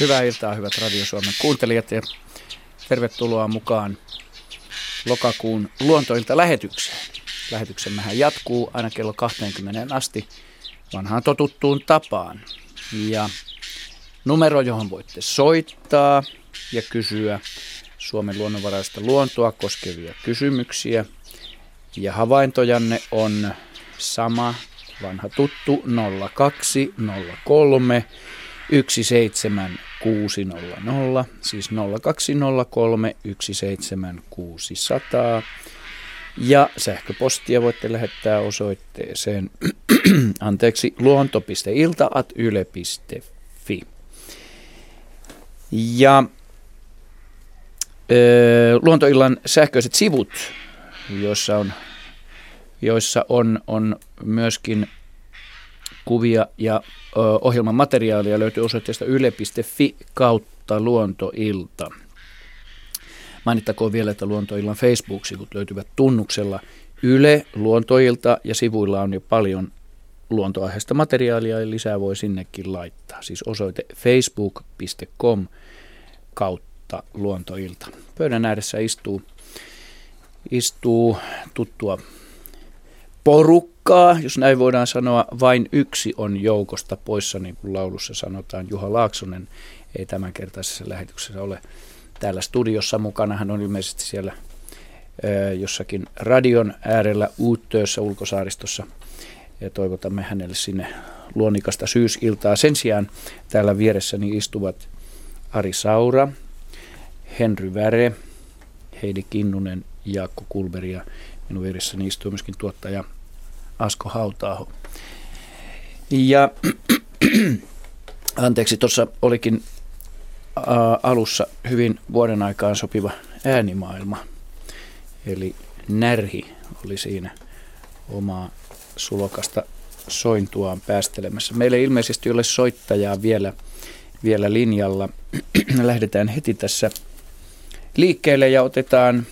Hyvää iltaa, hyvät Radio Suomen kuuntelijat ja tervetuloa mukaan lokakuun luontoilta lähetykseen. Lähetyksemmehän jatkuu aina kello 20 asti vanhaan totuttuun tapaan. Ja numero, johon voitte soittaa ja kysyä Suomen luonnonvaraista luontoa koskevia kysymyksiä ja havaintojanne on sama vanha tuttu 0203 17600, siis 0203 17600. Ja sähköpostia voitte lähettää osoitteeseen anteeksi luonto.ilta.yle.fi. Ja ö, luontoillan sähköiset sivut, joissa on, joissa on, on myöskin kuvia ja ö, ohjelman materiaalia löytyy osoitteesta yle.fi kautta luontoilta. Mainittakoon vielä, että Luontoillan Facebook-sivut löytyvät tunnuksella Yle Luontoilta ja sivuilla on jo paljon luontoaiheista materiaalia ja lisää voi sinnekin laittaa. Siis osoite facebook.com kautta luontoilta. Pöydän ääressä istuu, istuu tuttua porukkaa, jos näin voidaan sanoa, vain yksi on joukosta poissa, niin kuin laulussa sanotaan. Juha Laaksonen ei tämänkertaisessa lähetyksessä ole täällä studiossa mukana. Hän on ilmeisesti siellä jossakin radion äärellä Uuttöössä ulkosaaristossa ja toivotamme hänelle sinne luonnikasta syysiltaa. Sen sijaan täällä vieressäni istuvat Ari Saura, Henry Väre, Heidi Kinnunen, Jaakko Kulberi ja minun vieressäni istuu myöskin tuottaja Asko Hautaaho. Ja anteeksi, tuossa olikin alussa hyvin vuoden aikaan sopiva äänimaailma. Eli närhi oli siinä omaa sulokasta sointuaan päästelemässä. Meillä ei ilmeisesti ole soittajaa vielä, vielä linjalla. Lähdetään heti tässä liikkeelle ja otetaan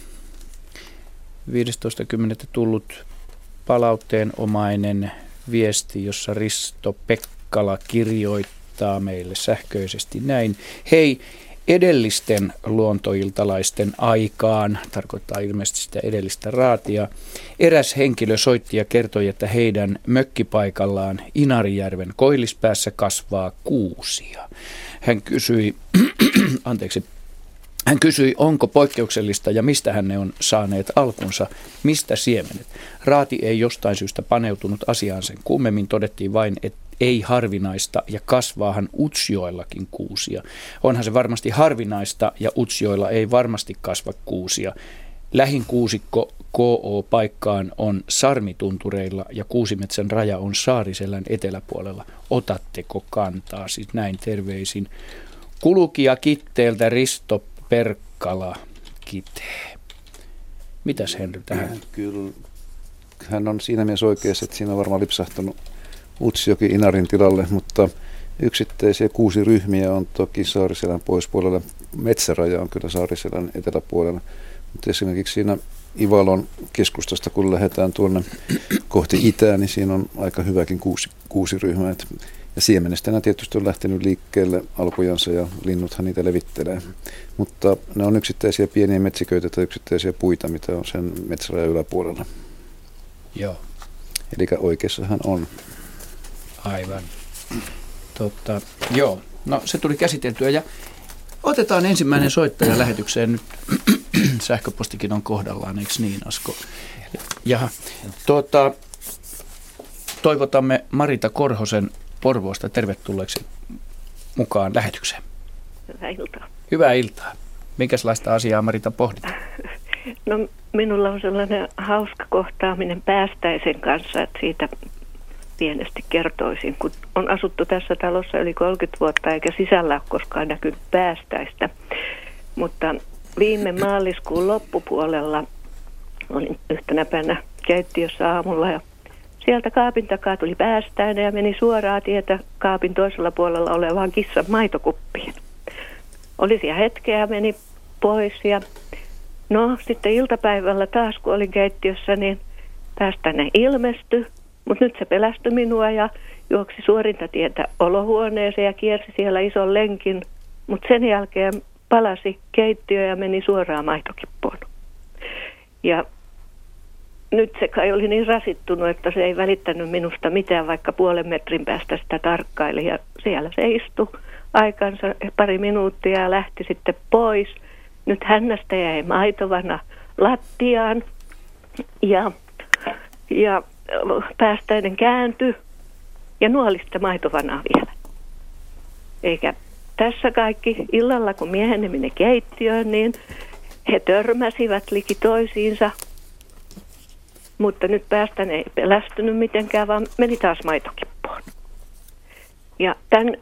15.10. tullut palautteenomainen viesti, jossa Risto Pekkala kirjoittaa meille sähköisesti näin. Hei, edellisten luontoiltalaisten aikaan, tarkoittaa ilmeisesti sitä edellistä raatia, eräs henkilö soitti ja kertoi, että heidän mökkipaikallaan Inarijärven koillispäässä kasvaa kuusia. Hän kysyi, anteeksi, hän kysyi, onko poikkeuksellista ja mistä hän ne on saaneet alkunsa, mistä siemenet. Raati ei jostain syystä paneutunut asiaan sen kummemmin, todettiin vain, että ei harvinaista ja kasvaahan Utsjoillakin kuusia. Onhan se varmasti harvinaista ja Utsjoilla ei varmasti kasva kuusia. Lähin kuusikko KO-paikkaan on Sarmituntureilla ja Kuusimetsän raja on Saariselän eteläpuolella. Otatteko kantaa? Siis näin terveisin. Kulukija Kitteeltä Risto Perkkala kitee. Mitäs Henry tähän? Kyllä, hän on siinä mielessä oikeassa, että siinä on varmaan lipsahtanut Utsjoki Inarin tilalle, mutta yksittäisiä kuusi ryhmiä on toki Saariselän poispuolella. Metsäraja on kyllä Saariselän eteläpuolella, mutta esimerkiksi siinä Ivalon keskustasta, kun lähdetään tuonne kohti itää, niin siinä on aika hyväkin kuusi, kuusi ryhmää. Ja siemenestä nämä tietysti on lähtenyt liikkeelle alkujansa ja linnuthan niitä levittelee. Mutta ne on yksittäisiä pieniä metsiköitä tai yksittäisiä puita, mitä on sen metsärajan yläpuolella. Joo. Eli oikeassahan on. Aivan. Totta, joo. No se tuli käsiteltyä ja otetaan ensimmäinen soittaja lähetykseen nyt. Sähköpostikin on kohdallaan, eikö niin Asko? Ja tuota, toivotamme Marita Korhosen Porvoosta tervetulleeksi mukaan lähetykseen. Hyvää iltaa. Hyvää iltaa. Minkälaista asiaa Marita pohdit? No minulla on sellainen hauska kohtaaminen päästäisen kanssa, että siitä pienesti kertoisin, kun on asuttu tässä talossa yli 30 vuotta eikä sisällä ole koskaan näkynyt päästäistä. Mutta viime maaliskuun loppupuolella olin yhtenä päivänä keittiössä aamulla ja sieltä kaapin takaa tuli päästäinen ja meni suoraa tietä kaapin toisella puolella olevaan kissan maitokuppiin. Oli siellä hetkeä, meni pois ja no sitten iltapäivällä taas kun olin keittiössä, niin päästäinen ilmestyi, mutta nyt se pelästyi minua ja juoksi suorinta tietä olohuoneeseen ja kiersi siellä ison lenkin Mutta sen jälkeen palasi keittiö ja meni suoraan maitokippoon. Ja nyt se kai oli niin rasittunut, että se ei välittänyt minusta mitään, vaikka puolen metrin päästä sitä tarkkaili. Ja siellä se istui aikansa pari minuuttia ja lähti sitten pois. Nyt hännästä jäi maitovana lattiaan ja, ja päästäinen kääntyi ja nuolista maitovanaa vielä. Eikä tässä kaikki illalla, kun mieheni meni keittiöön, niin he törmäsivät liki toisiinsa. Mutta nyt päästään ei pelästynyt mitenkään, vaan meni taas maitokippoon. Ja tämän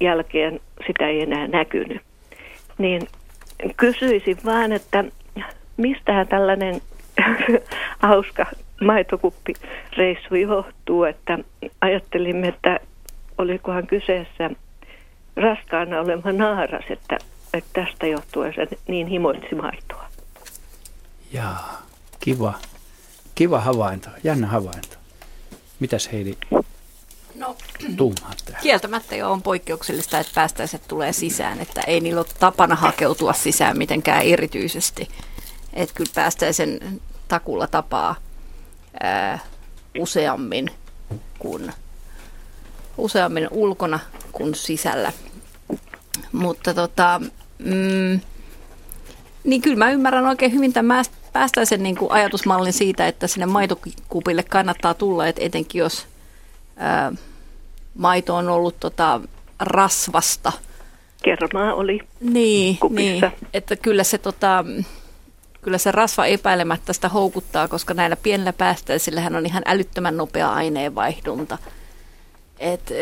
jälkeen sitä ei enää näkynyt. Niin kysyisin vaan, että mistähän tällainen hauska maitokuppireissu johtuu, että ajattelimme, että olikohan kyseessä raskaana oleva naaras, että, että tästä johtuen se niin himoitsi maitoa. Jaa, kiva. Kiva havainto, jännä havainto. Mitäs Heidi no, tuumaat tähän? Kieltämättä jo on poikkeuksellista, että päästäiset tulee sisään, että ei niillä ole tapana hakeutua sisään mitenkään erityisesti. Että kyllä päästäisen takulla tapaa ää, useammin kuin useammin ulkona kuin sisällä. Mutta tota, mm, niin kyllä mä ymmärrän oikein hyvin tämän päästäisen niin kuin ajatusmallin siitä, että sinne maitokupille kannattaa tulla, että etenkin jos ää, maito on ollut tota, rasvasta. Kermaa oli niin, niin, että kyllä se, tota, kyllä se rasva epäilemättä sitä houkuttaa, koska näillä pienillä päästäisillähän on ihan älyttömän nopea aineenvaihdunta. Et,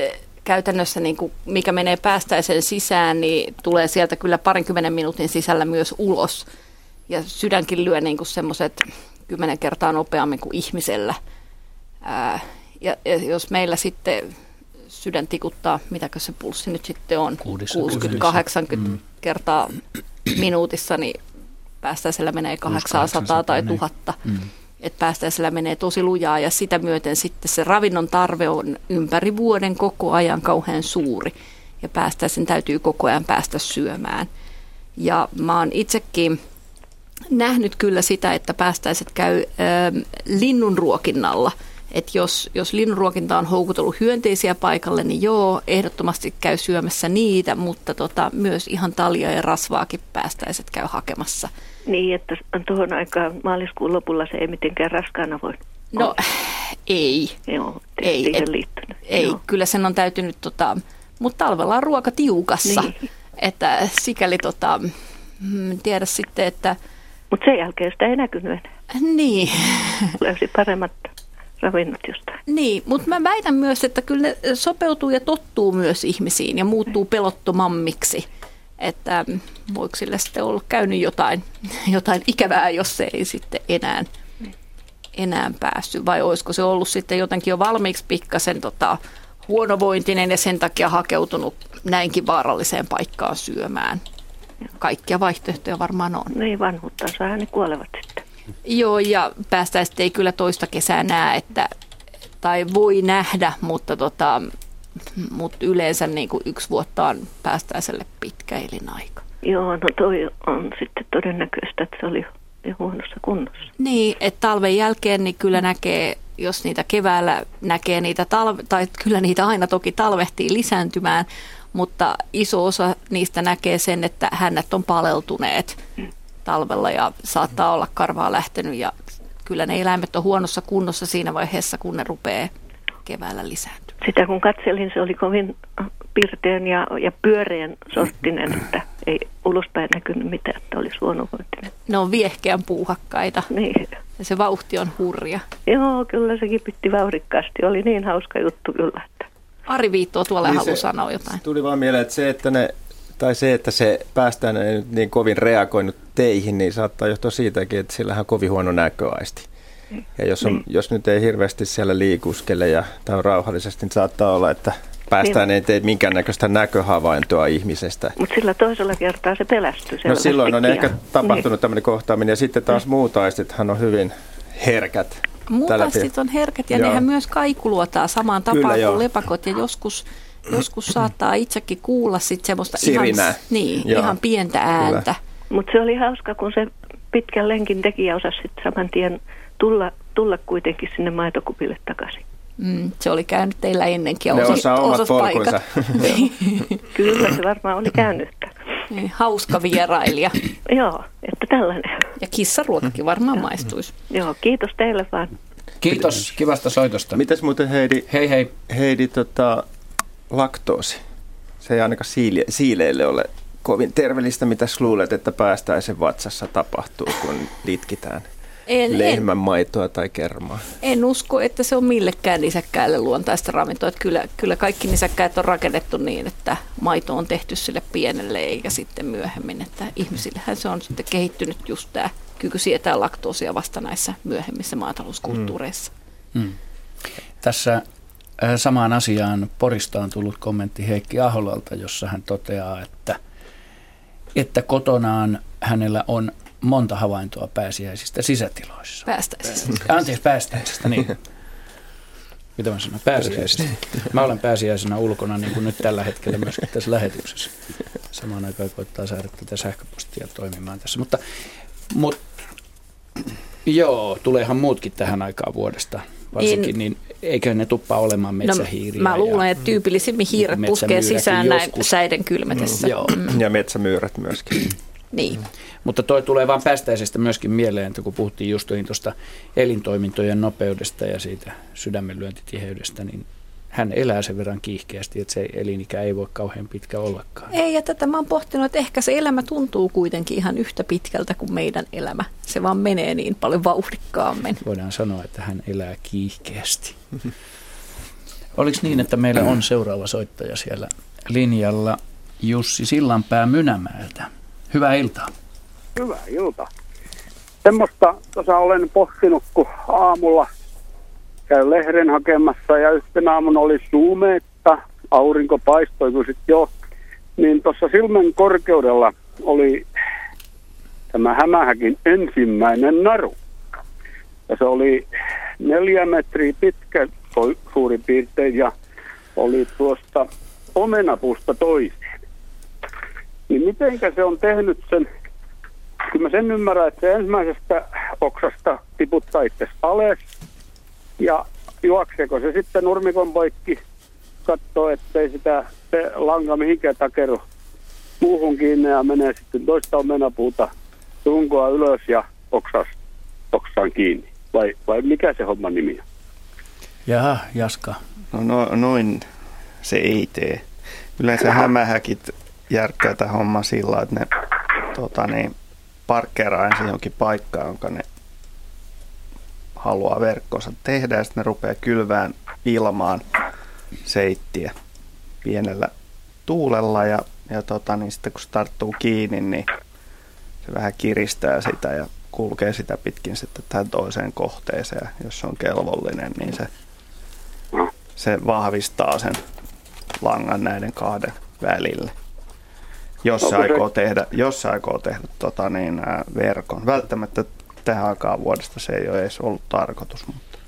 käytännössä niin kuin, mikä menee päästäisen sisään, niin tulee sieltä kyllä parinkymmenen minuutin sisällä myös ulos. Ja sydänkin lyö niin semmoiset kymmenen kertaa nopeammin kuin ihmisellä. Ää, ja, ja jos meillä sitten sydän tikuttaa, mitäkö se pulssi nyt sitten on, 60-80 mm. kertaa minuutissa, niin päästäisellä menee 800 tai 1000. Mm että päästäisellä menee tosi lujaa ja sitä myöten sitten se ravinnon tarve on ympäri vuoden koko ajan kauhean suuri ja päästäisen täytyy koko ajan päästä syömään. Ja mä oon itsekin nähnyt kyllä sitä, että päästäiset käy ö, linnunruokinnalla – että jos, jos linnunruokinta on houkutellut hyönteisiä paikalle, niin joo, ehdottomasti käy syömässä niitä, mutta tota, myös ihan talia ja rasvaakin päästäiset käy hakemassa. Niin, että tuohon aikaan maaliskuun lopulla se ei mitenkään raskaana voi No olla. ei. Joo, ei, et, liittynyt. Ei, Joo. kyllä sen on täytynyt, tota, mutta talvella on ruoka tiukassa. Niin. Että sikäli tota, mm, tiedä sitten, että... Mutta sen jälkeen sitä ei näkynyt enää. Niin. Löysi paremmat ravinnot jostain. Niin, mutta mä väitän myös, että kyllä ne sopeutuu ja tottuu myös ihmisiin ja muuttuu pelottomammiksi. Että mm, voiko sille sitten olla käynyt jotain, jotain ikävää, jos se ei sitten enää, enää päässyt. Vai olisiko se ollut sitten jotenkin jo valmiiksi pikkasen tota, huonovointinen ja sen takia hakeutunut näinkin vaaralliseen paikkaan syömään. Kaikkia vaihtoehtoja varmaan on. Niin, vanhuuttansa ne kuolevat sitten. Joo, ja päästäisiin ei kyllä toista kesää näe, että, tai voi nähdä, mutta, tota, mutta yleensä niin kuin yksi vuotta on päästäiselle pitkä elinaika. Joo, no toi on sitten todennäköistä, että se oli jo huonossa kunnossa. Niin, että talven jälkeen niin kyllä näkee, jos niitä keväällä näkee niitä talve, tai kyllä niitä aina toki talvehtii lisääntymään, mutta iso osa niistä näkee sen, että hänet on paleltuneet. Mm talvella ja saattaa olla karvaa lähtenyt ja kyllä ne eläimet on huonossa kunnossa siinä vaiheessa, kun ne rupeaa keväällä lisääntymään. Sitä kun katselin, se oli kovin pirteän ja, ja pyöreän sorttinen, että ei ulospäin näkynyt mitään, että olisi huonovointinen. Ne on viehkeän puuhakkaita. Niin. Ja se vauhti on hurja. Joo, kyllä se kipitti vauhdikkaasti. Oli niin hauska juttu kyllä. Ari Viitto tuolla niin haluaa sanoa jotain. Tuli vaan mieleen, että se, että ne tai se, että se päästään niin kovin reagoinut teihin, niin saattaa johtua siitäkin, että sillä on kovin huono näköaisti. Ja jos, on, niin. jos nyt ei hirveästi siellä liikuskele ja tämä on rauhallisesti, niin saattaa olla, että päästään niin. ei tee minkäännäköistä näköhavaintoa ihmisestä. Mutta sillä toisella kertaa se pelästyy. No silloin on ehkä tapahtunut niin. tämmöinen kohtaaminen ja sitten taas niin. muut aistithan on hyvin herkät. Muut aistit on herkät ja Joo. nehän myös kaikuluotaa samaan tapaan kuin lepakot ja joskus joskus saattaa itsekin kuulla sit semmoista Sirinää. ihan, niin, ihan pientä ääntä. Mutta se oli hauska, kun se pitkän lenkin tekijä osasi sitten saman tien tulla, tulla kuitenkin sinne maitokupille takaisin. Mm, se oli käynyt teillä ennenkin ja Ne osasi, osaa omat polkunsa. Kyllä se varmaan oli käynyt. Niin, Hauska vierailija. Joo, että tällainen. Ja kissaruokakin varmaan maistuisi. Joo, kiitos teille vaan. Kiitos kivasta soitosta. Mitäs muuten Heidi, Hei hei. Heidi tota, laktoosi? Se ei ainakaan siile, siileille ole kovin terveellistä. Mitäs luulet, että päästäisen vatsassa tapahtuu, kun litkitään En, lehmän maitoa tai kermaa? en usko, että se on millekään nisäkkäälle luontaista ravintoa. Että kyllä, kyllä kaikki nisäkkäät on rakennettu niin, että maito on tehty sille pienelle eikä sitten myöhemmin. Että ihmisillähän se on sitten kehittynyt just tämä kyky sietää laktoosia vasta näissä myöhemmissä maatalouskulttuureissa. Mm. Tässä äh, samaan asiaan Porista on tullut kommentti Heikki Aholalta, jossa hän toteaa, että, että kotonaan hänellä on monta havaintoa pääsiäisistä sisätiloissa. Päästäisiin. Anteeksi, pääsiäisestä, niin. Mitä mä sanon? Pääsiäisestä. Mä olen pääsiäisenä ulkona, niin kuin nyt tällä hetkellä myös tässä lähetyksessä. Samaan aikaan koittaa saada tätä sähköpostia toimimaan tässä. Mutta, mutta joo, tuleehan muutkin tähän aikaan vuodesta. Varsinkin, niin, eikö ne tuppaa olemaan metsähiiriä? No, mä luulen, ja että tyypillisimmin hiiret puskee sisään näin joskus. säiden kylmetessä. Mm, joo. Ja metsämyyrät myöskin. Niin. Mutta toi tulee vaan päästäisestä myöskin mieleen, että kun puhuttiin just tuosta elintoimintojen nopeudesta ja siitä sydämenlyöntitiheydestä, niin hän elää sen verran kiihkeästi, että se elinikä ei voi kauhean pitkä ollakaan. Ei, ja tätä mä oon pohtinut, että ehkä se elämä tuntuu kuitenkin ihan yhtä pitkältä kuin meidän elämä. Se vaan menee niin paljon vauhdikkaammin. Voidaan sanoa, että hän elää kiihkeästi. Oliko niin, että meillä on seuraava soittaja siellä linjalla Jussi Sillanpää Mynämäeltä? Hyvää iltaa. Hyvää iltaa. Semmoista tuossa olen pohtinut, kun aamulla käyn lehden hakemassa ja yhtenä aamuna oli suumeetta, aurinko paistoi kun sitten jo, niin tuossa silmän korkeudella oli tämä Hämähäkin ensimmäinen naru. Ja se oli neljä metriä pitkä suurin piirtein ja oli tuosta omenapuusta toiseen. Niin mitenkä se on tehnyt sen kyllä mä sen ymmärrän, että se ensimmäisestä oksasta tiputtaa itse alas ja juokseeko se sitten nurmikon poikki, katsoo, ettei sitä se langa mihinkään takeru muuhun kiinni ja menee sitten toista omenapuuta tunkoa ylös ja oksas, oksaan kiinni. Vai, vai mikä se homman nimi on? Jaha, Jaska. No, no noin se ei tee. Yleensä hämähäkit järkkää tämä homma sillä, että ne tota, niin, parkkeeraa ensin johonkin paikkaan, jonka ne haluaa verkkonsa tehdä ja sitten ne rupeaa kylvään ilmaan seittiä pienellä tuulella ja, ja tota, niin sitten kun se tarttuu kiinni, niin se vähän kiristää sitä ja kulkee sitä pitkin sitten tähän toiseen kohteeseen. Jos se on kelvollinen, niin se, se vahvistaa sen langan näiden kahden välille. Jos se se- aikoo tehdä, jos se aikoo tehdä tota, niin, ää, verkon. Välttämättä tähän aikaan vuodesta se ei ole edes ollut tarkoitus. Mutta.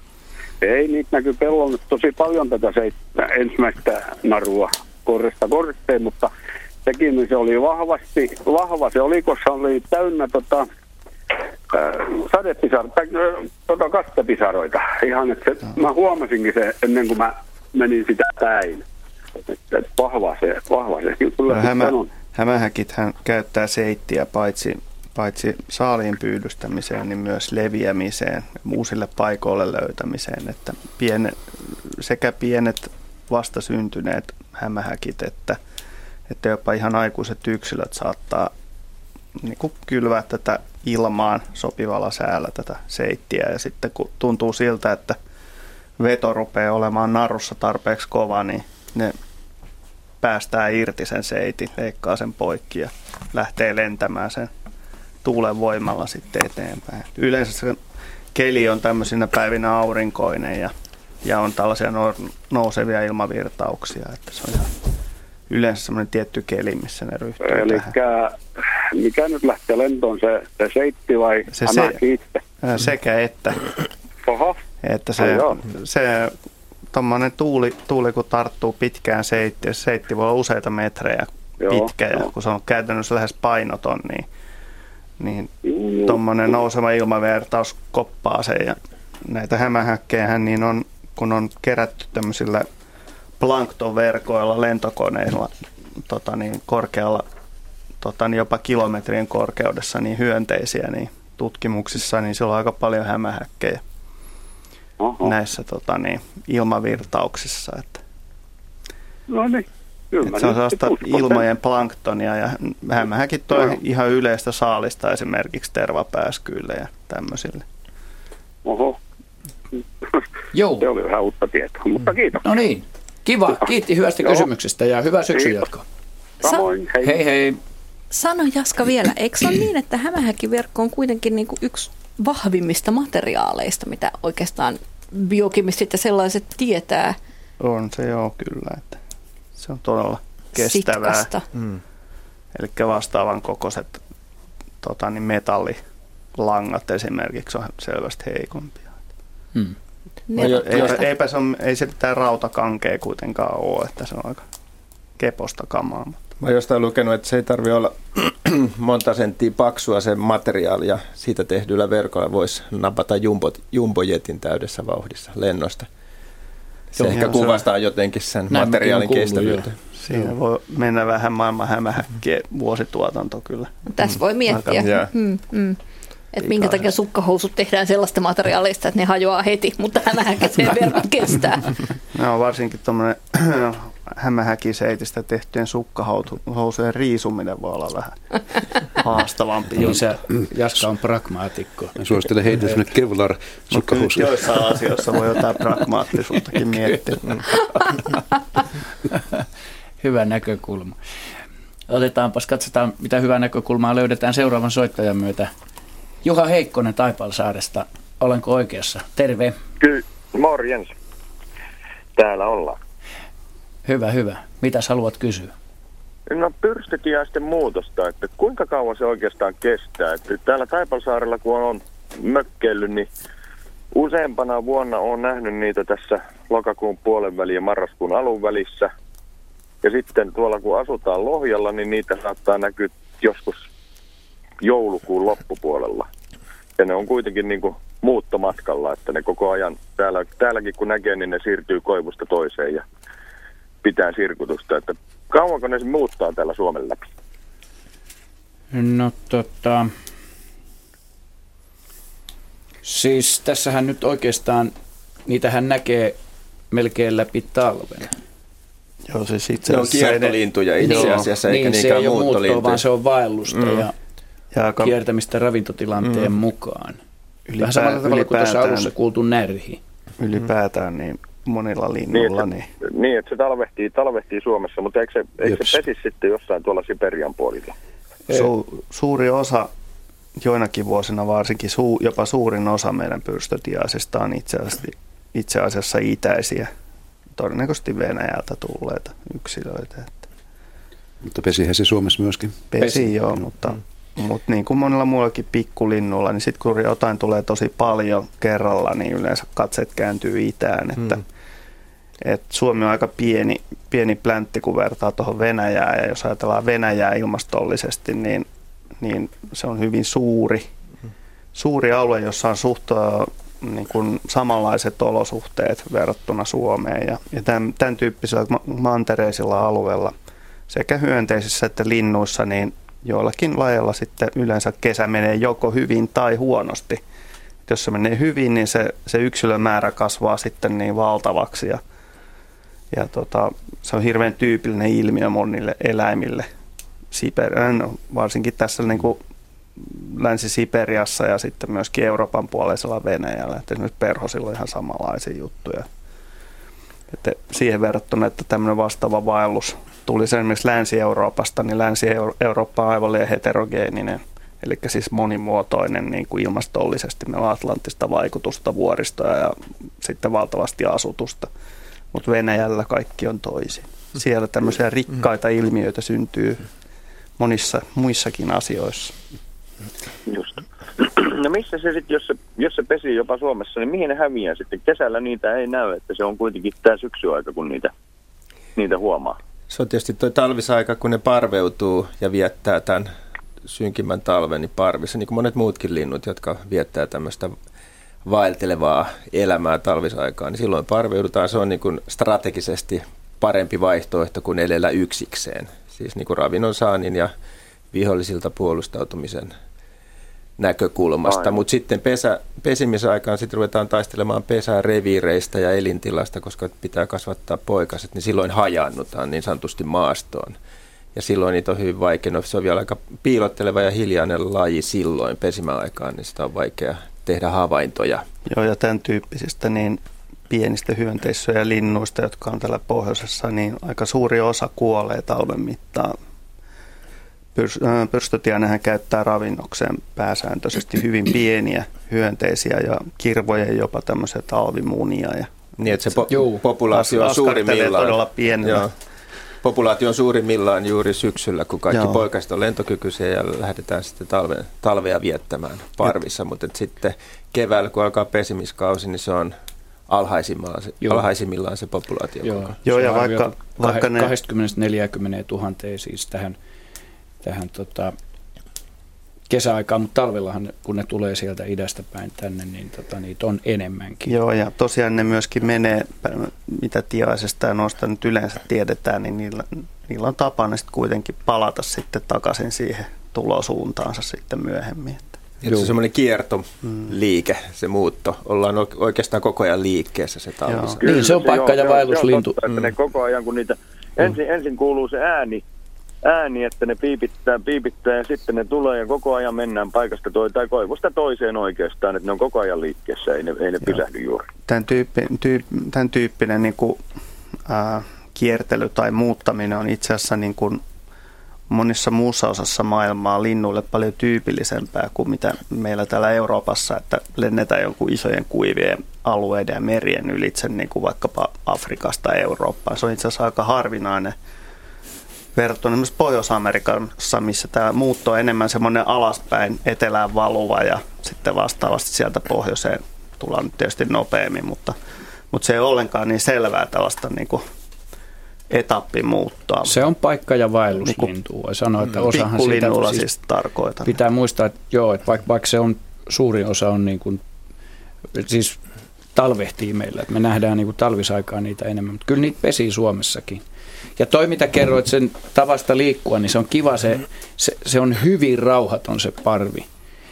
Ei, niitä näkyy pellolla tosi paljon tätä seitsemän, ensimmäistä narua korresta kortteen, mutta sekin se oli vahvasti, vahva se oli, koska se oli täynnä tota, sadepisaroita, tota kastepisaroita. Ihan, että se, mä huomasinkin se ennen kuin mä menin sitä päin. Että että vahva se, vahva se kyllä No, hämä. Hämähäkithän käyttää seittiä paitsi, paitsi saaliin pyydystämiseen, niin myös leviämiseen, uusille paikoille löytämiseen. Että piene, sekä pienet vastasyntyneet hämähäkit että, että jopa ihan aikuiset yksilöt saattaa niin kuin kylvää tätä ilmaan sopivalla säällä tätä seittiä. Ja sitten kun tuntuu siltä, että veto rupeaa olemaan narussa tarpeeksi kova, niin ne päästää irti sen seitin, leikkaa sen poikki ja lähtee lentämään sen tuulen voimalla sitten eteenpäin. Yleensä se keli on tämmöisinä päivinä aurinkoinen ja, ja on tällaisia no, nousevia ilmavirtauksia, että se on ihan yleensä semmoinen tietty keli, missä ne ryhtyy Eli mikä nyt lähtee lentoon, se, se seitti vai Se se, se- itse? Sekä että, Oho, että se, se tuommoinen tuuli, tuuli, kun tarttuu pitkään seittiin, seitti voi olla useita metrejä Joo, pitkä ja kun se on käytännössä lähes painoton, niin, niin tuommoinen nouseva ilmavertaus koppaa sen ja näitä hämähäkkejä niin on, kun on kerätty tämmöisillä planktonverkoilla lentokoneilla tota niin, korkealla, tota niin, jopa kilometrien korkeudessa niin hyönteisiä, niin tutkimuksissa niin siellä on aika paljon hämähäkkejä Oho. näissä tota niin, ilmavirtauksissa. Että. No niin. Että se on sellaista ilmojen planktonia ja hämähäkin toi no. ihan yleistä saalista esimerkiksi tervapääskyille ja tämmöisille. Oho. Joo. Se oli vähän uutta tietoa, mutta kiitos. No niin, kiva. Kiitti hyvästä Joo. kysymyksestä ja hyvää syksyn jatkoa. Samoin, hei. Hei hei. Sano Jaska vielä, eikö se ole niin, että hämähäkkiverkko on kuitenkin niin kuin yksi vahvimmista materiaaleista, mitä oikeastaan biokimistit ja sellaiset tietää? On se joo kyllä, että se on todella kestävää. Mm. Eli vastaavan kokoiset tota, niin metallilangat esimerkiksi on selvästi heikompia. Mm. No, ei, eipä se, on, ei se mitään rautakankea kuitenkaan ole, että se on aika keposta kamaa. Mä oon jostain lukenut, että se ei tarvi olla monta senttiä paksua se materiaali ja siitä tehdyllä verkolla voisi napata jumbo, jumbojetin täydessä vauhdissa lennosta. Se Joo, ehkä kuvastaa se jotenkin sen Näin materiaalin kestävyyttä. Siinä voi mennä vähän maailman hämähäkkien vuosituotanto kyllä. Tässä voi miettiä. Mm, mm. Että minkä takia sukkahousut tehdään sellaista materiaalista, että ne hajoaa heti, mutta hämähäkiseen verran kestää. No varsinkin tuommoinen hämähäkiseitistä tehtyjen sukkahousujen riisuminen voi olla vähän haastavampi. Joo, se Jaska on pragmaatikko. Mä suosittelen heitä sinne Kevlar sukkahousu. Joissain asioissa voi jotain pragmaattisuuttakin miettiä. Hyvä näkökulma. Otetaanpas, katsotaan mitä hyvää näkökulmaa löydetään seuraavan soittajan myötä. Juha Heikkonen Taipalsaaresta, olenko oikeassa? Terve. Kyllä, morjens. Täällä ollaan. Hyvä, hyvä. Mitä haluat kysyä? No pyrstötiaisten muutosta, että kuinka kauan se oikeastaan kestää. Että täällä Taipalsaarella kun on mökkeillyt, niin useampana vuonna on nähnyt niitä tässä lokakuun puolen väliin ja marraskuun alun välissä. Ja sitten tuolla kun asutaan Lohjalla, niin niitä saattaa näkyä joskus joulukuun loppupuolella. Ja ne on kuitenkin niin kuin muuttomatkalla, että ne koko ajan, täällä, täälläkin kun näkee, niin ne siirtyy koivusta toiseen ja pitää sirkutusta. Että kauanko ne muuttaa täällä Suomen läpi? No tota... Siis tässähän nyt oikeastaan, niitähän näkee melkein läpi talven. Joo, siis itse asiassa... Ne on kiertolintuja itse asiassa, eikä niin, se ei ole muuttoa, vaan se on vaellusta mm. ja, ja aika... kiertämistä ravintotilanteen mm. mukaan. Ylipä, Vähän samalla tavalla kuin tuossa alussa kuultu närhi. Ylipäätään niin monilla linnuilla. Niin, että, niin. niin, että se talvehtii, talvehtii Suomessa, mutta eikö se, eikö se pesi sitten jossain tuolla Siperian puolilla? Su, suuri osa, joinakin vuosina varsinkin, su, jopa suurin osa meidän pyrstötiaisista on itse asiassa, itse asiassa itäisiä, todennäköisesti Venäjältä tulleita yksilöitä. Että. Mutta pesihän se Suomessa myöskin. Pesi, Pesi. joo, mutta mm. Mutta niin kuin monella muullakin pikkulinnulla, niin sitten kun jotain tulee tosi paljon kerralla, niin yleensä katseet kääntyy itään. Että, mm. Et Suomi on aika pieni, pieni pläntti, kun vertaa tuohon Venäjään. Ja jos ajatellaan Venäjää ilmastollisesti, niin, niin se on hyvin suuri, suuri alue, jossa on suht niin kuin samanlaiset olosuhteet verrattuna Suomeen. Ja, ja tämän, tämän tyyppisellä mantereisilla alueella sekä hyönteisissä että linnuissa, niin joillakin lajeilla sitten yleensä kesä menee joko hyvin tai huonosti. Et jos se menee hyvin, niin se, se yksilömäärä kasvaa sitten niin valtavaksi ja, ja tota, se on hirveän tyypillinen ilmiö monille eläimille. Siper, varsinkin tässä niin kuin Länsi-Siperiassa ja sitten myöskin Euroopan puoleisella Venäjällä. Et esimerkiksi perhosilla on ihan samanlaisia juttuja. Että siihen verrattuna, että tämmöinen vastaava vaellus tuli esimerkiksi Länsi-Euroopasta, niin Länsi-Eurooppa on aivan liian heterogeeninen, eli siis monimuotoinen niin kuin ilmastollisesti. Meillä on atlanttista vaikutusta, vuoristoja ja sitten valtavasti asutusta, mutta Venäjällä kaikki on toisin. Siellä tämmöisiä rikkaita ilmiöitä syntyy monissa muissakin asioissa. Just. No missä se sitten, jos se, jos se pesi jopa Suomessa, niin mihin ne häviää sitten? Kesällä niitä ei näy, että se on kuitenkin tämä syksyaika, kun niitä, niitä huomaa. Se on tietysti tuo talvisaika, kun ne parveutuu ja viettää tämän synkimmän talven niin parvissa, niin kuin monet muutkin linnut, jotka viettää tämmöistä vaeltelevaa elämää talvisaikaan, niin silloin parveudutaan. Se on niin kuin strategisesti parempi vaihtoehto kuin elellä yksikseen. Siis niin kuin ravinnon saannin ja vihollisilta puolustautumisen näkökulmasta. Mutta sitten pesä, pesimisaikaan sitten ruvetaan taistelemaan pesää reviireistä ja elintilasta, koska pitää kasvattaa poikaset, niin silloin hajannutaan niin sanotusti maastoon. Ja silloin niitä on hyvin vaikea, no se on vielä aika piilotteleva ja hiljainen laji silloin pesimäaikaan, niin sitä on vaikea tehdä havaintoja. Joo, ja tämän tyyppisistä niin pienistä hyönteistä ja linnuista, jotka on täällä pohjoisessa, niin aika suuri osa kuolee talven mittaan. Äh, Pyrstötiainenhän käyttää ravinnokseen pääsääntöisesti hyvin pieniä hyönteisiä ja kirvoja jopa tämmöisiä talvimunia. Ja niin, että se po- populaatio on suurimmillaan. todella pienellä. Joo populaatio on suurimmillaan juuri syksyllä, kun kaikki Joo. poikaiset on lentokykyisiä ja lähdetään sitten talve, talvea viettämään parvissa, Jop. mutta sitten keväällä, kun alkaa pesimiskausi, niin se on alhaisimmillaan se, alhaisimmillaan se populaatio. Joo, Joo ja vaikka, vaikka ne... 20-40 000 siis tähän, tähän tota, kesäaikaan, mutta talvellahan kun ne tulee sieltä idästä päin tänne, niin tota, niitä on enemmänkin. Joo, ja tosiaan ne myöskin menee, mitä tiaisesta ja noista nyt yleensä tiedetään, niin niillä, niillä on tapana sitten kuitenkin palata sitten takaisin siihen tulosuuntaansa sitten myöhemmin. Että se on semmoinen kiertoliike, mm. se muutto. Ollaan oikeastaan koko ajan liikkeessä se talvisa. Niin, se on paikka ja vaelluslintu. Se on totta, että ne mm. koko ajan, kun niitä, ensin, mm. ensin kuuluu se ääni, ääni, että ne piipittää, piipittää ja sitten ne tulee ja koko ajan mennään paikasta toi, tai koivusta toiseen oikeastaan, että ne on koko ajan liikkeessä, ei ne, ei ne pysähdy juuri. Tämän, tyyppi, tyyp, tämän tyyppinen niin kuin, ää, kiertely tai muuttaminen on itse asiassa niin kuin monissa muussa osassa maailmaa linnuille paljon tyypillisempää kuin mitä meillä täällä Euroopassa, että lennetään jonkun isojen kuivien alueiden ja merien ylitse, niin kuin vaikkapa Afrikasta Eurooppaan. Se on itse asiassa aika harvinainen verrattuna myös Pohjois-Amerikassa, missä tämä muutto on enemmän semmoinen alaspäin etelään valuva ja sitten vastaavasti sieltä pohjoiseen tullaan nyt tietysti nopeammin, mutta, mutta se ei ole ollenkaan niin selvää tällaista niin kuin etappimuuttoa. Se on paikka- ja vaelluslintu. Voi sanoa, että osahan siitä siis, siis tarkoitan. Pitää muistaa, että joo, että vaikka, vaikka se on, suurin osa on niin kuin, siis talvehtii meillä, että me nähdään niin kuin talvisaikaa niitä enemmän, mutta kyllä niitä pesii Suomessakin. Ja toi, mitä kerroit sen tavasta liikkua, niin se on kiva, se, se, se on hyvin rauhaton se parvi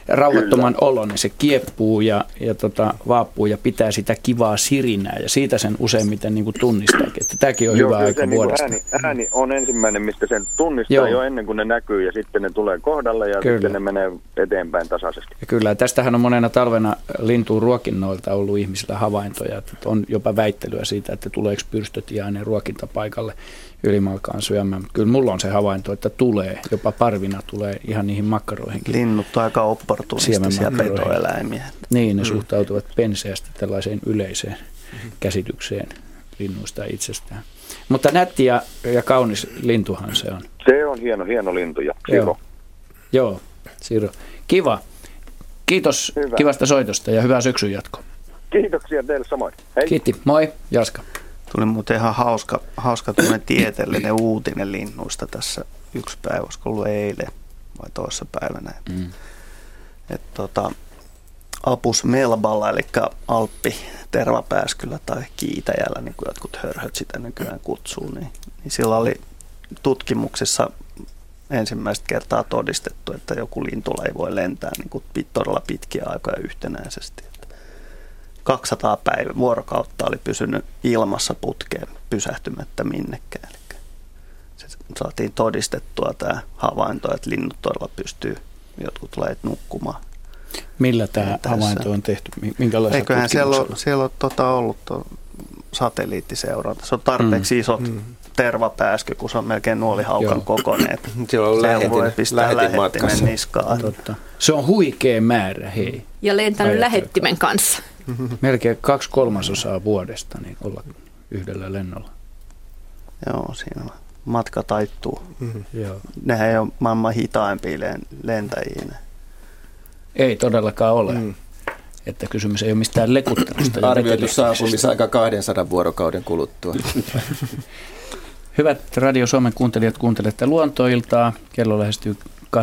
rauhattoman olon, niin se kieppuu ja, ja tota, vaappuu ja pitää sitä kivaa sirinää ja siitä sen useimmiten niin tunnistaakin. Että tämäkin on Joo, hyvä aika niin vuodesta. Ääni, ääni on ensimmäinen, mistä sen tunnistaa Joo. jo ennen kuin ne näkyy ja sitten ne tulee kohdalle ja kyllä. sitten ne menee eteenpäin tasaisesti. Ja kyllä, tästähän on monena talvena lintuun ruokinnoilta ollut ihmisillä havaintoja, että on jopa väittelyä siitä, että tuleeko pyrstötiainen ruokintapaikalle ylimalkaan syömään. Kyllä mulla on se havainto, että tulee, jopa parvina tulee ihan niihin makkaroihinkin. Linnut on aika opportunistisia petoeläimiä. Niin, ne mm. suhtautuvat penseästi tällaiseen yleiseen käsitykseen linnuista itsestään. Mutta nätti ja, ja kaunis lintuhan se on. Se on hieno, hieno lintu ja Siro. Joo, Joo Siro. Kiva. Kiitos Hyvä. kivasta soitosta ja hyvää syksyn jatkoa. Kiitoksia teille samoin. Hei. Kiitti. Moi, Jaska. Tuli muuten ihan hauska, hauska tieteellinen uutinen linnuista tässä yksi päivä, olisiko ollut eilen vai toisessa päivänä. Mm. Et tota, Apus melballa, eli Alppi tervapääskyllä tai kiitäjällä, niin kuin jotkut hörhöt sitä nykyään kutsuu, niin, niin sillä oli tutkimuksessa ensimmäistä kertaa todistettu, että joku ei voi lentää niin kuin todella pitkiä aikoja yhtenäisesti. 200 päivä vuorokautta oli pysynyt ilmassa putkeen pysähtymättä minnekään. Eli se saatiin todistettua tämä havainto, että linnut todella pystyy jotkut lajit nukkumaan. Millä tämä tässä. havainto on tehty? Minkälaista Eiköhän siellä ole, siellä ole tota ollut satelliittiseuranta. Se on tarpeeksi mm. isot mm. tervapääsky, kun se on melkein nuolihaukan kokoinen. Siellä on lähetin, voi pistää lähettimen niskaan. Totta. Se on huikea määrä, hei. Ja lentänyt lähettimen kanssa. Melkein kaksi kolmasosaa vuodesta niin olla yhdellä lennolla. Joo, siinä on. Matka taittuu. Mm-hmm. Joo. Nehän ei ole maailman hitaimpia lentäjiä. Ei todellakaan ole. Mm. Että kysymys ei ole mistään lekuttelusta. Arvioitu saapumisaika 200 vuorokauden kuluttua. Hyvät Radio Suomen kuuntelijat, kuuntelette luontoiltaa. Kello lähestyy 18.30.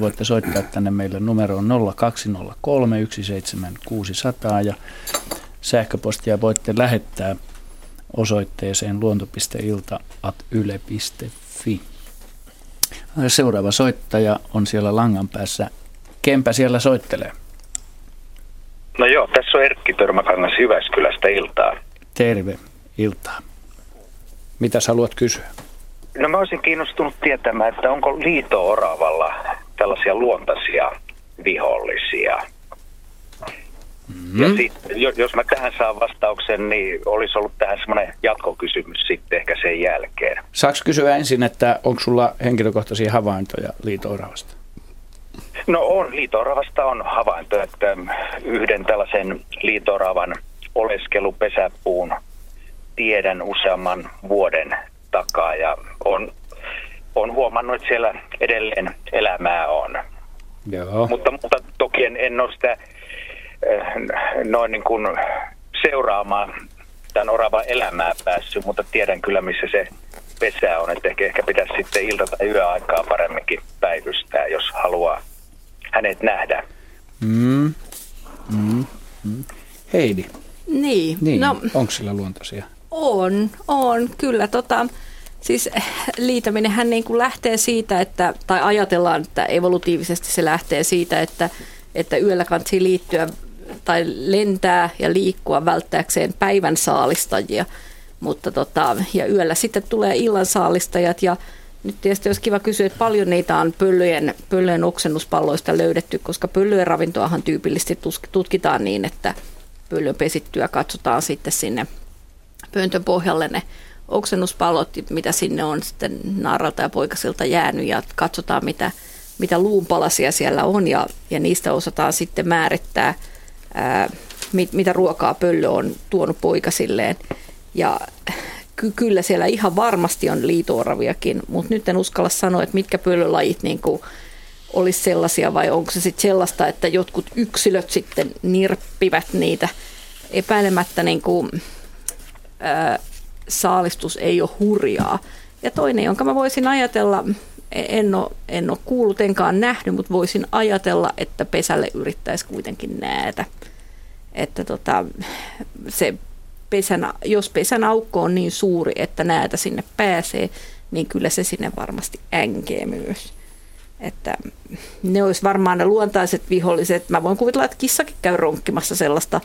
Voitte soittaa tänne meille numeroon 0203 17600 ja sähköpostia voitte lähettää osoitteeseen luonto.ilta.yle.fi. Seuraava soittaja on siellä langan päässä. Kempä siellä soittelee? No joo, tässä on Erkki Törmäkangas Jyväskylästä iltaa. Terve, iltaa. Mitä haluat kysyä? No mä olisin kiinnostunut tietämään, että onko liito-oravalla tällaisia luontaisia vihollisia. Mm-hmm. Ja sit, jos mä tähän saan vastauksen, niin olisi ollut tähän semmoinen jatkokysymys sitten ehkä sen jälkeen. Saaks kysyä ensin, että onko sulla henkilökohtaisia havaintoja liito-oravasta? No on, liito-oravasta on havainto, että yhden tällaisen liito-oravan oleskelu pesäpuun tiedän useamman vuoden takaa ja on, on huomannut, että siellä edelleen elämää on. Joo. Mutta, mutta toki en, en ole sitä eh, noin niin kuin seuraamaan tämän oravan elämää päässyt, mutta tiedän kyllä, missä se pesä on. Että ehkä, ehkä pitäisi sitten ilta- tai yöaikaa paremminkin päivystää, jos haluaa hänet nähdä. Mm. Mm. Mm. Heidi. Niin. niin. No, onko sillä luontoisia? On, on. Kyllä tota, Siis liitäminen hän niin kuin lähtee siitä, että, tai ajatellaan, että evolutiivisesti se lähtee siitä, että, että yöllä kansi liittyä tai lentää ja liikkua välttääkseen päivän saalistajia. Mutta tota, ja yöllä sitten tulee illan saalistajat ja nyt tietysti olisi kiva kysyä, että paljon niitä on pöllöjen, pöllöjen oksennuspalloista löydetty, koska pöllöjen ravintoahan tyypillisesti tutkitaan niin, että pöllön pesittyä katsotaan sitten sinne pöntön pohjalle ne oksennuspallot, mitä sinne on sitten naaralta ja poikasilta jäänyt ja katsotaan mitä, mitä luunpalasia siellä on ja, ja niistä osataan sitten määrittää, ää, mit, mitä ruokaa pöllö on tuonut poikasilleen. Ja ky- kyllä siellä ihan varmasti on liitooraviakin, mutta nyt en uskalla sanoa, että mitkä pöllölajit niin kuin olisi sellaisia vai onko se sitten sellaista, että jotkut yksilöt sitten nirppivät niitä epäilemättä niin kuin, saalistus ei ole hurjaa. Ja toinen, jonka mä voisin ajatella, en ole, en ole kuullut enkaan nähnyt, mutta voisin ajatella, että pesälle yrittäisi kuitenkin näätä. Että tota, se pesän, jos pesän aukko on niin suuri, että näätä sinne pääsee, niin kyllä se sinne varmasti änkee myös. Että ne olisi varmaan ne luontaiset viholliset. Mä voin kuvitella, että kissakin käy ronkkimassa sellaista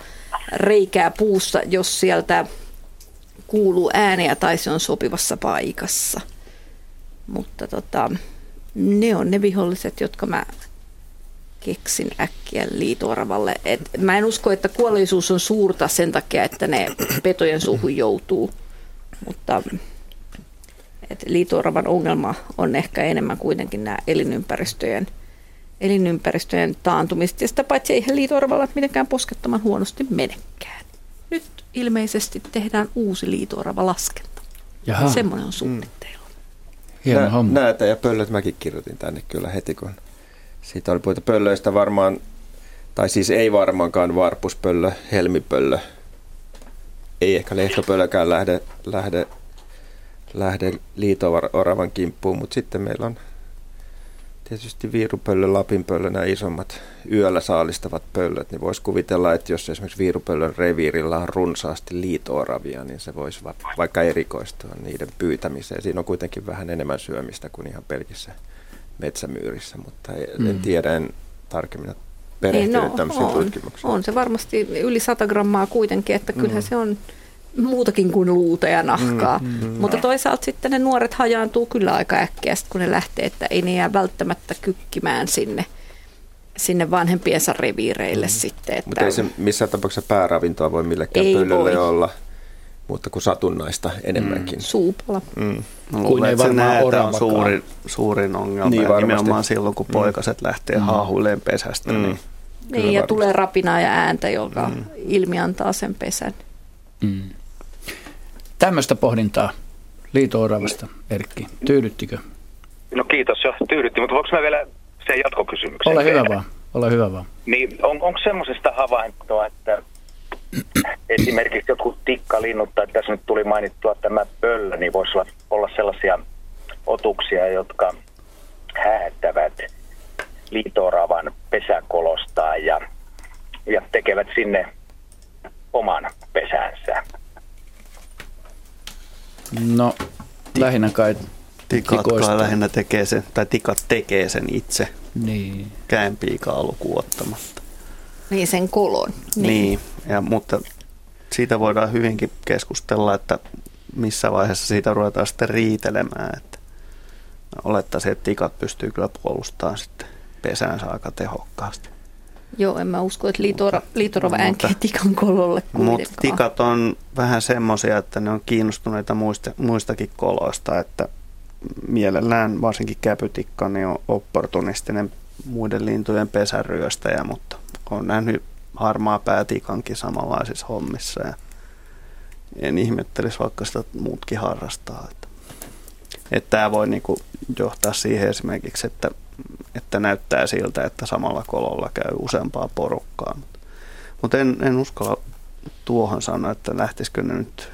reikää puussa, jos sieltä kuuluu ääniä tai se on sopivassa paikassa. Mutta tota, ne on ne viholliset, jotka mä keksin äkkiä liitoaravalle. Et mä en usko, että kuolleisuus on suurta sen takia, että ne petojen suuhun joutuu. Mutta et liitoaravan ongelma on ehkä enemmän kuitenkin nämä elinympäristöjen, elinympäristöjen taantumiset. Ja sitä paitsi eihän liitoaravalla mitenkään poskettoman huonosti menekään. Nyt ilmeisesti tehdään uusi liitoorava laskenta. Jaha. Semmoinen on suunnitteilla. Hieno homma. Näitä ja pöllöt mäkin kirjoitin tänne kyllä heti, kun siitä oli puhuta pöllöistä varmaan, tai siis ei varmaankaan varpuspöllö, helmipöllö. Ei ehkä lehtopöllökään lähde, lähde, lähde liitooravan kimppuun, mutta sitten meillä on tietysti viirupöllö, lapinpöllö, nämä isommat yöllä saalistavat pöllöt, niin voisi kuvitella, että jos esimerkiksi viirupöllön reviirillä on runsaasti liitooravia, niin se voisi vaikka erikoistua niiden pyytämiseen. Siinä on kuitenkin vähän enemmän syömistä kuin ihan pelkissä metsämyyrissä, mutta en mm. tiedä, en tarkemmin perehtynyt niin, no, tämmöisiin tutkimuksiin. On se varmasti yli 100 grammaa kuitenkin, että kyllähän mm. se on muutakin kuin luuta ja nahkaa. Mm, mm, Mutta toisaalta sitten ne nuoret hajaantuu kyllä aika äkkiä, kun ne lähtee, että ei ne jää välttämättä kykkimään sinne, sinne vanhempiensa reviireille mm. sitten. Että Mutta ei se missään tapauksessa pääravintoa voi millekään pöllölle olla, mutta kuin satunnaista enemmänkin. Mm. Suupala. Mm. No, kuin ei varmaan on suurin, suurin ongelma. Niin, ja nimenomaan silloin, kun mm. poikaset lähtee mm. haahuileen pesästä. Mm. Niin, niin ja tulee rapinaa ja ääntä, joka mm. ilmi antaa sen pesän. Mm. Tämmöistä pohdintaa liito Erkki. Tyydyttikö? No kiitos jo, tyydytti, mutta voiko mä vielä se jatkokysymyksen. Ole hyvä vaan, ole hyvä vaan. Niin on, onko semmoisesta havaintoa, että esimerkiksi jotkut tikkalinnut, tai tässä nyt tuli mainittua tämä pöllö, niin voisi olla, olla sellaisia otuksia, jotka häättävät liitoravan pesäkolostaan ja, ja tekevät sinne oman pesänsä. No, lähinnä kai Tikat tikoista. kai lähinnä tekee sen, tai tikat tekee sen itse, Niin. käenpiikaa lukuun ottamatta. Niin sen kolon. Niin. niin ja, mutta siitä voidaan hyvinkin keskustella, että missä vaiheessa siitä ruvetaan sitten riitelemään. Että olettaisin, että tikat pystyy kyllä puolustamaan sitten pesäänsä aika tehokkaasti. Joo, en mä usko, että liitora, liitorova äänkeä tikan kololle Mutta tikat on vähän semmoisia, että ne on kiinnostuneita muista, muistakin koloista, että mielellään varsinkin käpytikka niin on opportunistinen muiden lintujen pesäryöstäjä, mutta on nähnyt harmaa päätikankin samanlaisissa hommissa ja en ihmettelisi vaikka sitä muutkin harrastaa. Että, että tämä voi niinku johtaa siihen esimerkiksi, että, että näyttää siltä, että samalla kololla käy useampaa porukkaa. Mutta, en, en uskalla tuohon sanoa, että lähtisikö ne nyt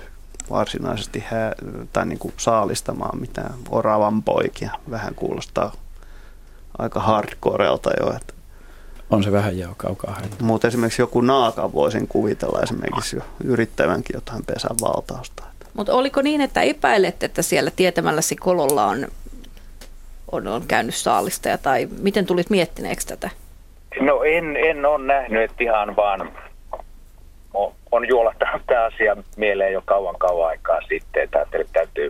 varsinaisesti hää, tai niin kuin saalistamaan mitään oravan poikia. Vähän kuulostaa aika hardcorelta jo. Että. On se vähän jo kaukaa haettu. Mutta esimerkiksi joku naaka voisin kuvitella esimerkiksi jo yrittävänkin jotain pesän valtausta. Mutta oliko niin, että epäilet, että siellä tietämälläsi kololla on, on, on käynyt saalistaja, tai miten tulit miettineeksi tätä? No en, en ole nähnyt, että ihan vaan on, on juolahtanut tämä asia mieleen jo kauan kauan aikaa sitten, että ajattelin, että täytyy,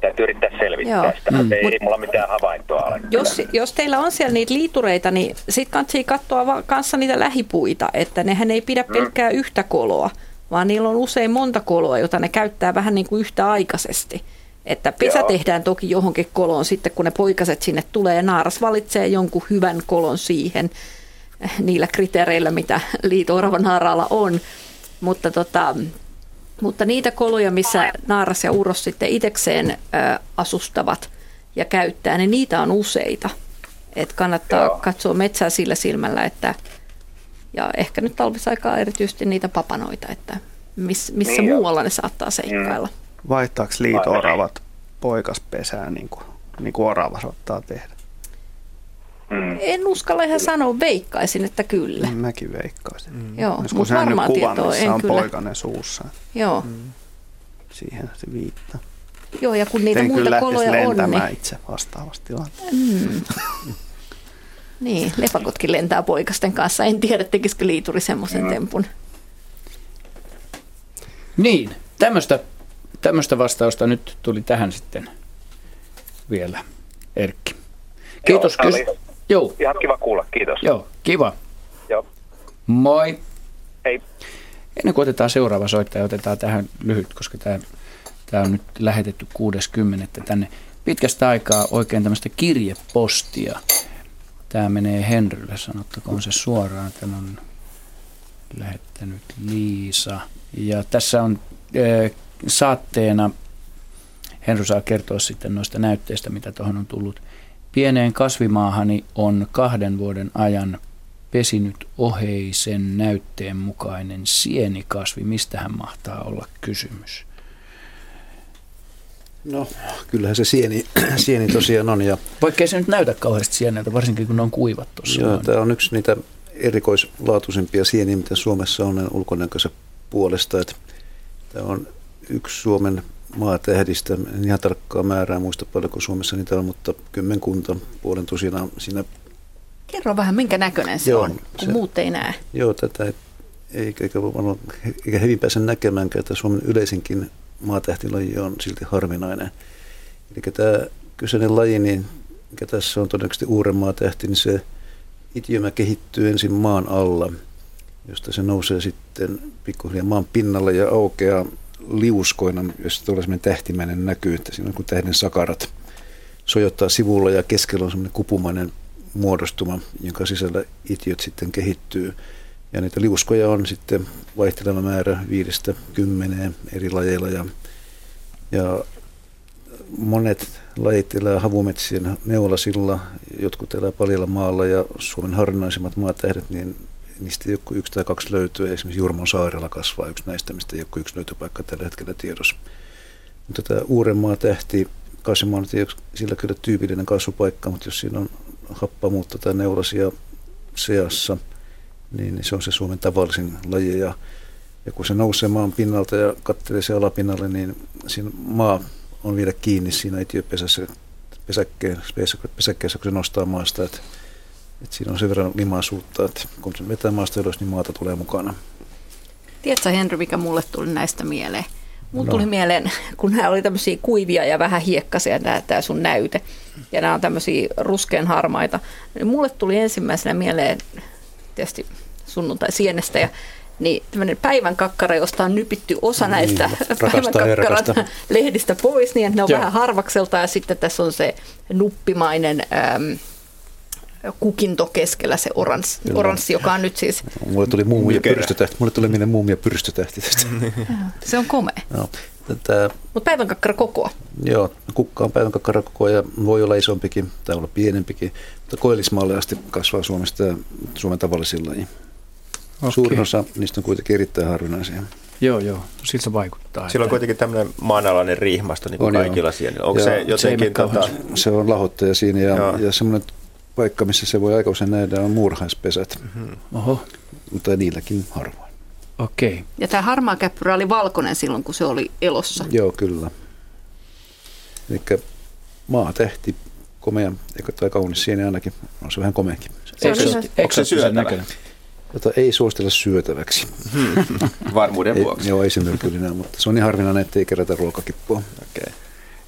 täytyy yrittää selvittää Joo. sitä, Mm. mutta ei, ei mulla mitään havaintoa ole. Jos, jos teillä on siellä niitä liitureita, niin sitten kannattaa katsoa va- kanssa niitä lähipuita, että nehän ei pidä pelkkää yhtä koloa, vaan niillä on usein monta koloa, jota ne käyttää vähän niin kuin yhtäaikaisesti. Että pesä Joo. tehdään toki johonkin koloon sitten, kun ne poikaset sinne tulee naaras valitsee jonkun hyvän kolon siihen eh, niillä kriteereillä, mitä liito naaralla on. Mutta, tota, mutta niitä koloja, missä naaras ja uros sitten itekseen ö, asustavat ja käyttää, niin niitä on useita. Et kannattaa Joo. katsoa metsää sillä silmällä, että ja ehkä nyt talvisaikaa erityisesti niitä papanoita, että miss, missä Niin muualla ne saattaa seikkailla. Vaihtaako liito-oravat poikaspesää niin kuin, niin kuin orava saattaa tehdä? Mm. En uskalla ihan sanoa, veikkaisin, että kyllä. Mm. Mäkin veikkaisin. Mm. Joo, kun mutta sä nyt kuvan, tietoa missä en on kyllä. poikainen suussa, Joo. Mm. siihen se viittaa. Joo, ja kun niitä en kyllä muita koloja on, lentämään niin, itse vastaavasti tilanteessa. mm, niin, lepakotkin lentää poikasten kanssa. En tiedä, tekisikö liituri semmoisen tempun. Niin, tämmöistä, tämmöistä vastausta nyt tuli tähän sitten vielä, Erkki. Kiitos. Joo, kys- Joo, Ihan kiva kuulla, kiitos. joo, kiva. Joo. Moi. Hei. Ennen kuin otetaan seuraava soittaja, otetaan tähän lyhyt, koska tämä, tämä on nyt lähetetty 60. tänne. Pitkästä aikaa oikein tämmöistä kirjepostia. Tämä menee Henrylle, sanottakoon se suoraan. Tän on lähettänyt Liisa. Ja tässä on äh, saatteena, Henry saa kertoa sitten noista näytteistä, mitä tuohon on tullut. Pieneen kasvimaahani on kahden vuoden ajan pesinyt oheisen näytteen mukainen sienikasvi. Mistähän mahtaa olla kysymys? No, kyllähän se sieni, sieni tosiaan on. Ja, Vaikkei se nyt näytä kauheasti sieneltä, varsinkin kun ne on kuivat tuossa. joo, tämä on yksi niitä erikoislaatuisimpia sieniä, mitä Suomessa on ulkonäköisen puolesta. Että tämä on yksi Suomen maatähdistä. En ihan tarkkaa määrää muista paljonko Suomessa niitä on, mutta kymmenkunta puolen tusina siinä. Kerro vähän, minkä näköinen se Joo, on, kun se- muut ei näe. Joo, tätä ei, eikä, eikä, eikä hevin pääse näkemäänkään, että Suomen yleisinkin maatähtilaji on silti harvinainen. Eli tämä kyseinen laji, niin mikä tässä on todennäköisesti Uudenmaa tähti, niin se itiömä kehittyy ensin maan alla, josta se nousee sitten pikkuhiljaa maan pinnalle ja aukeaa liuskoina, jos tuolla semmoinen tähtimäinen näkyy, että siinä on kuin tähden sakarat sojottaa sivulla ja keskellä on semmoinen kupumainen muodostuma, jonka sisällä itiöt sitten kehittyy. Ja niitä liuskoja on sitten vaihteleva määrä viidestä kymmeneen eri lajeilla ja, ja monet lajit elää havumetsien neulasilla jotkut elää paljalla maalla ja Suomen harvinaisimmat maatähdet, niin niistä joku yksi tai kaksi löytyy. Esimerkiksi Jurmon saarella kasvaa yksi näistä, mistä joku yksi löytöpaikka tällä hetkellä tiedossa. Mutta tämä Uudenmaa tähti, kasvimaa ole sillä kyllä tyypillinen kasvupaikka, mutta jos siinä on happamuutta tai neulasia seassa, niin se on se Suomen tavallisin laji. Ja, ja kun se nousee maan pinnalta ja katselee se alapinnalle, niin siinä maa on vielä kiinni siinä etiöpesässä pesäkkeessä, kun se nostaa maasta. Että, että siinä on sen verran limaisuutta, että kun se vetää maasta ylös, niin maata tulee mukana. Tiedätkö Henry, mikä mulle tuli näistä mieleen? Mulle no. tuli mieleen, kun nämä oli tämmöisiä kuivia ja vähän hiekkaisia, tämä, tämä sun näyte, ja nämä on tämmöisiä ruskean harmaita, niin mulle tuli ensimmäisenä mieleen tietysti sunnuntai sienestä ja niin tämmöinen päivän kakkara, josta on nypitty osa niin, näistä päivän kakkaran lehdistä pois, niin ne on Joo. vähän harvakselta ja sitten tässä on se nuppimainen äm, kukinto keskellä se oranssi, oranssi, joka on nyt siis... Mulle tuli muumia pyrstötähti. Mulle tuli minne muumia pyrstötähti tästä. se on komea. No. Tätä, Mutta päivänkakkara kokoa. Joo, kukka on päivänkakkara kokoa ja voi olla isompikin tai olla pienempikin. Mutta koillismaalle asti kasvaa Suomesta Suomen tavallisilla laji. Okay. Suurin osa niistä on kuitenkin erittäin harvinaisia. Joo, joo. Siltä se vaikuttaa. Sillä on kuitenkin tämmöinen maanalainen riihmasto niin kuin on, kaikilla siellä. Onko se jotenkin... Se, tota... se on lahottaja siinä ja, ja semmoinen paikka, missä se voi aika usein nähdä, on muurhaispesät. Mm-hmm. Oho. Mutta niilläkin harvoin. Okei. Okay. Ja tämä harmaa käppyrä oli valkoinen silloin, kun se oli elossa. Joo, kyllä. Eli maatähti, komea, eikä tai kaunis sieni ainakin, on se vähän komeakin. Se on, se, onko se syötävä? Jota ei suositella syötäväksi. Hmm. Varmuuden vuoksi. Ei, joo, ei se myrkyllinen, mutta se on niin harvinainen, että ei kerätä ruokakippua. Okay.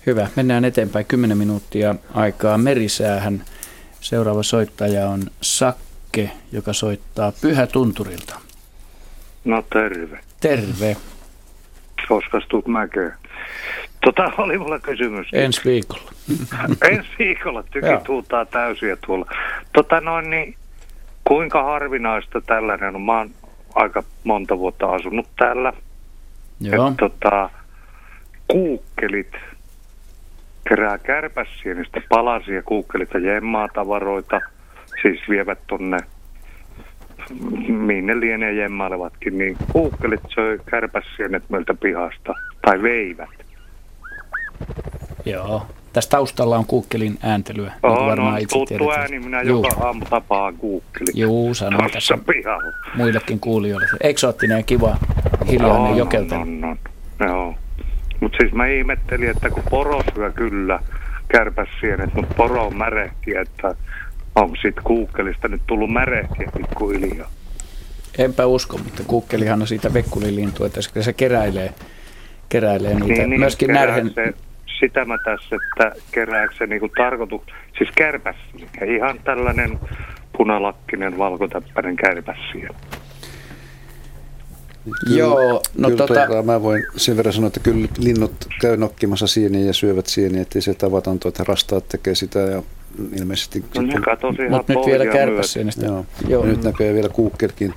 Hyvä, mennään eteenpäin. Kymmenen minuuttia aikaa merisäähän. Seuraava soittaja on Sakke, joka soittaa Pyhätunturilta. No terve. Terve. Koska tuut mäkeen? Tota oli mulla kysymys. Ensi viikolla. Ensi viikolla tyki tuutaa täysiä tuolla. Tota noin, niin kuinka harvinaista tällainen on? Mä oon aika monta vuotta asunut täällä. Joo. Et, tota, kuukkelit kerää kärpäsienistä palasia, kuukkelit ja jemmaa tavaroita, siis vievät tonne minne lienee jemmailevatkin, niin kuukkelit söi kärpäsienet meiltä pihasta, tai veivät. Joo. Tässä taustalla on kuukkelin ääntelyä. Oh, niin varmaan no, itse tuttu tiedät. ääni, minä Juu. joka aamu tapaan kuukkelin. Juu, sanoo tässä pihalla. muillekin kuulijoille. Eksoottinen ja kiva, hiljainen no, jokelta. No, no, no. Joo. Mutta siis mä ihmettelin, että kun poro syö kyllä kärpäsienet, mutta poro on märehti, että onko sitten kuukkelista nyt tullut märehtiä pikkuhiljaa. Enpä usko, mutta kuukkelihan on siitä vekkulilintu, että se keräilee, keräilee niitä. Niin, niin, Myöskin närhen... Se, sitä mä tässä, että kerääkö se niinku tarkoitus, siis kärpäs, ihan tällainen punalakkinen valkotäppäinen kärpässiä. Kyllä, Joo, no kyllä tota... Tuota, mä voin sen verran sanoa, että kyllä linnut käy nokkimassa sieniä ja syövät sieniä, ettei se tavatonta, että rastaat tekee sitä ja ilmeisesti... No sitten... Mutta nyt vielä kärpäsienistä. Joo, Joo. Ja nyt näkyy vielä kuukkelkin.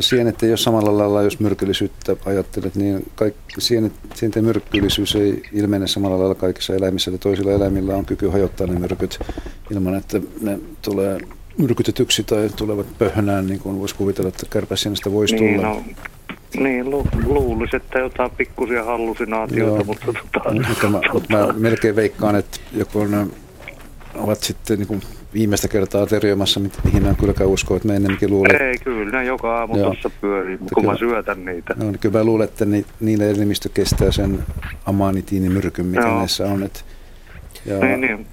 Sienet ei ole samalla lailla, jos myrkyllisyyttä ajattelet, niin kaikki, sienet, sienten myrkyllisyys ei ilmene samalla lailla kaikissa eläimissä. Eli toisilla eläimillä on kyky hajottaa ne myrkyt ilman, että ne tulee myrkytetyksi tai tulevat pöhönään, niin kuin voisi kuvitella, että kärpäsienestä voisi niin, tulla. No, niin, lu, luulisi, että jotain pikkusia hallusinaatioita, Joo. mutta, tota, mutta mä, mä melkein veikkaan, että joku on, ovat sitten niin kuin viimeistä kertaa terjoimassa, mihin mä kylläkään usko, että mä ennenkin luulen. Ei, kyllä ne joka aamu tuossa pyörii, kun kyllä, mä syötän niitä. No, niin kyllä mä luulen, että ni, niille elimistö kestää sen amanitiinimyrkyn, mikä Joo. näissä on. Että, ja niin, niin.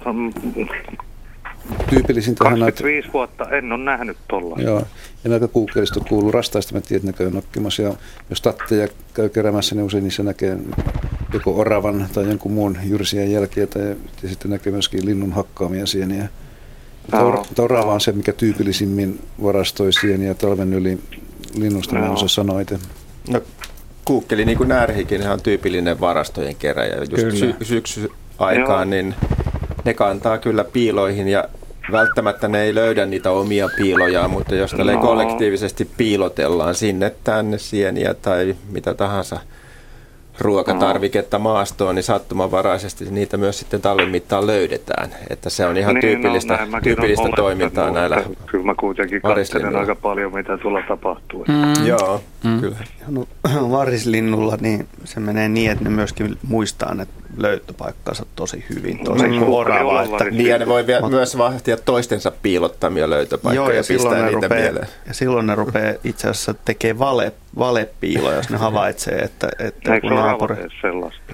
Tyypillisin tähän 25 vuotta en ole nähnyt tuolla. Joo, ja näitä kuukkelista kuuluu rastaista, mä tiedän, käy nokkimassa. Ja jos tatteja käy keräämässä, niin usein niissä näkee joko oravan tai jonkun muun jyrsien jälkiä, tai ja sitten näkee myöskin linnun hakkaamia sieniä. Mutta orava on se, mikä tyypillisimmin varastoi sieniä talven yli linnusta, no. osaa sanoa itse. No, kuukkeli, niin kuin närhikin, on tyypillinen varastojen keräjä. Just sy- syksy aikaan, niin ne kantaa kyllä piiloihin ja välttämättä ne ei löydä niitä omia piiloja, mutta jos no. ne kollektiivisesti piilotellaan sinne tänne sieniä tai mitä tahansa ruokatarviketta maastoon, niin sattumanvaraisesti niitä myös sitten talven mittaan löydetään. Että se on ihan niin, tyypillistä, no, tyypillistä toimintaa näillä Kyllä mä kuitenkin katselen aika paljon, mitä tuolla tapahtuu. Mm. Joo, mm. kyllä. No, varislinnulla niin se menee niin, että ne myöskin muistaa ne löytöpaikkansa tosi hyvin, tosi mm. orava. Että, niin, ja ne voi vielä, myös vahtia toistensa piilottamia löytöpaikkoja joo, ja, ja pistää niitä rupeaa, mieleen. Ja silloin ne rupeaa itse asiassa tekemään vale, valepiiloja, jos ne havaitsee, että, että Eikö kun naapuri... sellaista?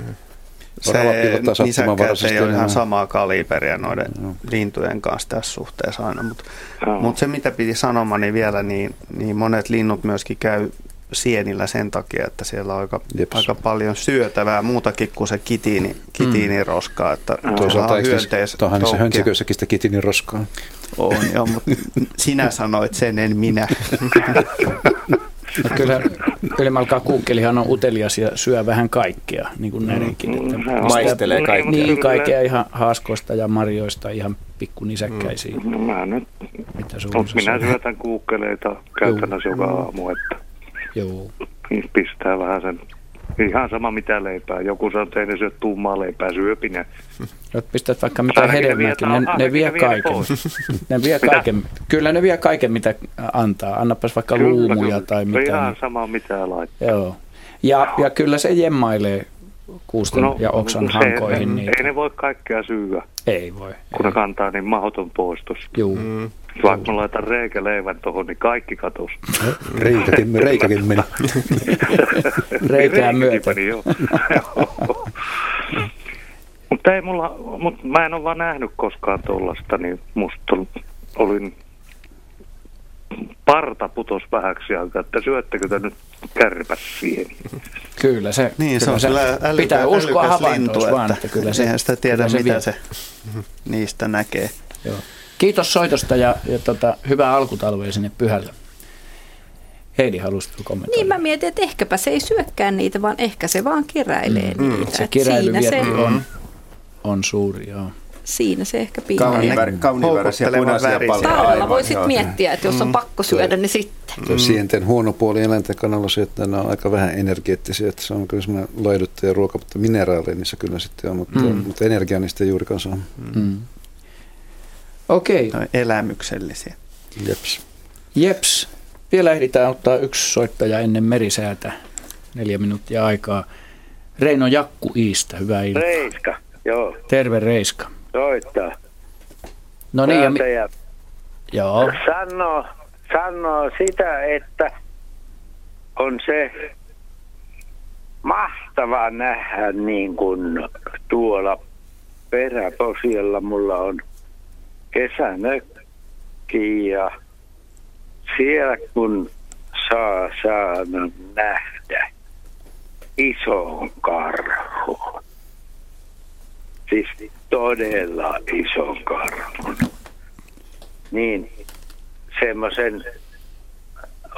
Se nisäkkäät ei ole ihan samaa kaliberia noiden no. lintujen kanssa tässä suhteessa aina, mutta no. mut se mitä piti sanomaan niin vielä, niin, niin monet linnut myöskin käy sienillä sen takia, että siellä on aika, aika paljon syötävää muutakin kuin se kitiini, kitiiniroskaa. Mm. Että Toisaalta hyönteis, Tuohan se hönsiköissäkin sitä kitiiniroskaa. On, joo, mutta sinä sanoit sen, en minä. No kyllä Ylimalkaa kuukkelihan on utelias ja syö vähän kaikkea, niin kuin näidenkin. Että mm, Maistelee kaikkea. Niin, kaikkea ihan haaskoista ja marjoista ihan pikkunisäkkäisiin. Mm. No, mä nyt, Mitä minä syötän kuukkeleita käytännössä joka aamu, että Joo. Niin pistää vähän sen Ihan sama mitä leipää. Joku sanoo, että ei ne syö tummaa leipää, syöpinen. Olet pistät vaikka mitä hedelmääkin, ne, ne vie kaiken. ne vie kaiken. Kyllä ne vie kaiken, mitä antaa. Annapas vaikka kyllä, luumuja kyllä. tai mitä. Ihan sama mitä laittaa. Joo. Ja, ja kyllä se jemmailee kuusten no, ja oksan se, hankoihin. Ne, Ei ne voi kaikkea syyä. Ei voi. Kun ei. ne kantaa niin mahdoton poistus. Joo. Mm. Vaikka mä laitan reikäleivän tuohon, niin kaikki katos. Reikäkin, reikäkin meni. Reikää myötä. mutta ei mulla, mut mä en ole vaan nähnyt koskaan tuollaista, niin musta olin parta putos vähäksi aikaa, että syöttekö te nyt siihen? Kyllä se, niin, kyllä se, on se äly, pitää uskoa havaintoon vaan, että kyllä se, sitä tiedä, se mitä vie. se niistä näkee. Joo. Kiitos soitosta ja, ja tota, hyvää alkutalvea sinne pyhällä. Heidi, halusitko kommentoida? Niin mä mietin, että ehkäpä se ei syökkään niitä, vaan ehkä se vaan keräilee mm. niitä. Se keräilyvietti on, on suuri, joo. Siinä se ehkä piilee. Kauniinvärisiä punaisia paljon. Talvella voisit miettiä, että jos on mm. pakko syödä, niin sitten. Mm. Sienten huono puoli eläinten kannalla se, että ne on aika vähän energeettisiä, että se on kyllä semmoinen laiduttaja ruoka, mutta mineraaleja niissä kyllä sitten on, mutta, mm. mutta energiaa niistä ei juurikaan saa. Mm. Okei. Okay. elämyksellisiä. Jeps. Jeps. Vielä ehditään ottaa yksi soittaja ennen merisäätä. Neljä minuuttia aikaa. Reino Jakku Iistä, hyvää iltaa. Reiska, joo. Terve Reiska. Soittaa. No niin, ja mi- joo. Sanoo, sanoo sitä, että on se mahtava nähdä niin kuin tuolla peräposialla mulla on – kesänökkiin ja siellä kun saa saada nähdä ison karhun, siis todella ison karhun, niin semmoisen,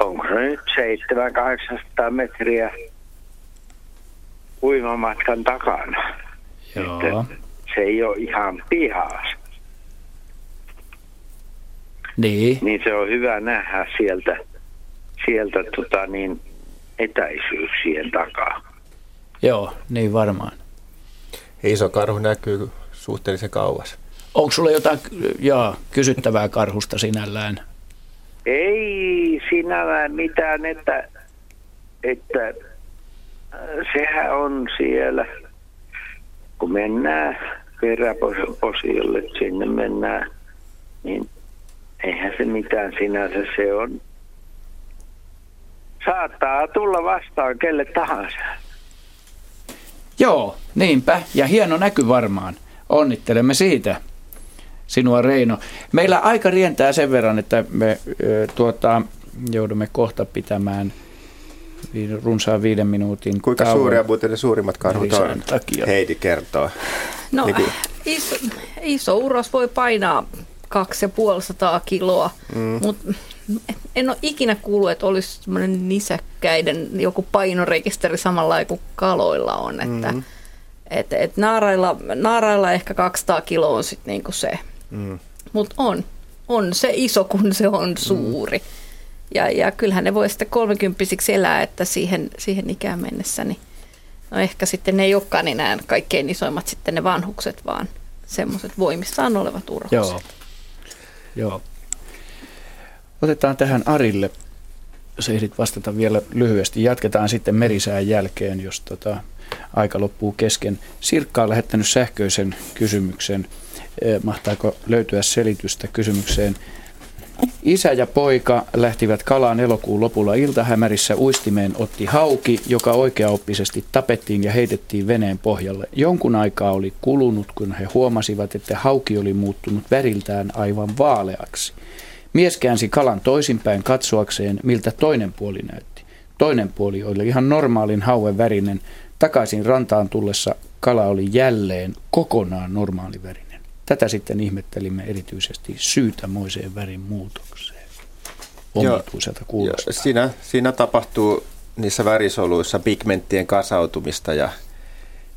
onko se nyt 700-800 metriä uimamatkan takana. Joo. se ei ole ihan pihas. Niin. niin se on hyvä nähdä sieltä, sieltä tota niin, etäisyyksien takaa. Joo, niin varmaan. Iso karhu näkyy suhteellisen kauas. Onko sulla jotain jaa, kysyttävää karhusta sinällään? Ei sinällään mitään, että, että äh, sehän on siellä, kun mennään peräposiolle, sinne mennään, niin eihän se mitään sinänsä se on. Saattaa tulla vastaan kelle tahansa. Joo, niinpä. Ja hieno näky varmaan. Onnittelemme siitä sinua Reino. Meillä aika rientää sen verran, että me tuota, joudumme kohta pitämään runsaan viiden minuutin Kuinka tauon. suuria muuten ne suurimmat karhut on? Takia. Heidi kertoo. No, niin iso, iso uros voi painaa 2500 kiloa, mm. mutta en ole ikinä kuullut, että olisi semmoinen nisäkkäiden joku painorekisteri samalla kuin kaloilla on, että mm. Et, et naarailla, naarailla ehkä 200 kiloa on sitten niinku se, mm. mutta on, on se iso, kun se on suuri. Mm. Ja, ja kyllähän ne voi sitten kolmekymppisiksi elää, että siihen, siihen ikään mennessä niin No ehkä sitten ne ei olekaan enää kaikkein isoimmat sitten ne vanhukset, vaan semmoiset voimissaan olevat urokset. Joo. Joo. Otetaan tähän Arille, jos ehdit vastata vielä lyhyesti. Jatketaan sitten merisään jälkeen, jos tota, aika loppuu kesken. Sirkka on lähettänyt sähköisen kysymyksen. Mahtaako löytyä selitystä kysymykseen? Isä ja poika lähtivät kalaan elokuun lopulla iltahämärissä. Uistimeen otti hauki, joka oikeaoppisesti tapettiin ja heitettiin veneen pohjalle. Jonkun aikaa oli kulunut, kun he huomasivat, että hauki oli muuttunut väriltään aivan vaaleaksi. Mies käänsi kalan toisinpäin katsoakseen, miltä toinen puoli näytti. Toinen puoli oli ihan normaalin hauen värinen. Takaisin rantaan tullessa kala oli jälleen kokonaan normaalivärinen. Tätä sitten ihmettelimme erityisesti syytämoiseen värin muutokseen. Omituiselta kuulostaa. Siinä, siinä tapahtuu niissä värisoluissa pigmenttien kasautumista ja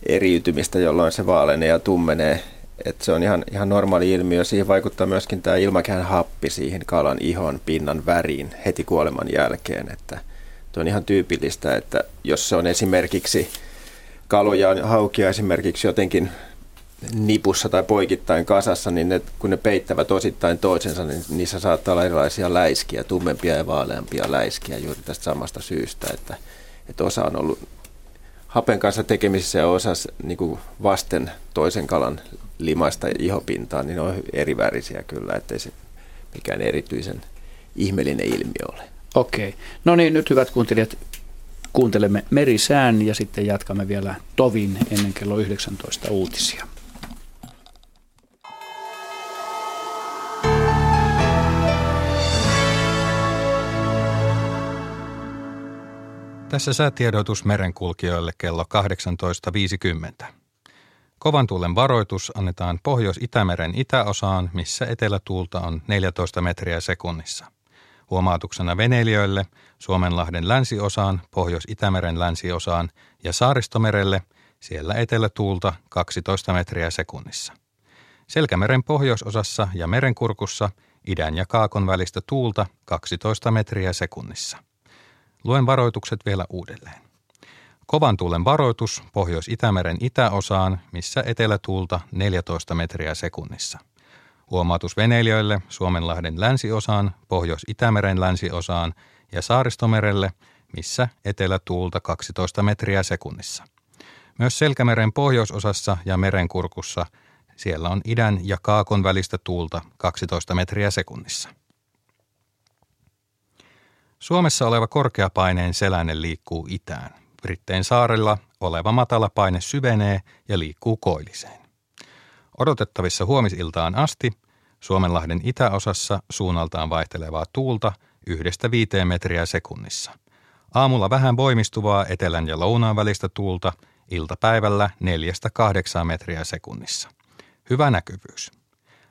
eriytymistä, jolloin se vaalenee ja tummenee. Et se on ihan, ihan normaali ilmiö. Siihen vaikuttaa myöskin tämä ilmakehän happi siihen kalan ihon pinnan väriin heti kuoleman jälkeen. Että on ihan tyypillistä, että jos se on esimerkiksi kaloja haukia esimerkiksi jotenkin nipussa tai poikittain kasassa, niin ne, kun ne peittävät osittain toisensa, niin niissä saattaa olla erilaisia läiskiä, tummempia ja vaaleampia läiskiä juuri tästä samasta syystä, että, että osa on ollut hapen kanssa tekemisissä ja osa niin vasten toisen kalan limaista ihopintaa, niin ne on eri värisiä kyllä, ettei se mikään erityisen ihmeellinen ilmiö ole. Okei. No niin, nyt hyvät kuuntelijat, kuuntelemme merisään ja sitten jatkamme vielä tovin ennen kello 19 uutisia. Tässä säätiedotus merenkulkijoille kello 18.50. Kovan tuulen varoitus annetaan Pohjois-Itämeren itäosaan, missä etelätuulta on 14 metriä sekunnissa. Huomautuksena veneilijöille Suomenlahden länsiosaan, Pohjois-Itämeren länsiosaan ja Saaristomerelle, siellä etelätuulta 12 metriä sekunnissa. Selkämeren pohjoisosassa ja merenkurkussa idän ja kaakon välistä tuulta 12 metriä sekunnissa. Luen varoitukset vielä uudelleen. Kovan tuulen varoitus Pohjois-Itämeren itäosaan, missä etelätuulta 14 metriä sekunnissa. Huomautus veneilijöille Suomenlahden länsiosaan, Pohjois-Itämeren länsiosaan ja Saaristomerelle, missä etelätuulta 12 metriä sekunnissa. Myös Selkämeren pohjoisosassa ja merenkurkussa siellä on idän ja kaakon välistä tuulta 12 metriä sekunnissa. Suomessa oleva korkeapaineen seläinen liikkuu itään. Brittein saarella oleva matala paine syvenee ja liikkuu koilliseen. Odotettavissa huomisiltaan asti Suomenlahden itäosassa suunnaltaan vaihtelevaa tuulta yhdestä viiteen metriä sekunnissa. Aamulla vähän voimistuvaa etelän ja lounaan välistä tuulta, iltapäivällä neljästä kahdeksaan metriä sekunnissa. Hyvä näkyvyys.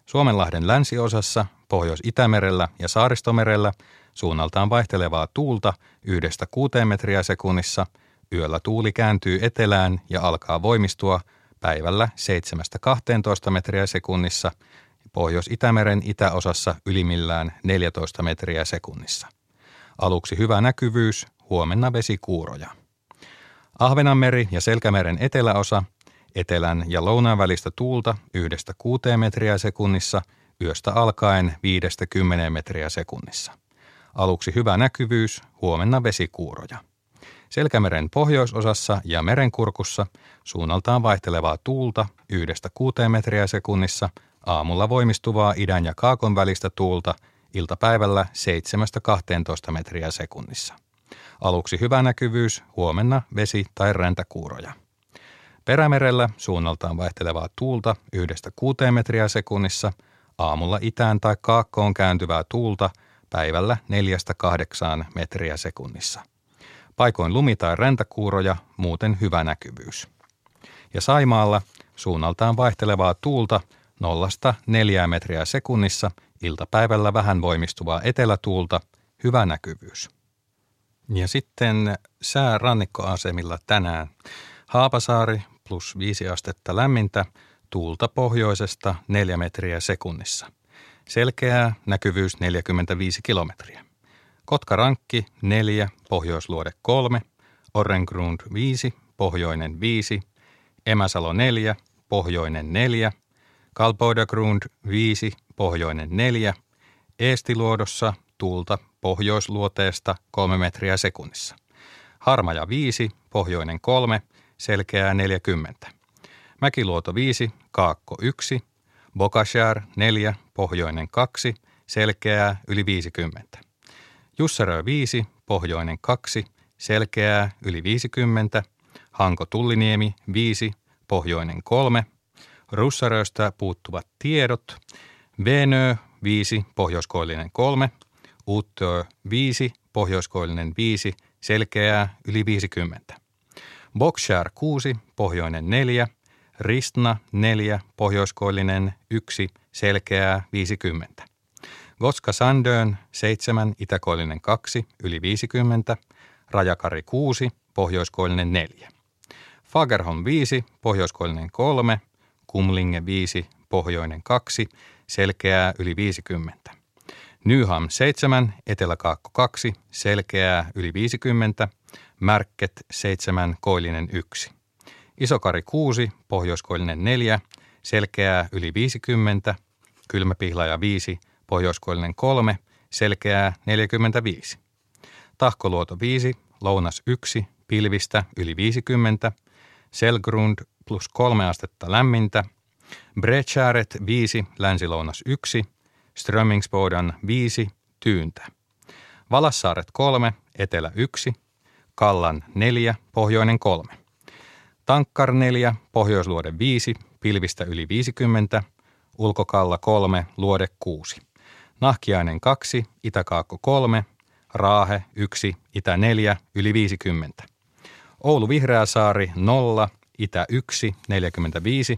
Suomenlahden länsiosassa, Pohjois-Itämerellä ja Saaristomerellä suunnaltaan vaihtelevaa tuulta yhdestä kuuteen metriä sekunnissa, yöllä tuuli kääntyy etelään ja alkaa voimistua päivällä 7-12 metriä sekunnissa, Pohjois-Itämeren itäosassa ylimmillään 14 metriä sekunnissa. Aluksi hyvä näkyvyys, huomenna vesikuuroja. Ahvenanmeri ja Selkämeren eteläosa, etelän ja lounaan välistä tuulta yhdestä kuuteen metriä sekunnissa, yöstä alkaen 5-10 metriä sekunnissa. Aluksi hyvä näkyvyys, huomenna vesikuuroja. Selkämeren pohjoisosassa ja merenkurkussa suunnaltaan vaihtelevaa tuulta yhdestä kuuteen metriä sekunnissa, aamulla voimistuvaa idän ja kaakon välistä tuulta, iltapäivällä 7-12 metriä sekunnissa. Aluksi hyvä näkyvyys, huomenna vesi- tai räntäkuuroja. Perämerellä suunnaltaan vaihtelevaa tuulta yhdestä kuuteen metriä sekunnissa, aamulla itään tai kaakkoon kääntyvää tuulta – päivällä 4-8 metriä sekunnissa. Paikoin lumi- tai räntäkuuroja, muuten hyvä näkyvyys. Ja Saimaalla suunnaltaan vaihtelevaa tuulta 0-4 metriä sekunnissa, iltapäivällä vähän voimistuvaa etelätuulta, hyvä näkyvyys. Ja sitten sää rannikkoasemilla tänään. Haapasaari plus 5 astetta lämmintä, tuulta pohjoisesta 4 metriä sekunnissa. Selkeää, näkyvyys 45 kilometriä. Kotkarankki 4, Pohjoisluode 3, Orrengrund 5, pohjoinen 5, Emäsalo 4, pohjoinen 4, Kalpoidagrund 5, pohjoinen 4, Eestiluodossa tuulta pohjoisluoteesta 3 metriä sekunnissa. Harmaja 5, pohjoinen 3, selkeää 40. Mäkiluoto 5, Kaakko 1, Bokashär 4, pohjoinen 2, selkeää yli 50. Jussarö 5, pohjoinen 2, selkeää yli 50. Hanko Tulliniemi 5, pohjoinen 3. Russaröstä puuttuvat tiedot. Venö 5, pohjoiskoillinen 3. Uttö 5, pohjoiskoillinen 5, selkeää yli 50. Bokshar 6, pohjoinen 4. Ristna 4, pohjoiskoillinen 1, selkeää 50. Goska Sandön 7, itäkoillinen 2, yli 50. Rajakari 6, pohjoiskoillinen 4. Fagerholm 5, pohjoiskoillinen 3. Kumlinge 5, pohjoinen 2, selkeää yli 50. Nyham 7, eteläkaakko 2, selkeää yli 50. Märket 7, koillinen 1. Isokari 6, pohjoiskoillinen 4, selkeää yli 50, kylmäpihlaja 5, pohjoiskoillinen 3, selkeää 45. Tahkoluoto 5, lounas 1, pilvistä yli 50, Selgrund plus 3 astetta lämmintä, Brecháret 5, länsilounas 1, Strömingsbodan 5, tyyntä. Valassaaret 3, etelä 1, Kallan 4, pohjoinen 3. Tankkar 4, Pohjoisluode 5, pilvistä yli 50, Ulkokalla 3, Luode 6. Nahkiainen 2, Itäkaakko 3, Raahe 1, Itä 4, yli 50. Oulu Vihreäsaari 0, Itä 1, 45.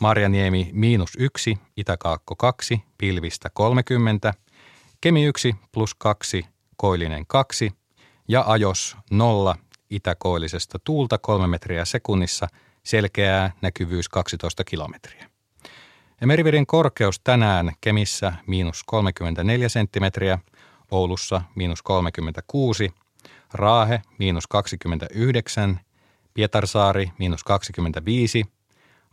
Marjaniemi miinus 1, Itäkaakko 2, pilvistä 30. Kemi 1 plus 2, Koillinen 2 ja Ajos 0, itäkoillisesta tuulta 3 metriä sekunnissa, selkeää näkyvyys 12 kilometriä. Ja meriveden korkeus tänään Kemissä miinus 34 senttimetriä, Oulussa miinus 36, Raahe miinus 29, Pietarsaari miinus 25,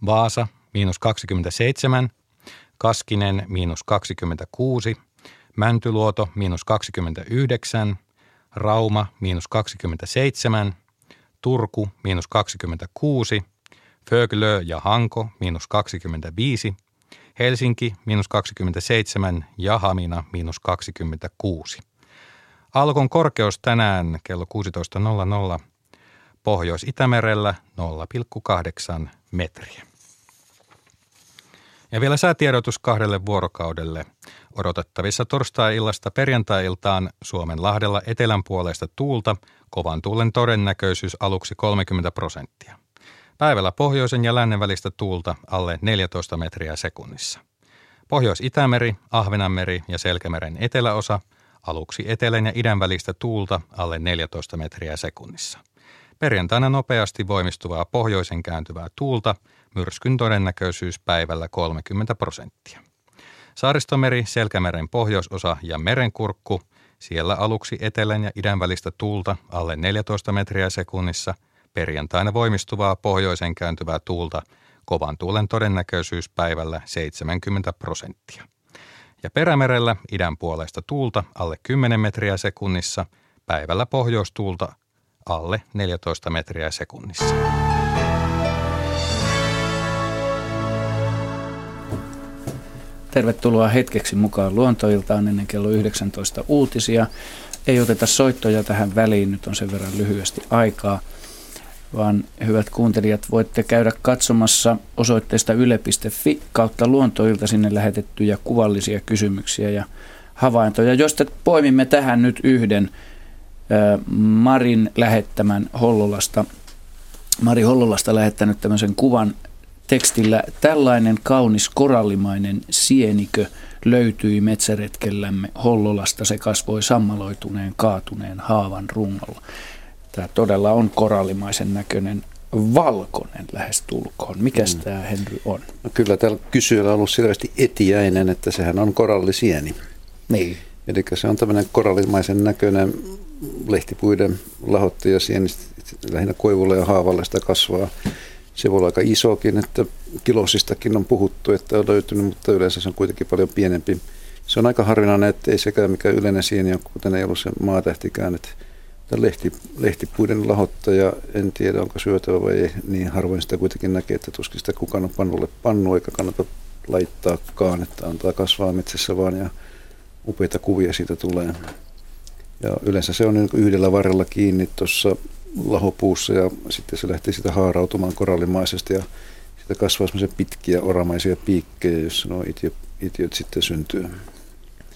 Vaasa miinus 27, Kaskinen miinus 26, Mäntyluoto miinus 29, Rauma miinus 27, Turku miinus 26, Föglö ja Hanko miinus 25, Helsinki miinus 27 ja Hamina miinus 26. Alkon korkeus tänään kello 16.00 Pohjois-Itämerellä 0,8 metriä. Ja vielä säätiedotus kahdelle vuorokaudelle. Odotettavissa torstai-illasta perjantai-iltaan Suomen lahdella etelän puolesta tuulta, kovan tuulen todennäköisyys aluksi 30 prosenttia. Päivällä pohjoisen ja lännen välistä tuulta alle 14 metriä sekunnissa. Pohjois-Itämeri, Ahvenanmeri ja Selkämeren eteläosa aluksi etelän ja idän välistä tuulta alle 14 metriä sekunnissa. Perjantaina nopeasti voimistuvaa pohjoisen kääntyvää tuulta, myrskyn todennäköisyys päivällä 30 prosenttia. Saaristomeri, Selkämeren pohjoisosa ja merenkurkku, siellä aluksi etelän ja idän välistä tuulta alle 14 metriä sekunnissa – Perjantaina voimistuvaa pohjoisen kääntyvää tuulta, kovan tuulen todennäköisyys päivällä 70 prosenttia. Ja perämerellä idän puolesta tuulta alle 10 metriä sekunnissa, päivällä pohjoistuulta alle 14 metriä sekunnissa. Tervetuloa hetkeksi mukaan luontoiltaan ennen kello 19 uutisia. Ei oteta soittoja tähän väliin, nyt on sen verran lyhyesti aikaa vaan hyvät kuuntelijat, voitte käydä katsomassa osoitteesta yle.fi kautta luontoilta sinne lähetettyjä kuvallisia kysymyksiä ja havaintoja, joista poimimme tähän nyt yhden Marin lähettämän Hollolasta. Mari Hollolasta lähettänyt tämmöisen kuvan tekstillä Tällainen kaunis korallimainen sienikö löytyi metsäretkellämme Hollolasta. Se kasvoi sammaloituneen kaatuneen haavan rungolla. Tämä todella on korallimaisen näköinen valkoinen lähes tulkoon. Mikäs mm. tämä Henry on? No kyllä täällä kysyjällä on ollut selvästi etiäinen, että sehän on korallisieni. Niin. Eli se on tämmöinen korallimaisen näköinen lehtipuiden lahottaja sienistä, lähinnä koivulla ja haavalla sitä kasvaa. Se voi olla aika isokin, että kilosistakin on puhuttu, että on löytynyt, mutta yleensä se on kuitenkin paljon pienempi. Se on aika harvinainen, että ei sekään mikä yleinen sieni on, kuten ei ollut se maatähtikään. Että lehti, lehtipuiden lahottaja, en tiedä onko syötävä vai ei, niin harvoin sitä kuitenkin näkee, että tuskin sitä kukaan on pannulle pannu, eikä kannata laittaakaan, että antaa kasvaa metsässä vaan ja upeita kuvia siitä tulee. Ja yleensä se on niin yhdellä varrella kiinni tuossa lahopuussa ja sitten se lähtee sitä haarautumaan korallimaisesti ja siitä kasvaa semmoisia pitkiä oramaisia piikkejä, joissa nuo itiöt, itiöt sitten syntyy.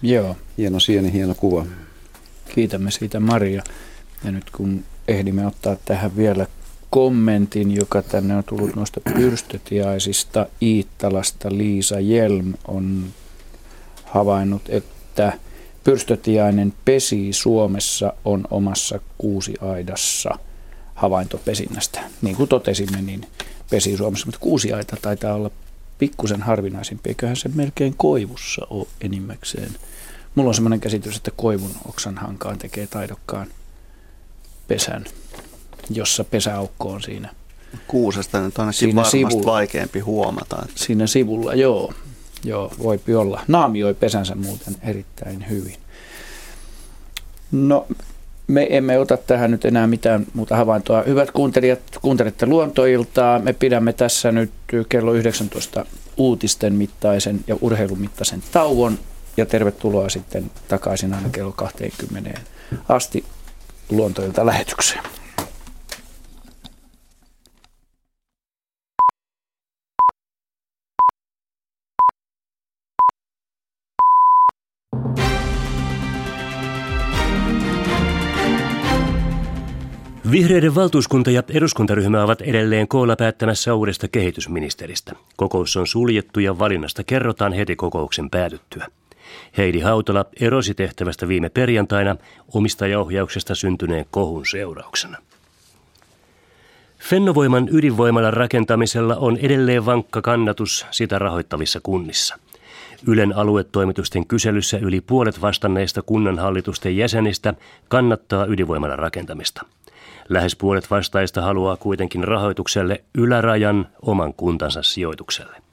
Joo. Hieno sieni, hieno kuva. Kiitämme siitä Maria. Ja nyt kun ehdimme ottaa tähän vielä kommentin, joka tänne on tullut noista pyrstötiaisista Iittalasta. Liisa Jelm on havainnut, että pyrstötiainen pesi Suomessa on omassa kuusiaidassa havaintopesinnästä. Niin kuin totesimme, niin pesi Suomessa, mutta kuusiaita taitaa olla pikkusen harvinaisempi. Eiköhän se melkein koivussa ole enimmäkseen. Mulla on sellainen käsitys, että koivun oksan hankaan tekee taidokkaan pesän jossa pesäaukko on siinä. Kuusesta nyt on siinä varmasti sivulla. vaikeampi huomata. Että... Siinä sivulla, joo. Joo, voipi olla. Naamioi pesänsä muuten erittäin hyvin. No, me emme ota tähän nyt enää mitään muuta havaintoa. Hyvät kuuntelijat, kuuntelette luontoiltaa. Me pidämme tässä nyt kello 19 uutisten mittaisen ja urheilumittaisen tauon. Ja tervetuloa sitten takaisin aina kello 20 asti luontoilta lähetykseen. Vihreiden valtuuskunta ja eduskuntaryhmä ovat edelleen koolla päättämässä uudesta kehitysministeristä. Kokous on suljettu ja valinnasta kerrotaan heti kokouksen päätyttyä. Heidi Hautala erosi tehtävästä viime perjantaina omistajaohjauksesta syntyneen kohun seurauksena. Fennovoiman ydinvoimalan rakentamisella on edelleen vankka kannatus sitä rahoittavissa kunnissa. Ylen aluetoimitusten kyselyssä yli puolet vastanneista kunnanhallitusten jäsenistä kannattaa ydinvoimalan rakentamista. Lähes puolet vastaista haluaa kuitenkin rahoitukselle ylärajan oman kuntansa sijoitukselle.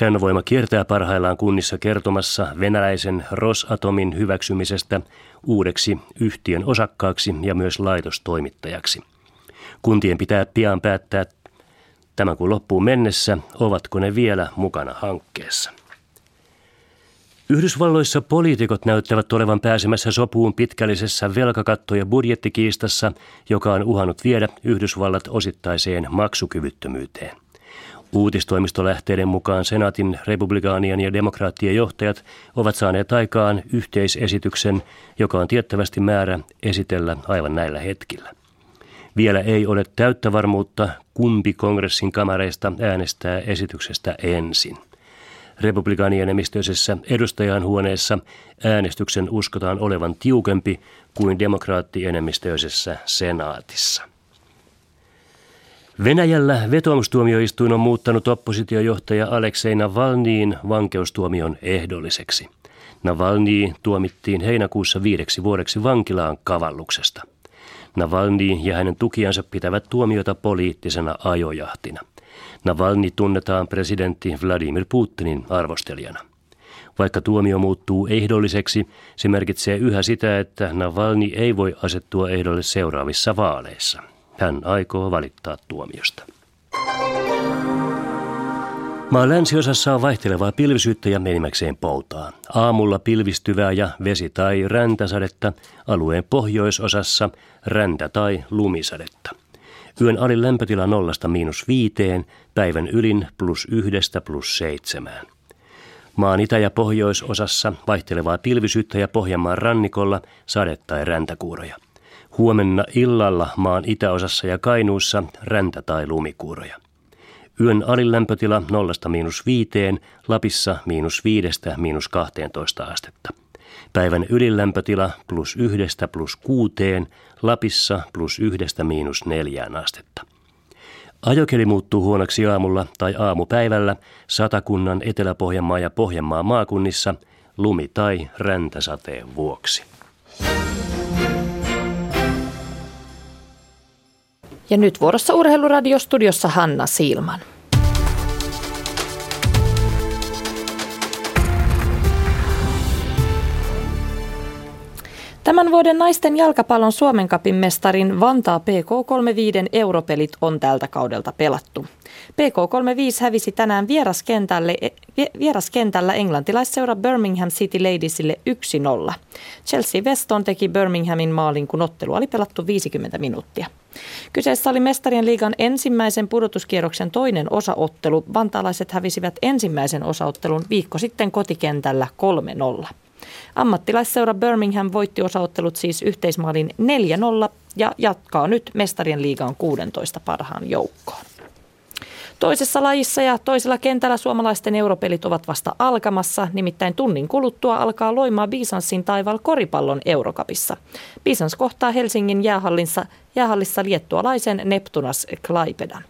Fennovoima kiertää parhaillaan kunnissa kertomassa venäläisen Rosatomin hyväksymisestä uudeksi yhtiön osakkaaksi ja myös laitostoimittajaksi. Kuntien pitää pian päättää tämän kuun loppuun mennessä, ovatko ne vielä mukana hankkeessa. Yhdysvalloissa poliitikot näyttävät olevan pääsemässä sopuun pitkällisessä velkakatto- ja budjettikiistassa, joka on uhannut viedä Yhdysvallat osittaiseen maksukyvyttömyyteen. Uutistoimistolähteiden mukaan senaatin republikaanien ja demokraattien johtajat ovat saaneet aikaan yhteisesityksen, joka on tiettävästi määrä esitellä aivan näillä hetkillä. Vielä ei ole täyttä varmuutta, kumpi kongressin kamareista äänestää esityksestä ensin republikaanienemmistöisessä edustajanhuoneessa äänestyksen uskotaan olevan tiukempi kuin demokraattienemmistöisessä senaatissa. Venäjällä vetoomustuomioistuin on muuttanut oppositiojohtaja Aleksei Navalniin vankeustuomion ehdolliseksi. Navalny tuomittiin heinäkuussa viideksi vuodeksi vankilaan kavalluksesta. Navalny ja hänen tukijansa pitävät tuomiota poliittisena ajojahtina. Navalny tunnetaan presidentti Vladimir Putinin arvostelijana. Vaikka tuomio muuttuu ehdolliseksi, se merkitsee yhä sitä, että Navalny ei voi asettua ehdolle seuraavissa vaaleissa. Hän aikoo valittaa tuomiosta. Maan länsiosassa on vaihtelevaa pilvisyyttä ja enimmäkseen poutaa. Aamulla pilvistyvää ja vesi- tai räntäsadetta, alueen pohjoisosassa räntä- tai lumisadetta. Yön alin lämpötila nollasta miinus viiteen, päivän ylin plus yhdestä plus seitsemään. Maan itä- ja pohjoisosassa vaihtelevaa pilvisyyttä ja Pohjanmaan rannikolla sade- tai räntäkuuroja. Huomenna illalla maan itäosassa ja Kainuussa räntä- tai lumikuuroja. Yön alilämpötila nollasta miinus viiteen, Lapissa miinus viidestä miinus 12 astetta. Päivän ylilämpötila plus yhdestä plus kuuteen, Lapissa plus yhdestä miinus neljään astetta. Ajokeli muuttuu huonoksi aamulla tai aamupäivällä Satakunnan, Etelä-Pohjanmaa ja Pohjanmaa maakunnissa lumi- tai räntäsateen vuoksi. Ja nyt vuorossa Urheiluradiostudiossa Hanna Silman. Tämän vuoden naisten jalkapallon Suomen kapin mestarin Vantaa PK35 europelit on tältä kaudelta pelattu. PK35 hävisi tänään vieraskentälle, vieraskentällä englantilaisseura Birmingham City Ladiesille 1-0. Chelsea Weston teki Birminghamin maalin, kun ottelu oli pelattu 50 minuuttia. Kyseessä oli mestarien liigan ensimmäisen pudotuskierroksen toinen osaottelu. Vantaalaiset hävisivät ensimmäisen osaottelun viikko sitten kotikentällä 3-0. Ammattilaisseura Birmingham voitti osaottelut siis yhteismaalin 4-0 ja jatkaa nyt mestarien liigan 16 parhaan joukkoon. Toisessa lajissa ja toisella kentällä suomalaisten europelit ovat vasta alkamassa, nimittäin tunnin kuluttua alkaa loimaa Bisanssin taival koripallon Eurokapissa. Bisans kohtaa Helsingin jäähallissa, jäähallissa liettualaisen Neptunas Klaipedan.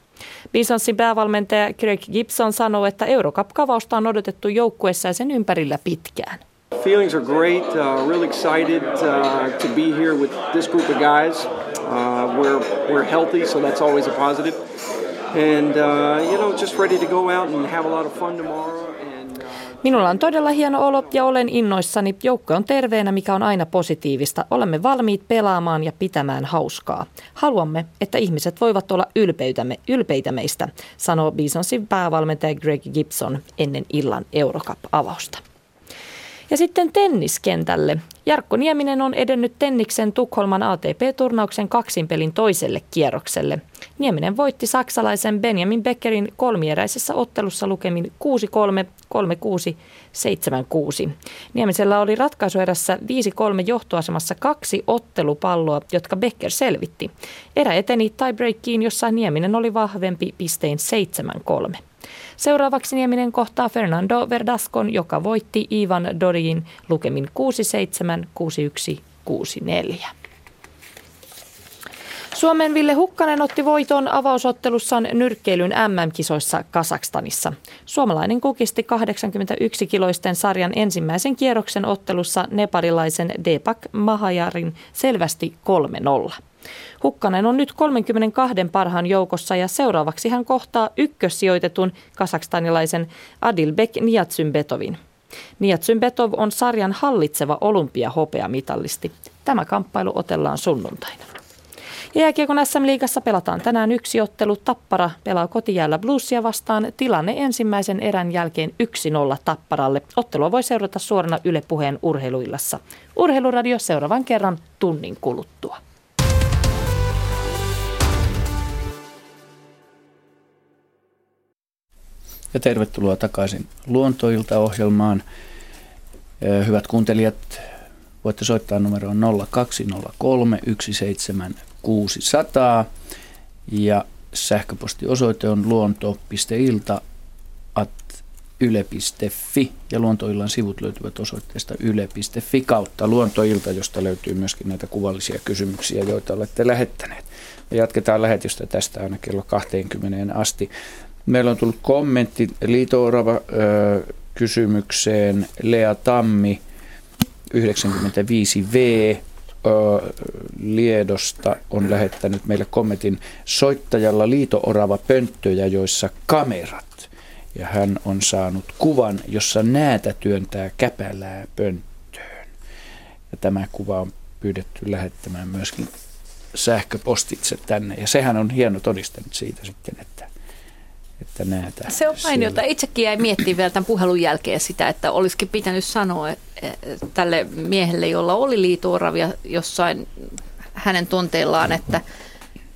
Bisanssin päävalmentaja Greg Gibson sanoo, että Eurocup-kavausta on odotettu joukkueessa ja sen ympärillä pitkään. Feelings are great. Uh, really excited uh, to be here with this group of guys. Uh, we're we're healthy, so that's always a positive. And uh, you know, just ready to go out and have a lot of fun tomorrow. Uh, Minulla on todella hieno olo ja olen innoissani. Joukko on terveenä, mikä on aina positiivista. Olemme valmiit pelaamaan ja pitämään hauskaa. Haluamme, että ihmiset voivat olla ylpeitämme, ylpeitä meistä, sanoo Bisonsin päävalmentaja Greg Gibson ennen illan Eurocup-avausta. Ja sitten tenniskentälle. Jarkko Nieminen on edennyt Tenniksen Tukholman ATP-turnauksen kaksinpelin toiselle kierrokselle. Nieminen voitti saksalaisen Benjamin Beckerin kolmieräisessä ottelussa lukemin 6-3, 3-6, 7-6. Niemisellä oli ratkaisuerässä 5-3 johtoasemassa kaksi ottelupalloa, jotka Becker selvitti. Erä eteni tiebreakiin, jossa Nieminen oli vahvempi pistein 7-3. Seuraavaksi Nieminen kohtaa Fernando Verdascon, joka voitti Ivan Dorin lukemin 6-7, 6-1, 6-4. Suomen Ville Hukkanen otti voiton avausottelussaan nyrkkeilyn MM-kisoissa Kasakstanissa. Suomalainen kukisti 81-kiloisten sarjan ensimmäisen kierroksen ottelussa neparilaisen Deepak Mahajarin selvästi 3-0. Hukkanen on nyt 32 parhaan joukossa ja seuraavaksi hän kohtaa ykkössijoitetun kasakstanilaisen Adilbek Niatsymbetovin. Niatsymbetov on sarjan hallitseva olympiahopeamitalisti. Tämä kamppailu otellaan sunnuntaina. Jääkiekon SM-liigassa pelataan tänään yksi ottelu. Tappara pelaa kotijäällä Bluesia vastaan. Tilanne ensimmäisen erän jälkeen 1-0 Tapparalle. Ottelua voi seurata suorana Yle Puheen urheiluillassa. Urheiluradio seuraavan kerran tunnin kuluttua. Ja tervetuloa takaisin Luontoilta-ohjelmaan. Hyvät kuuntelijat, voitte soittaa numeroon 0203 17600 ja sähköpostiosoite on luonto.ilta yle.fi ja Luontoillan sivut löytyvät osoitteesta yle.fi kautta Luontoilta, josta löytyy myöskin näitä kuvallisia kysymyksiä, joita olette lähettäneet. Me jatketaan lähetystä tästä aina kello 20 asti. Meillä on tullut kommentti Liito-Orava kysymykseen. Lea Tammi 95V Liedosta on lähettänyt meille kommentin soittajalla liito-orava pönttöjä, joissa kamerat. Ja hän on saanut kuvan, jossa näätä työntää käpälää pönttöön. Ja tämä kuva on pyydetty lähettämään myöskin sähköpostitse tänne. Ja sehän on hieno todiste siitä sitten, että että näitä Se on mainiota. Itsekin jäi miettimään vielä tämän puhelun jälkeen sitä, että olisikin pitänyt sanoa tälle miehelle, jolla oli liitooravia jossain hänen tonteillaan, että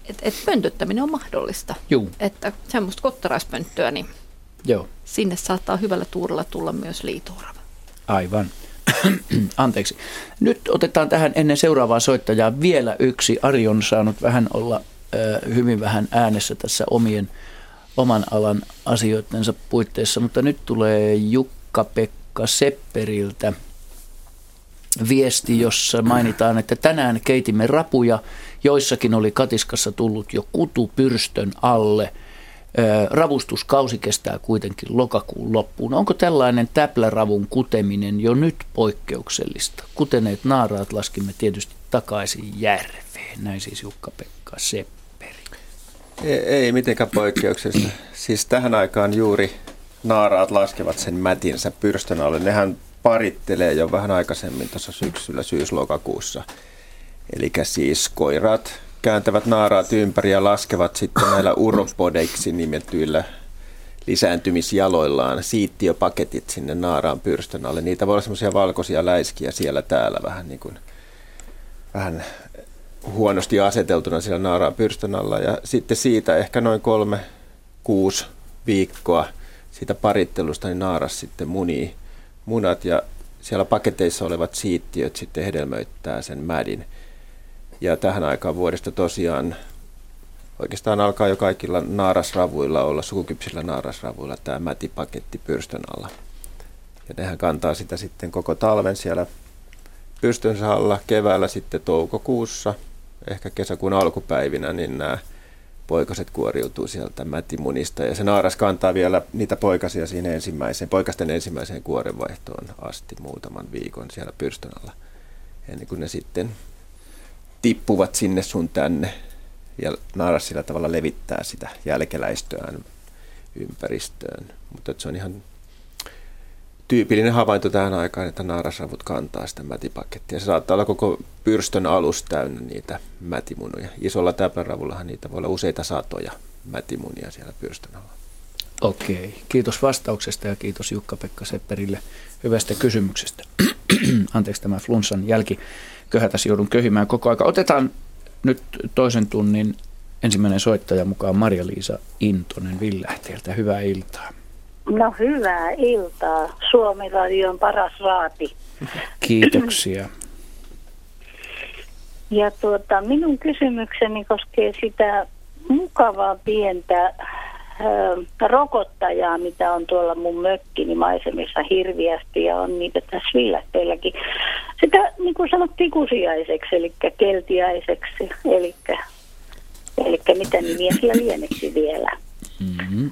et, et pöntöttäminen on mahdollista. Juu. Että semmoista kottaraispönttöä, niin Joo. sinne saattaa hyvällä tuurella tulla myös liitoorava. Aivan. Anteeksi. Nyt otetaan tähän ennen seuraavaa soittajaa vielä yksi. Ari on saanut vähän olla hyvin vähän äänessä tässä omien oman alan asioittensa puitteissa, mutta nyt tulee Jukka-Pekka Sepperiltä viesti, jossa mainitaan, että tänään keitimme rapuja, joissakin oli katiskassa tullut jo kutu pyrstön alle. Ravustuskausi kestää kuitenkin lokakuun loppuun. Onko tällainen täpläravun kuteminen jo nyt poikkeuksellista? Kuteneet naaraat laskimme tietysti takaisin järveen. Näin siis Jukka-Pekka Sepperi. Ei, ei mitenkään poikkeuksesta. Siis tähän aikaan juuri naaraat laskevat sen mätinsä pyrstön alle. Nehän parittelee jo vähän aikaisemmin tuossa syksyllä syyslokakuussa. Eli siis koirat kääntävät naaraat ympäri ja laskevat sitten näillä uropodeiksi nimetyillä lisääntymisjaloillaan siittiöpaketit sinne naaraan pyrstön alle. Niitä voi olla semmoisia valkoisia läiskiä siellä täällä vähän niin kuin, vähän huonosti aseteltuna siellä naaraan pyrstön alla. Ja sitten siitä ehkä noin kolme, kuusi viikkoa siitä parittelusta, niin naaras sitten munii munat ja siellä paketeissa olevat siittiöt sitten hedelmöittää sen mädin. Ja tähän aikaan vuodesta tosiaan oikeastaan alkaa jo kaikilla naarasravuilla olla, sukukypsillä naarasravuilla tämä mätipaketti pyrstön alla. Ja nehän kantaa sitä sitten koko talven siellä pyrstönsä alla, keväällä sitten toukokuussa, ehkä kesäkuun alkupäivinä, niin nämä poikaset kuoriutuu sieltä mätimunista ja se naaras kantaa vielä niitä poikasia siinä ensimmäiseen, poikasten ensimmäiseen kuorenvaihtoon asti muutaman viikon siellä pyrstön alla ennen kuin ne sitten tippuvat sinne sun tänne ja naaras sillä tavalla levittää sitä jälkeläistöään ympäristöön. Mutta se on ihan tyypillinen havainto tähän aikaan, että naarasravut kantaa sitä mätipakettia. Se saattaa olla koko pyrstön alus täynnä niitä mätimunuja. Isolla täpläravullahan niitä voi olla useita satoja mätimunia siellä pyrstön alla. Okei, kiitos vastauksesta ja kiitos Jukka-Pekka Sepperille hyvästä kysymyksestä. Anteeksi tämä flunssan jälki. Köhätäsi joudun köhimään koko aika. Otetaan nyt toisen tunnin ensimmäinen soittaja mukaan Maria-Liisa Intonen Villähteeltä. Hyvää iltaa. No hyvää iltaa. Suomi Radion paras raati. Kiitoksia. Ja tuota, minun kysymykseni koskee sitä mukavaa pientä ö, rokottajaa, mitä on tuolla mun mökkini maisemissa hirviästi ja on niitä tässä Villähteelläkin. Sitä niin kuin sanottiin kusiaiseksi, eli keltiaiseksi, eli, eli mitä nimiä sillä lieneksi vielä. Mm-hmm.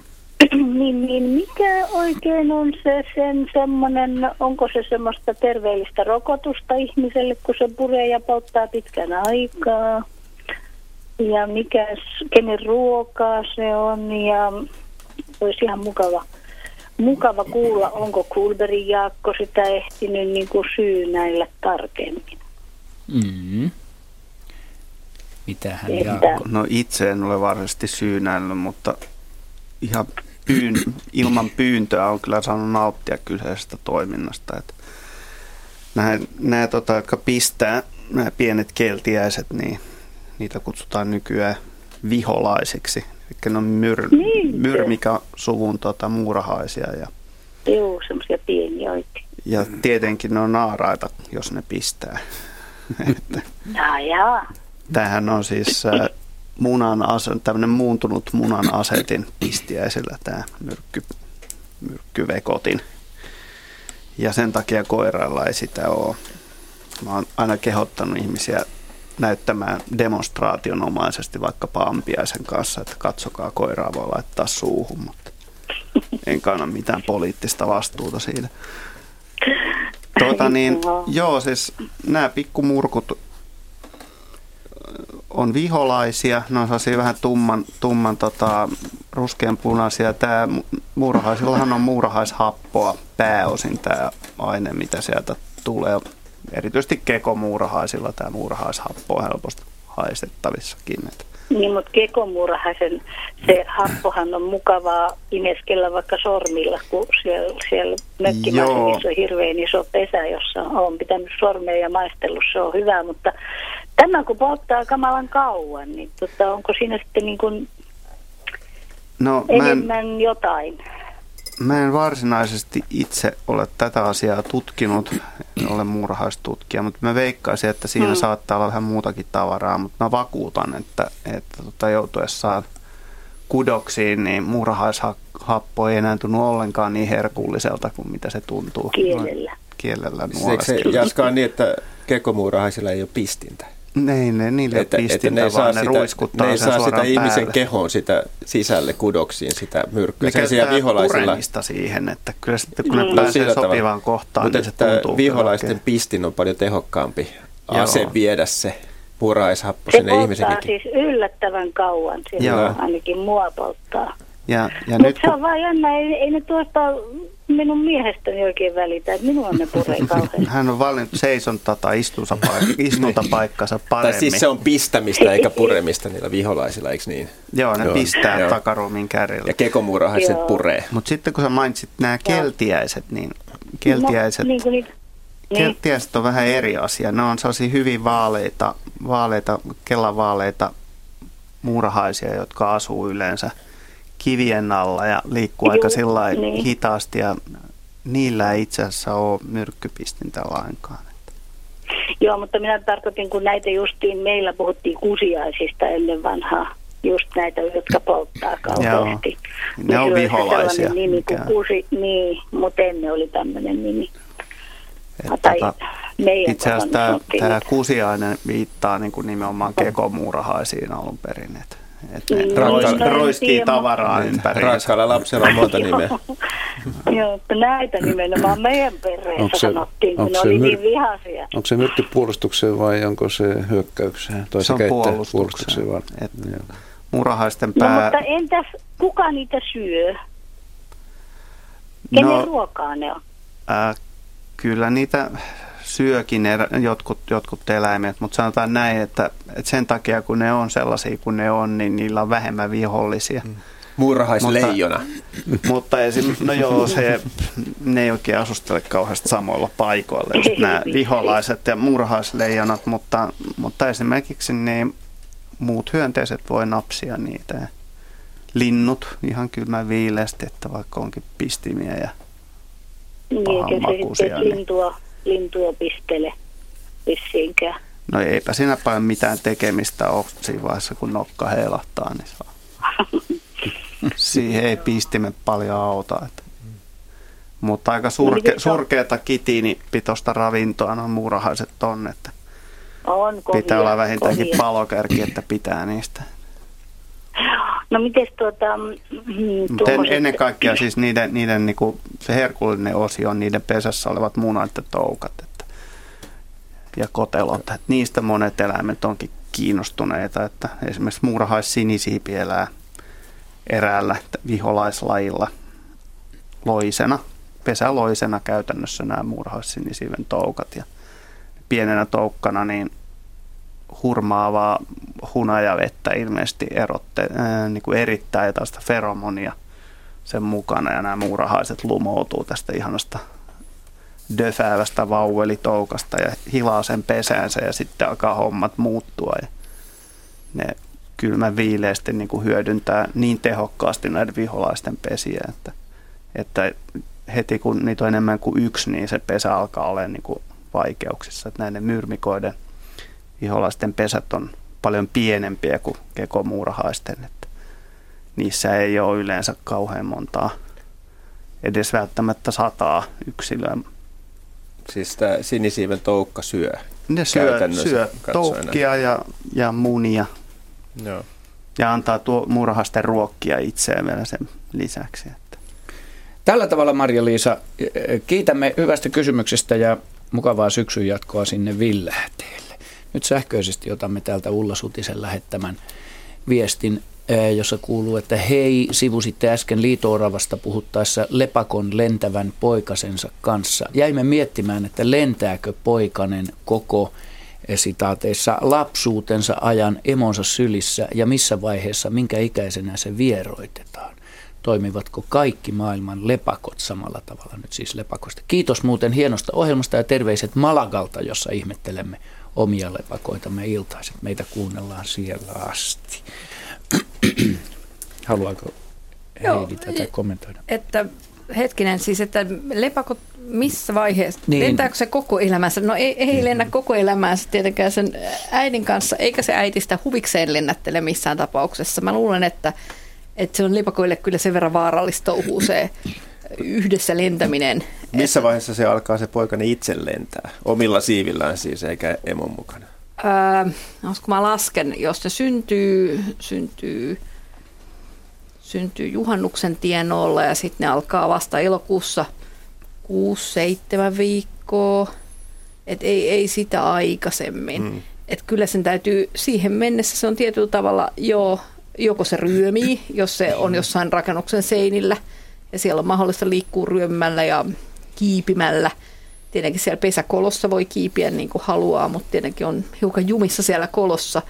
niin, niin mikä oikein on se sen semmoinen, onko se semmoista terveellistä rokotusta ihmiselle, kun se puree ja polttaa pitkän aikaa? Ja mikä, kenen ruokaa se on ja olisi ihan mukava, mukava kuulla, onko Kulberin Jaakko sitä ehtinyt niin kuin näillä tarkemmin. Mm. Mitähän Jaakko? No itse en ole varsinaisesti syynäillyt, mutta ihan pyyn, ilman pyyntöä on kyllä saanut nauttia kyseisestä toiminnasta. Että nämä, nämä tota, jotka pistää nämä pienet keltiäiset, niin niitä kutsutaan nykyään viholaisiksi. Eli ne on myr, niin, myrmikä suvun tota, muurahaisia. Ja, Joo, semmoisia pieniä oikein. Ja tietenkin ne on naaraita, jos ne pistää. Tämähän on siis munan ase, tämmöinen muuntunut munan asetin pistiäisellä tämä myrkky, myrkkyvekotin. Ja sen takia koirailla ei sitä ole. Mä oon aina kehottanut ihmisiä näyttämään demonstraationomaisesti vaikka ampiaisen kanssa, että katsokaa koiraa voi laittaa suuhun, mutta en kanna mitään poliittista vastuuta siitä. Tuota niin, joo, siis nämä pikkumurkut on viholaisia, ne on sellaisia vähän tumman, tumman tota, ruskeanpunaisia. Tämä muurahaisillahan on muurahaishappoa pääosin tämä aine, mitä sieltä tulee. Erityisesti kekomuurahaisilla tämä muurahaishappo on helposti haistettavissakin. Niin, mutta kekomuurahaisen se happohan on mukavaa imeskellä vaikka sormilla, kun siellä, siellä mökkimaisemmissa on hirveän iso pesä, jossa on pitänyt sormea ja maistellut, se on hyvä, mutta Tämä kun polttaa kamalan kauan, niin tota, onko siinä sitten niin kuin no, enemmän en, jotain? Mä en varsinaisesti itse ole tätä asiaa tutkinut, en ole muurahaistutkija, mutta mä veikkaisin, että siinä hmm. saattaa olla vähän muutakin tavaraa, mutta mä vakuutan, että, että tota, joutuessaan kudoksiin, niin muurahaishappo ei enää tunnu ollenkaan niin herkulliselta kuin mitä se tuntuu. Kielellä. Kielellä Eikö se jaskaan niin, että kekomuurahaisilla ei ole pistintä? Niin, ne, niille että, pistintä, että ne ei saa ne sitä, ne ei saa sitä ihmisen kehoon sitä sisälle kudoksiin sitä myrkkyä. Ne Sen viholaisilla... siihen, että kyllä sitten kun ne no, pääsee sopivaan kohtaan, Mutta niin se tuntuu viholaisten pistin on paljon tehokkaampi ase Joo. viedä se puuraishappo sinne ihmisen siis yllättävän kauan. Siellä ainakin mua polttaa. Ja, ja Mutta se on vaan jännä, ei, ei ne tuosta minun miehestäni oikein välitä, että minua ne puree kauhean. Hän on valinnut seisonta tai istuntapaikkansa paremmin. Tai siis se on pistämistä eikä puremista niillä viholaisilla, eikö niin? Joo, ne Joo. pistää Joo. takaruumin kärjellä. Ja kekomuurahaiset puree. Mutta sitten kun sä mainitsit nämä keltiäiset, niin keltiäiset, no, niin kuin niitä niin. Keltiäiset on vähän eri asia. Ne on sellaisia hyvin vaaleita, vaaleita kellavaaleita muurahaisia, jotka asuu yleensä – kivien alla ja liikkuu Juu, aika sillä niin. hitaasti ja niillä ei itse asiassa ole myrkkypistintä lainkaan. Joo, mutta minä tarkoitin, kun näitä justiin, meillä puhuttiin kusiaisista ennen vanhaa, just näitä, jotka polttaa kauheasti. Joo, ne on viholaisia. Nimi kuin kusi, niin, mutta ennen oli tämmöinen nimi. Että tai tota, itse asiassa tämä, tämä kusiainen viittaa niin kuin nimenomaan kekomuurahaisiin alun perin. Että että ne Rakka, roiskii tavaraa ympäri. Rakkaalla lapsella on monta nimeä. Joo, että näitä nimenomaan meidän perheessä se, sanottiin, kun ne oli myr- niin vihaisia. Onko se myrkky puolustukseen vai onko se hyökkäykseen? Tai se on puolustukseen. puolustukseen vaan. Et, murahaisten pää... No, mutta entäs kuka niitä syö? Kenen no, ruokaa ne on? Äh, kyllä niitä syökin erä, jotkut, jotkut eläimet, mutta sanotaan näin, että, että sen takia kun ne on sellaisia kuin ne on, niin niillä on vähemmän vihollisia. Mm. Muurahaisleijona. Mutta, mutta esim, no joo, se, ne ei oikein asustele kauheasti samoilla paikoilla, just nämä viholaiset ja muurahaisleijonat, mutta, mutta esimerkiksi niin muut hyönteiset voi napsia niitä. Ja linnut ihan kylmä viileästi, että vaikka onkin pistimiä ja pahanmakuisia. Niin, lintua lintua pistele vissiinkään. No eipä siinä paljon mitään tekemistä ole siinä vaiheessa, kun nokka heilahtaa, niin saa. Siihen ei pistimme paljon auta. Että. Mutta aika surke, no, surkeata kitiinipitoista ravintoa nuo muurahaiset on, että on kovia, pitää olla vähintäänkin kovia. palokärki, että pitää niistä. No miten tuota... Mm, tuommoiset... Ennen kaikkea siis niiden, niiden niinku, se herkullinen osio on niiden pesässä olevat munat ja toukat että, ja kotelot. Että niistä monet eläimet onkin kiinnostuneita, että esimerkiksi muurahaisinisiipi elää eräällä viholaislajilla loisena, pesäloisena käytännössä nämä muurahaisinisiiven toukat ja pienenä toukkana niin hurmaavaa hunajavettä ilmeisesti erotte, ää, niin kuin erittää tästä feromonia sen mukana ja nämä muurahaiset lumoutuu tästä ihanasta döfäävästä vauvelitoukasta ja hilaa sen pesäänsä ja sitten alkaa hommat muuttua ja ne kylmän viileästi niin kuin hyödyntää niin tehokkaasti näiden viholaisten pesiä, että, että heti kun niitä on enemmän kuin yksi, niin se pesä alkaa olla niin kuin vaikeuksissa. Että näiden myrmikoiden viholaisten pesät on paljon pienempiä kuin kekomuurahaisten. Että niissä ei ole yleensä kauhean montaa, edes välttämättä sataa yksilöä. Siis tämä sinisiiven toukka syö? Ne syö, syö toukkia ja, ja munia. Joo. Ja antaa tuo muurahasten ruokkia itseään vielä sen lisäksi. Että. Tällä tavalla Marja-Liisa, kiitämme hyvästä kysymyksestä ja mukavaa syksyn jatkoa sinne Villähteelle. Nyt sähköisesti otamme täältä Ulla Sutisen lähettämän viestin, jossa kuuluu, että hei, sivusitte äsken liitooravasta puhuttaessa lepakon lentävän poikasensa kanssa. Jäimme miettimään, että lentääkö poikanen koko sitaateissa lapsuutensa ajan emonsa sylissä ja missä vaiheessa, minkä ikäisenä se vieroitetaan. Toimivatko kaikki maailman lepakot samalla tavalla nyt siis lepakosta? Kiitos muuten hienosta ohjelmasta ja terveiset Malagalta, jossa ihmettelemme omia lepakoitamme iltaiset. Meitä kuunnellaan siellä asti. Haluaako Heidi tätä kommentoida? Että hetkinen, siis että lepakot missä vaiheessa? Niin. Lentääkö se koko elämänsä? No ei, ei lennä koko elämänsä tietenkään sen äidin kanssa, eikä se äiti sitä huvikseen lennättele missään tapauksessa. Mä luulen, että, että se on lepakoille kyllä sen verran vaarallista touhuu se yhdessä lentäminen. Missä vaiheessa se alkaa se poikani itse lentää? Omilla siivillään siis, eikä emon mukana? Öö, kun mä lasken, jos se syntyy, syntyy, syntyy juhannuksen tienoilla ja sitten ne alkaa vasta elokuussa 6-7 viikkoa. Et ei, ei sitä aikaisemmin. Hmm. että kyllä sen täytyy siihen mennessä, se on tietyllä tavalla jo, joko se ryömii, jos se on jossain rakennuksen seinillä ja siellä on mahdollista liikkua ryömmällä ja kiipimällä. Tietenkin siellä pesäkolossa voi kiipiä niin kuin haluaa, mutta tietenkin on hiukan jumissa siellä kolossa.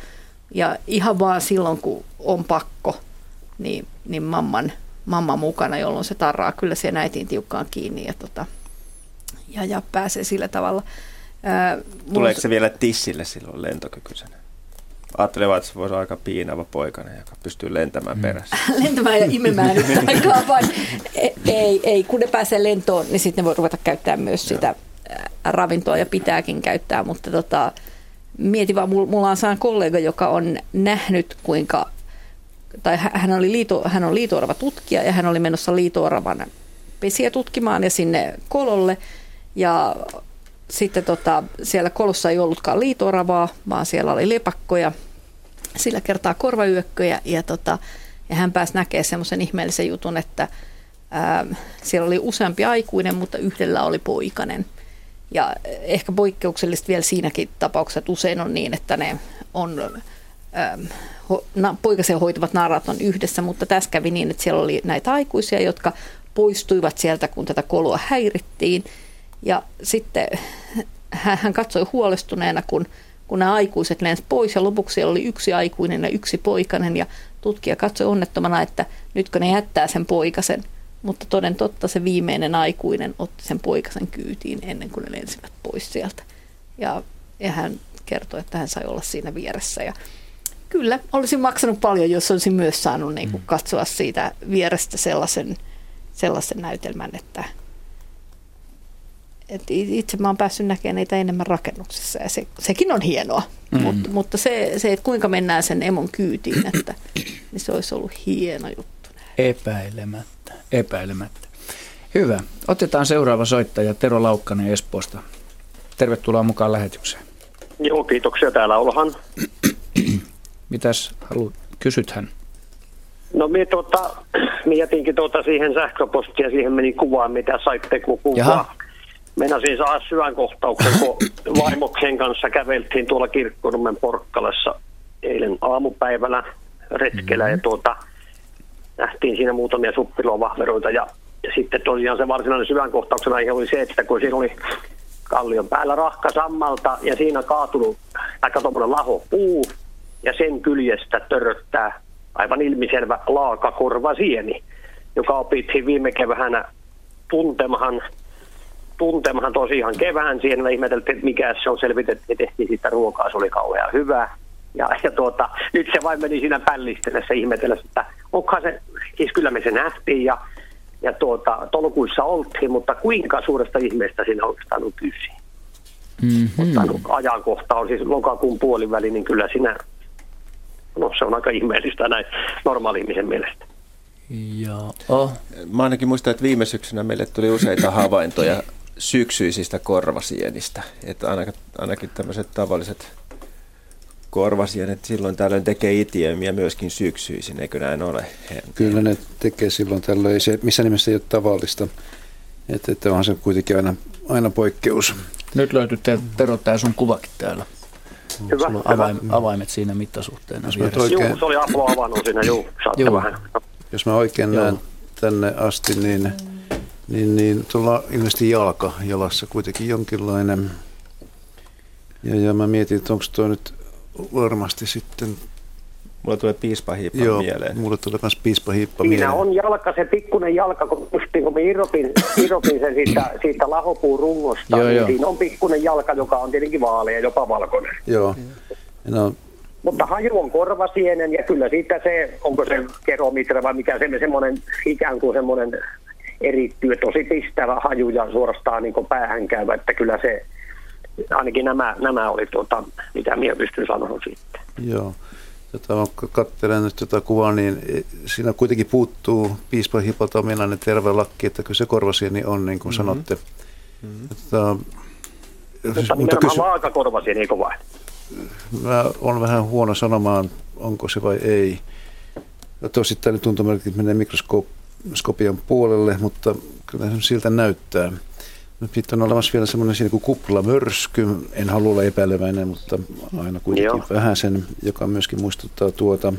Ja ihan vaan silloin, kun on pakko, niin, niin mamman, mamma mukana, jolloin se tarraa kyllä siihen äitiin tiukkaan kiinni ja, tota, ja, ja pääsee sillä tavalla. Ää, Tuleeko se vielä tissille silloin lentokykyisenä? Ajattelevat, että se voisi olla aika piinava poikainen, joka pystyy lentämään mm. perässä. lentämään ja imemään yhtä aikaa vai? Ei, ei, ei, kun ne pääsee lentoon, niin sitten ne voi ruveta käyttämään myös sitä ravintoa ja pitääkin käyttää, mutta tota, mieti vaan, mulla on saan kollega, joka on nähnyt kuinka, tai hän, oli liito, hän on liitoorava tutkija ja hän oli menossa liitooravan pesiä tutkimaan ja sinne kololle ja sitten tota, siellä kolossa ei ollutkaan liitoravaa, vaan siellä oli lepakkoja, sillä kertaa korvayökköjä ja, tota, ja hän pääsi näkemään semmoisen ihmeellisen jutun, että ää, siellä oli useampi aikuinen, mutta yhdellä oli poikainen. Ja ehkä poikkeuksellista vielä siinäkin tapauksessa, että usein on niin, että ne on poikasen hoitavat naarat on yhdessä, mutta tässä kävi niin, että siellä oli näitä aikuisia, jotka poistuivat sieltä, kun tätä koloa häirittiin. Ja sitten hän katsoi huolestuneena, kun, kun nämä aikuiset lensivät pois ja lopuksi siellä oli yksi aikuinen ja yksi poikainen ja tutkija katsoi onnettomana, että nytkö ne jättää sen poikasen. Mutta toden totta se viimeinen aikuinen otti sen poikasen kyytiin ennen kuin ne lensivät pois sieltä. Ja, ja hän kertoi, että hän sai olla siinä vieressä. Ja kyllä, olisin maksanut paljon, jos olisin myös saanut niin kuin, mm. katsoa siitä vierestä sellaisen, sellaisen näytelmän, että et itse mä oon päässyt näkemään niitä enemmän rakennuksessa ja se, sekin on hienoa, mm. Mut, mutta se, se, että kuinka mennään sen emon kyytiin, että, niin se olisi ollut hieno juttu. Epäilemättä, epäilemättä. Hyvä. Otetaan seuraava soittaja Tero Laukkanen Espoosta. Tervetuloa mukaan lähetykseen. Joo, kiitoksia. Täällä ollaan. Mitäs haluat, kysythän? No minä tuota, mietinkin tuota siihen sähköpostia, siihen meni kuvaan, mitä saitte kun kuvaa. Jaha. Meinasin saada syvän kohtauksen, kun vaimoksen kanssa käveltiin tuolla Kirkkonummen Porkkalassa eilen aamupäivällä retkellä mm-hmm. ja tuota, nähtiin siinä muutamia suppilovahveroita ja, ja sitten tosiaan se varsinainen syvän kohtauksen aihe oli se, että kun siinä oli kallion päällä rahka sammalta ja siinä kaatunut aika tuommoinen laho puu ja sen kyljestä törröttää aivan ilmiselvä laakakorva sieni, joka opittiin viime keväänä tuntemahan tuntemahan tosiaan kevään siihen. Me ihmeteltiin, että mikä se on, selvitettiin, tehtiin siitä ruokaa, se oli kauhean hyvä. Ja, ja tuota, nyt se vain meni siinä pällistellessä ihmetellessä, että onkohan se, siis kyllä me se nähtiin ja, ja tuota, tolkuissa oltiin, mutta kuinka suuresta ihmeestä siinä oikeastaan on kyse. Mm-hmm. ajankohta on siis lokakuun puoliväli, niin kyllä siinä, no se on aika ihmeellistä näin normaali ihmisen mielestä. Joo. Mä ainakin muistan, että viime syksynä meille tuli useita havaintoja syksyisistä korvasienistä. Että ainakin, ainakin tämmöiset tavalliset korvasienet silloin tällöin tekee itiemiä myöskin syksyisin, eikö näin ole? Kyllä ne tekee silloin tällöin. Ei se missä nimessä ei ole tavallista. Että, että onhan se kuitenkin aina, aina poikkeus. Nyt löytyy Tero tämä sun kuvakin täällä. Hyvä, Sulla on avaim, avaimet siinä mittasuhteena Jos oikein... Juu, se oli Aplo avannut siinä, juu, saatte juu. vähän. Jos mä oikein Joo. näen tänne asti, niin niin, niin tuolla ilmeisesti jalka jalassa kuitenkin jonkinlainen. Ja, ja mä mietin, että onko tuo nyt varmasti sitten Mulla tulee piispahiippa Joo, mieleen. mulla tulee myös piispahiippa mieleen. Siinä on jalka, se pikkunen jalka, kun, justiin, kun me irrotin, irrotin sen siitä, siitä lahopuun rungosta, joo, niin joo. siinä on pikkunen jalka, joka on tietenkin vaalea, jopa valkoinen. Joo. No, mutta haju on korvasienen ja kyllä siitä se, onko se keromitra vai mikä se semmoinen ikään kuin semmoinen erittyy tosi pistävä haju ja suorastaan niin päähän käyvä, että kyllä se, ainakin nämä, nämä oli tuota, mitä minä pystyn sanomaan sitten. Joo. Tota, katselen nyt tätä kuvaa, niin siinä kuitenkin puuttuu piispa hipotominainen terve lakki, että kyllä se korvasieni on, niin kuin mm-hmm. sanotte. Mm-hmm. Tota, mutta mutta kysy... vaakakorvasieni, eikö vain? Mä olen vähän huono sanomaan, onko se vai ei. Tosittain tuntuu, että menee mikroskooppiin skopian puolelle, mutta kyllä se siltä näyttää. Sitten on olemassa vielä semmoinen niin kuin kuplamörsky, en halua olla epäileväinen, mutta aina kuitenkin Joo. vähän sen, joka myöskin muistuttaa tuota,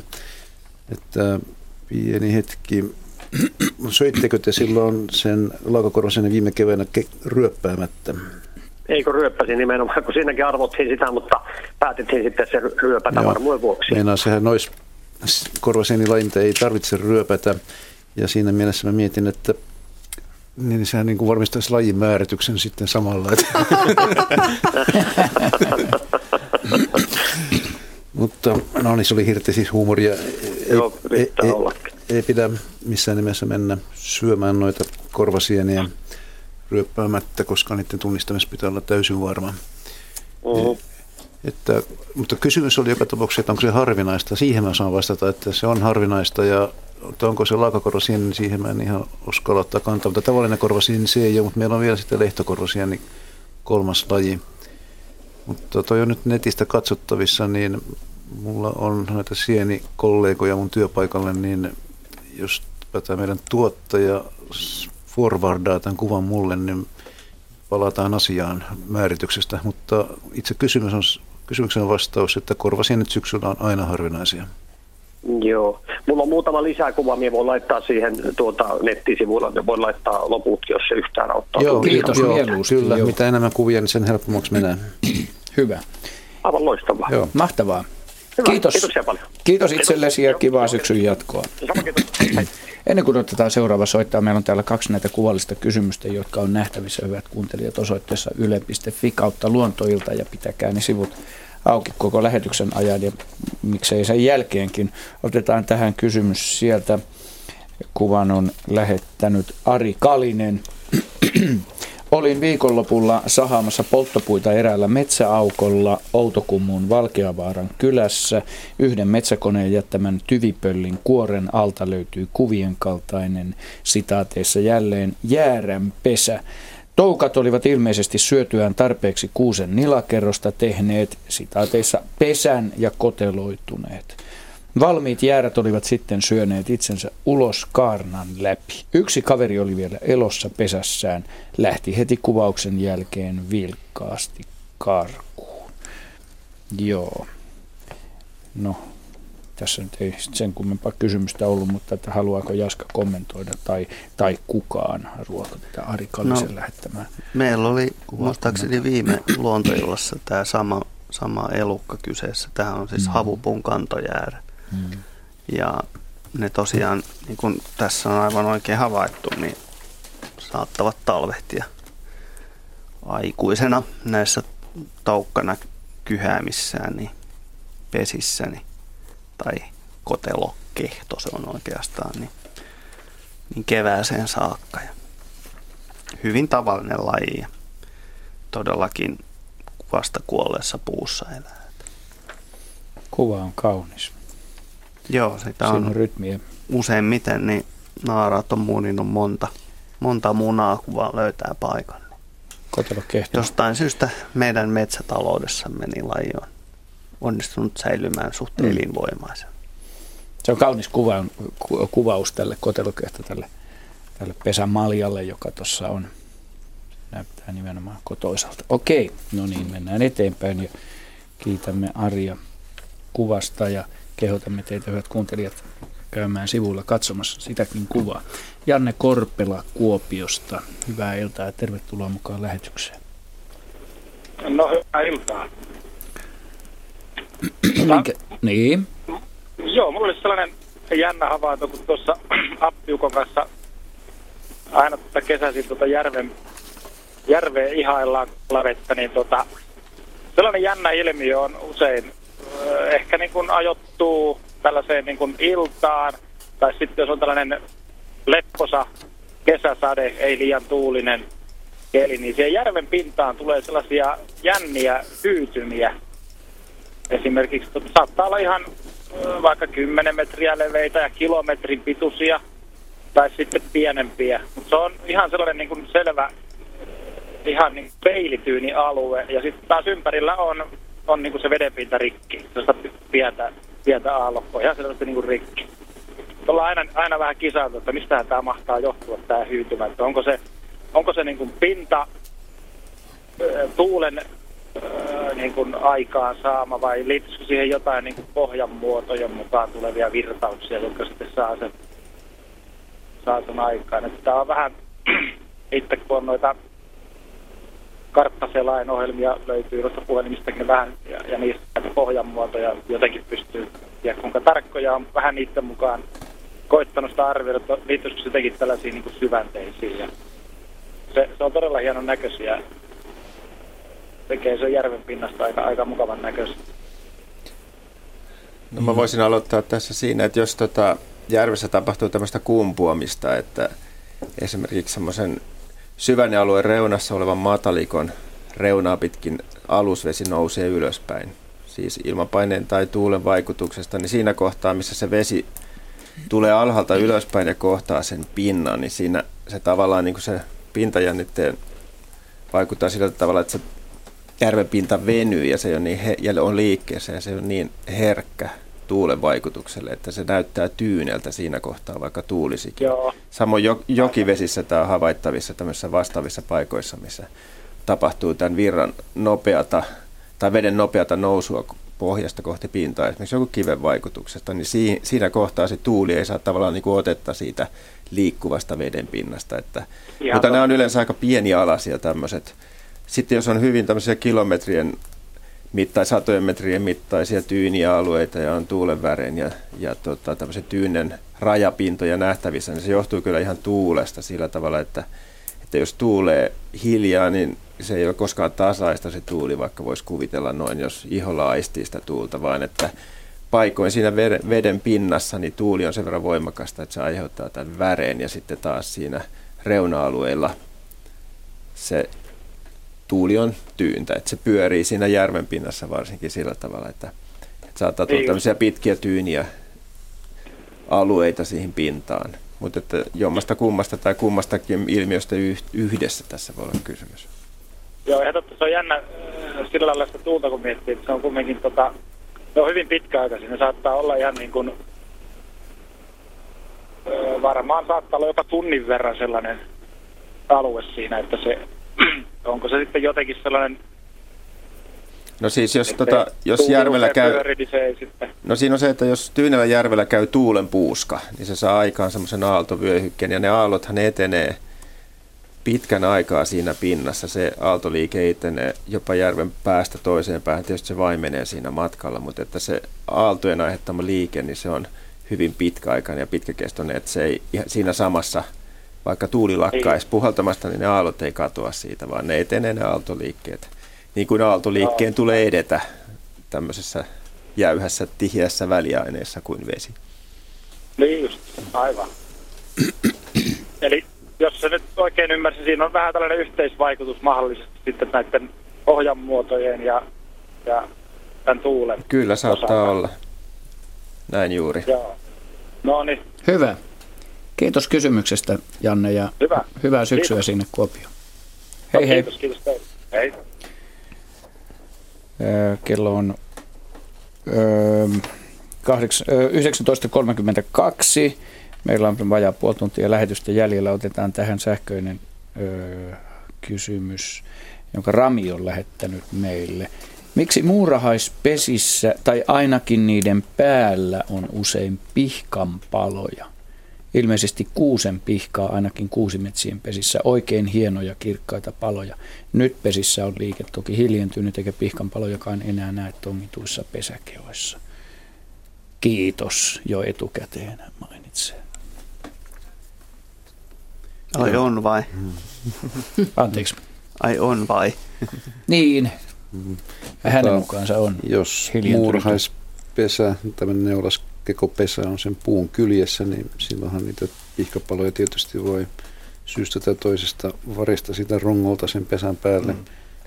että pieni hetki, söittekö te silloin sen laukakorvasen viime keväänä ryöppäämättä? Eikö ryöppäsi nimenomaan, kun siinäkin arvottiin sitä, mutta päätettiin sitten se ryöpätä varmuuden vuoksi. Meinaa sehän nois korvasienilajinta ei tarvitse ryöpätä. Ja siinä mielessä mä mietin, että niin sehän niin kuin varmistaisi lajin määrityksen sitten samalla. Mutta no niin, se oli hirte siis huumoria. Ei, Joo, ei, ei, ei pidä missään nimessä mennä syömään noita korvasieniä ryöppäämättä, koska niiden tunnistamista pitää olla täysin varma. Uh-huh. Että, mutta kysymys oli joka tapauksessa, että onko se harvinaista. Siihen mä saan vastata, että se on harvinaista ja että onko se laakakorvasieni, niin siihen mä en ihan uskalla ottaa kantaa. Mutta tavallinen korvasieni niin se ei ole, mutta meillä on vielä sitten lehtokorvasieni niin kolmas laji. Mutta toi on nyt netistä katsottavissa, niin mulla on näitä sienikollegoja mun työpaikalle, niin jos tämä meidän tuottaja forwardaa tämän kuvan mulle, niin palataan asiaan määrityksestä. Mutta itse kysymys on, kysymyksen vastaus, että korvasienet syksyllä on aina harvinaisia. Joo. Mulla on muutama lisäkuva, minä voin laittaa siihen tuota, nettisivuilla, ja voin laittaa loput, jos se yhtään auttaa. Joo, kiitos joo, Kyllä, joo. mitä enemmän kuvia, niin sen helpommaksi menee. Hyvä. Aivan loistavaa. Joo. Mahtavaa. Hyvä. Kiitos. Kiitoksia paljon. Kiitos itsellesi ja kivaa syksyn jatkoa. Ennen kuin otetaan seuraava soittaa, meillä on täällä kaksi näitä kuvallista kysymystä, jotka on nähtävissä, hyvät kuuntelijat, osoitteessa yle.fi kautta luontoilta ja pitäkää ne sivut auki koko lähetyksen ajan ja miksei sen jälkeenkin. Otetaan tähän kysymys sieltä. Kuvan on lähettänyt Ari Kalinen. Olin viikonlopulla sahaamassa polttopuita eräällä metsäaukolla Outokummun Valkeavaaran kylässä. Yhden metsäkoneen jättämän tyvipöllin kuoren alta löytyy kuvien kaltainen sitaateissa jälleen jäärän pesä. Toukat olivat ilmeisesti syötyään tarpeeksi kuusen nilakerrosta tehneet sitaateissa pesän ja koteloituneet. Valmiit jäärät olivat sitten syöneet itsensä ulos kaarnan läpi. Yksi kaveri oli vielä elossa pesässään, lähti heti kuvauksen jälkeen vilkkaasti karkuun. Joo. No, tässä nyt ei sen kummempaa kysymystä ollut, mutta että haluaako Jaska kommentoida tai, tai kukaan ruoka tätä Ari Kallisen no, lähettämään? Meillä oli muistaakseni viime luontoillassa tämä sama, sama elukka kyseessä. Tämä on siis mm. havupun kantojäärä. Mm. Ja ne tosiaan, niin kuin tässä on aivan oikein havaittu, niin saattavat talvehtia aikuisena näissä taukkana kyhäämissään, niin pesissäni tai kotelokehto se on oikeastaan, niin, niin kevääseen saakka. Ja hyvin tavallinen laji ja todellakin vasta kuolleessa puussa elää. Kuva on kaunis. Joo, sitä on, on rytmiä. useimmiten, niin naaraat on muninut monta, monta munaa, kun vaan löytää paikan. Kotelokehto. Jostain syystä meidän metsätaloudessamme niin laji on onnistunut säilymään suht mm. elinvoimaisen. Se on kaunis kuva, ku, kuvaus tälle kotelokehto, tälle, tälle pesämaljalle, joka tuossa on. Näyttää nimenomaan kotoisalta. Okei, no niin, mennään eteenpäin ja kiitämme Arja kuvasta ja kehotamme teitä hyvät kuuntelijat käymään sivuilla katsomassa sitäkin kuvaa. Janne Korpela Kuopiosta, hyvää iltaa ja tervetuloa mukaan lähetykseen. No hyvää iltaa. Minkä? Niin. Joo, mulla oli sellainen jännä havainto, kun tuossa Appiukon kanssa aina tuota kesäisin tuota järven, järveen ihaillaan vettä, niin tuota, sellainen jännä ilmiö on usein ehkä niin kuin ajoittuu tällaiseen niin kuin iltaan, tai sitten jos on tällainen lepposa kesäsade, ei liian tuulinen keli, niin siihen järven pintaan tulee sellaisia jänniä hyytymiä. Esimerkiksi saattaa olla ihan vaikka 10 metriä leveitä ja kilometrin pituisia, tai sitten pienempiä. Mutta se on ihan sellainen niin kuin selvä, ihan niin peilityyni alue. Ja sitten taas ympärillä on on niin kuin se vedenpinta rikki, josta pientä, pientä aallokkoa, ihan selvästi niin kuin rikki. Ollaan aina, aina vähän kisailtu, että mistä tämä mahtaa johtua, tämä hyytymä. Että onko se, onko se niin kuin pinta tuulen niin kuin aikaan saama vai liittyisikö siihen jotain niin kuin pohjan muotojen mukaan tulevia virtauksia, jotka sitten saa sen, saa sen aikaan. Että tämä on vähän, itse kun on noita karttaselain ohjelmia löytyy noista puhelimistakin vähän ja, ja niistä pohjan muotoja jotenkin pystyy ja kuinka tarkkoja on vähän niiden mukaan koittanut sitä arvioida, että liittyisikö se jotenkin tällaisiin niin kuin syvänteisiin ja se, se on todella hienon näköisiä tekee se järven pinnasta aika, aika mukavan näköistä. No mä voisin aloittaa tässä siinä, että jos tota järvessä tapahtuu tämmöistä kumpuamista, että esimerkiksi semmoisen syvän alueen reunassa olevan matalikon reunaa pitkin alusvesi nousee ylöspäin, siis ilmapaineen tai tuulen vaikutuksesta, niin siinä kohtaa, missä se vesi tulee alhaalta ylöspäin ja kohtaa sen pinnan, niin siinä se tavallaan niin kuin se pintajännitteen vaikuttaa sillä tavalla, että se järven pinta venyy ja se on, niin he, ja on liikkeessä ja se on niin herkkä tuulen vaikutukselle, että se näyttää tyyneltä siinä kohtaa, vaikka tuulisikin. Joo. Samoin jo, jokivesissä tämä on havaittavissa tämmöisissä vastaavissa paikoissa, missä tapahtuu tämän virran nopeata tai veden nopeata nousua pohjasta kohti pintaa, esimerkiksi joku kiven vaikutuksesta, niin siinä, siinä kohtaa se tuuli ei saa tavallaan niin kuin otetta siitä liikkuvasta veden pinnasta. Että, mutta nämä on yleensä aika pienialaisia tämmöiset sitten jos on hyvin tämmöisiä kilometrien mittai, satojen metrien mittaisia tyynialueita ja on tuulen värein ja, ja tota, tämmöisen tyynen rajapintoja nähtävissä, niin se johtuu kyllä ihan tuulesta sillä tavalla, että, että jos tuulee hiljaa, niin se ei ole koskaan tasaista se tuuli, vaikka voisi kuvitella noin, jos iholla aistii sitä tuulta, vaan että paikoin siinä veden pinnassa niin tuuli on sen verran voimakasta, että se aiheuttaa tämän väreen ja sitten taas siinä reuna-alueilla se tuuli on tyyntä, että se pyörii siinä järven pinnassa varsinkin sillä tavalla, että, että saattaa tulla tämmöisiä pitkiä tyyniä alueita siihen pintaan. Mutta että jommasta kummasta tai kummastakin ilmiöstä yhdessä tässä voi olla kysymys. Joo, ja totta, se on jännä äh, sillä lailla sitä tuulta, kun miettii, että se on kumminkin tota, ne on hyvin pitkäaikaisia. Ne saattaa olla ihan niin kuin, äh, varmaan saattaa olla jopa tunnin verran sellainen alue siinä, että se onko se sitten jotenkin sellainen... No siis jos, tota, jos järvellä käy... Pyöri, niin no siinä on se, että jos Tyynellä järvellä käy tuulen puuska, niin se saa aikaan semmoisen aaltovyöhykkeen, ja ne aallothan etenee pitkän aikaa siinä pinnassa. Se aaltoliike etenee jopa järven päästä toiseen päähän. Tietysti se vaimenee siinä matkalla, mutta että se aaltojen aiheuttama liike, niin se on hyvin pitkäaikainen ja pitkäkestoinen, että se ei siinä samassa vaikka tuuli lakkaisi puhaltamasta, niin ne aallot ei katoa siitä, vaan ne etenee ne aaltoliikkeet. Niin kuin aaltoliikkeen no. tulee edetä tämmöisessä jäyhässä, tihiässä väliaineessa kuin vesi. Niin just, aivan. Eli jos se nyt oikein ymmärsin, siinä on vähän tällainen yhteisvaikutus mahdollisesti sitten näiden ohjanmuotojen ja, ja tämän tuulen. Kyllä saattaa osalta. olla. Näin juuri. Joo. No niin. Hyvä. Kiitos kysymyksestä, Janne, ja Hyvä. hyvää syksyä kiitos. sinne Kuopioon. Hei no, hei. Kiitos, kiitos. Hei. Kello on 19.32. Meillä on vajaa puoli tuntia lähetystä jäljellä. Otetaan tähän sähköinen kysymys, jonka Rami on lähettänyt meille. Miksi muurahaispesissä tai ainakin niiden päällä on usein pihkanpaloja? Ilmeisesti kuusen pihkaa ainakin kuusimetsien pesissä. Oikein hienoja kirkkaita paloja. Nyt pesissä on liike toki hiljentynyt eikä pihkan palojakaan enää näe tongituissa pesäkeoissa. Kiitos jo etukäteen mainitsee. Ai on vai? Anteeksi. Ai on vai? niin. Hänen mukaansa on Jos muurahaispesä, tämmöinen neulas kekopesä on sen puun kyljessä, niin silloinhan niitä pihkapaloja tietysti voi syystä tai toisesta varista sitä rongolta sen pesän päälle. Mm.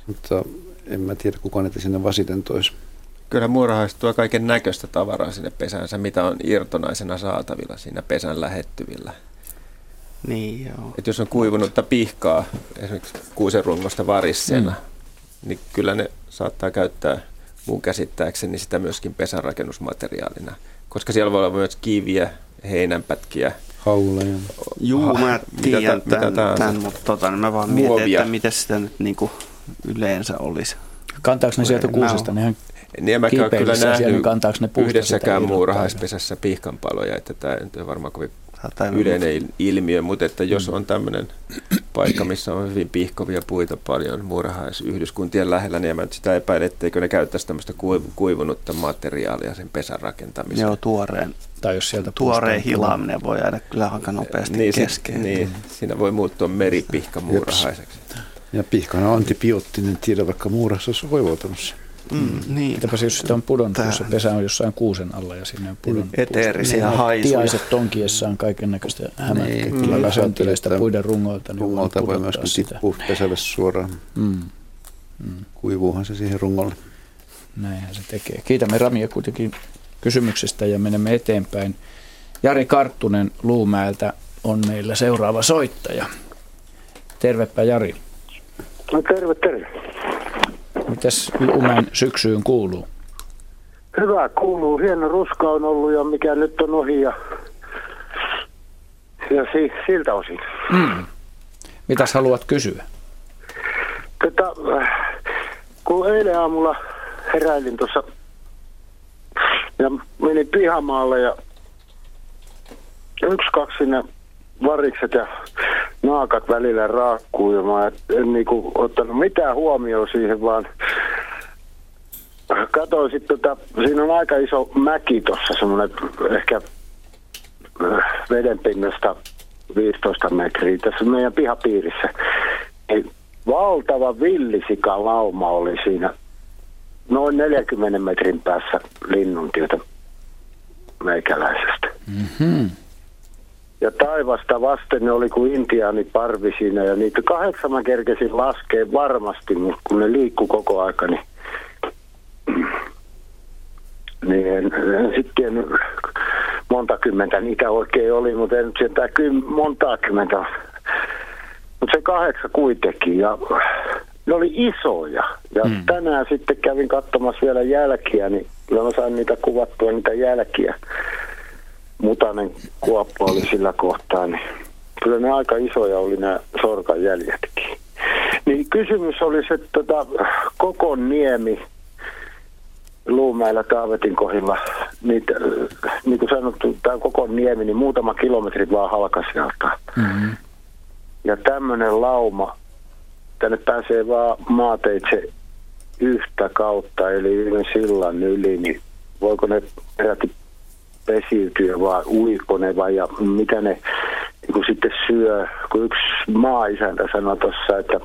Mutta en mä tiedä, kuka niitä sinne vasiten toisi. Kyllä muurahaiset tuo kaiken näköistä tavaraa sinne pesäänsä, mitä on irtonaisena saatavilla siinä pesän lähettyvillä. Niin joo. Et jos on kuivunutta pihkaa, esimerkiksi kuusen rungosta varissena, mm. niin kyllä ne saattaa käyttää mun käsittääkseni sitä myöskin pesänrakennusmateriaalina koska siellä voi olla myös kiviä, heinänpätkiä, hauleja. Juu, mä tiedän mitä tämän, tämän, tämän, mutta tota, niin mä vaan mietin, että miten sitä nyt niinku yleensä olisi. Kantaako ne sieltä kuusesta? Nehän niin en mäkään kyllä nähnyt ne yhdessäkään muurahaispesässä pihkanpaloja, että tämä on varmaan kovin yleinen ilmiö, mutta että jos on tämmöinen paikka, missä on hyvin pihkovia puita paljon muurahaisyhdyskuntien lähellä, niin en sitä epäile, etteikö ne käyttäisi tämmöistä kuivunutta materiaalia sen pesän rakentamiseen. Joo, tuoreen, tai jos sieltä tuoreen hilaaminen voi jäädä kyllä aika nopeasti niin, kesken. Niin, siinä voi muuttua meripihka muurahaiseksi. Ja pihkana on antibioottinen tiedä, vaikka muurassa olisi hoivautunut se. Mm, niin. Mitäpä jos sitä on pudonnut, Tää. jos se pesä on jossain kuusen alla ja sinne on pudonnut. Eteerisiä niin, haisuja. Tiaiset tonkiessaan kaiken näköistä hämäkkäkilalla niin, sönteleistä puiden rungoilta. Niin rungolta voi myöskin tippua pesälle suoraan. Mm. Mm. Kuivuuhan se siihen rungolle. Näinhän se tekee. Kiitämme Ramia kuitenkin kysymyksestä ja menemme eteenpäin. Jari Karttunen Luumäeltä on meillä seuraava soittaja. Tervepä Jari. No terve, terve. Mitäs Lumen syksyyn kuuluu? Hyvä kuuluu. Hieno ruska on ollut ja mikä nyt on ohi ja, ja si, siltä osin. Mm. Mitäs haluat kysyä? Tätä, kun eilen aamulla heräilin tuossa ja menin pihamaalle ja yksi, kaksi sinne varikset ja naakat välillä raakkuu ja mä en niinku ottanut mitään huomioon siihen, vaan katsoin sitten, tota, siinä on aika iso mäki tuossa, semmoinen ehkä äh, vedenpinnasta 15 metriä tässä meidän pihapiirissä. Niin valtava villisika lauma oli siinä noin 40 metrin päässä linnuntietä meikäläisestä. Mm-hmm. Ja taivasta vasten ne oli kuin intiaani parvi siinä ja niitä kahdeksan mä kerkesin laskea varmasti, mutta kun ne liikkuu koko aika, niin, niin en, en sitten monta kymmentä niitä oikein oli, mutta en sieltä kym, monta kymmentä. Mutta se kahdeksan kuitenkin ja ne oli isoja. Ja mm. tänään sitten kävin katsomassa vielä jälkiä, niin kyllä mä sain niitä kuvattua, niitä jälkiä mutanen kuoppa oli sillä kohtaa, niin kyllä ne aika isoja oli nämä sorkanjäljetkin. Niin kysymys oli se, että tota, koko niemi Luumäellä Taavetin kohdilla, niin, niin kuin sanottu, tämä koko niemi, niin muutama kilometri vaan halka sieltä. Mm-hmm. Ja tämmöinen lauma, tänne pääsee vaan maateitse yhtä kautta, eli yhden sillan yli, niin voiko ne peräti pesiytyä vai uiko ne vai ja mitä ne niin kuin sitten syö. Kun yksi maaisäntä sanoi tuossa, että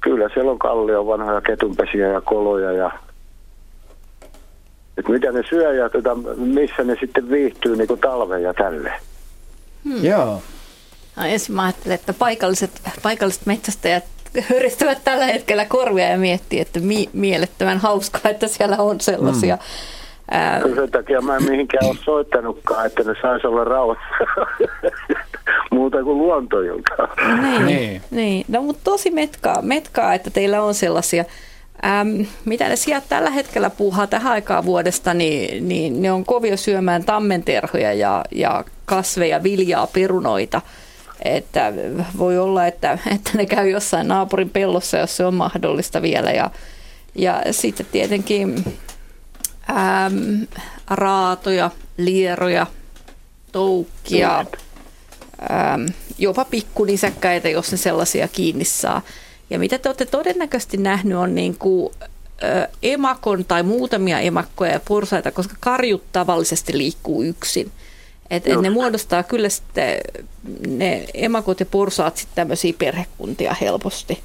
kyllä siellä on kallio vanhoja ketunpesiä ja koloja ja että mitä ne syö ja tota, missä ne sitten viihtyy niin kuin talven ja tälle. Hmm. Joo. No, ensin mä ajattelin, että paikalliset, paikalliset metsästäjät höristävät tällä hetkellä korvia ja miettii, että mi- mielettömän hauskaa, että siellä on sellaisia. Hmm Ää... Sen takia mä en mihinkään ole soittanutkaan, että ne saisi olla rauhassa muuta kuin luontoilta. Niin, niin. niin. No mutta tosi metkaa, metkaa, että teillä on sellaisia. Ähm, mitä ne sijat tällä hetkellä puuhaa tähän aikaan vuodesta, niin, niin ne on kovia syömään tammenterhoja ja, ja kasveja, viljaa, perunoita. Että voi olla, että, että ne käy jossain naapurin pellossa, jos se on mahdollista vielä. Ja, ja sitten tietenkin ähm, raatoja, lieroja, toukkia, ähm, jopa pikkunisäkkäitä, jos ne sellaisia kiinni saa. Ja mitä te olette todennäköisesti nähnyt on niin kuin, äh, emakon tai muutamia emakkoja ja porsaita, koska karjut tavallisesti liikkuu yksin. Et, et ne muodostaa kyllä sitten ne emakot ja porsaat sitten tämmöisiä perhekuntia helposti.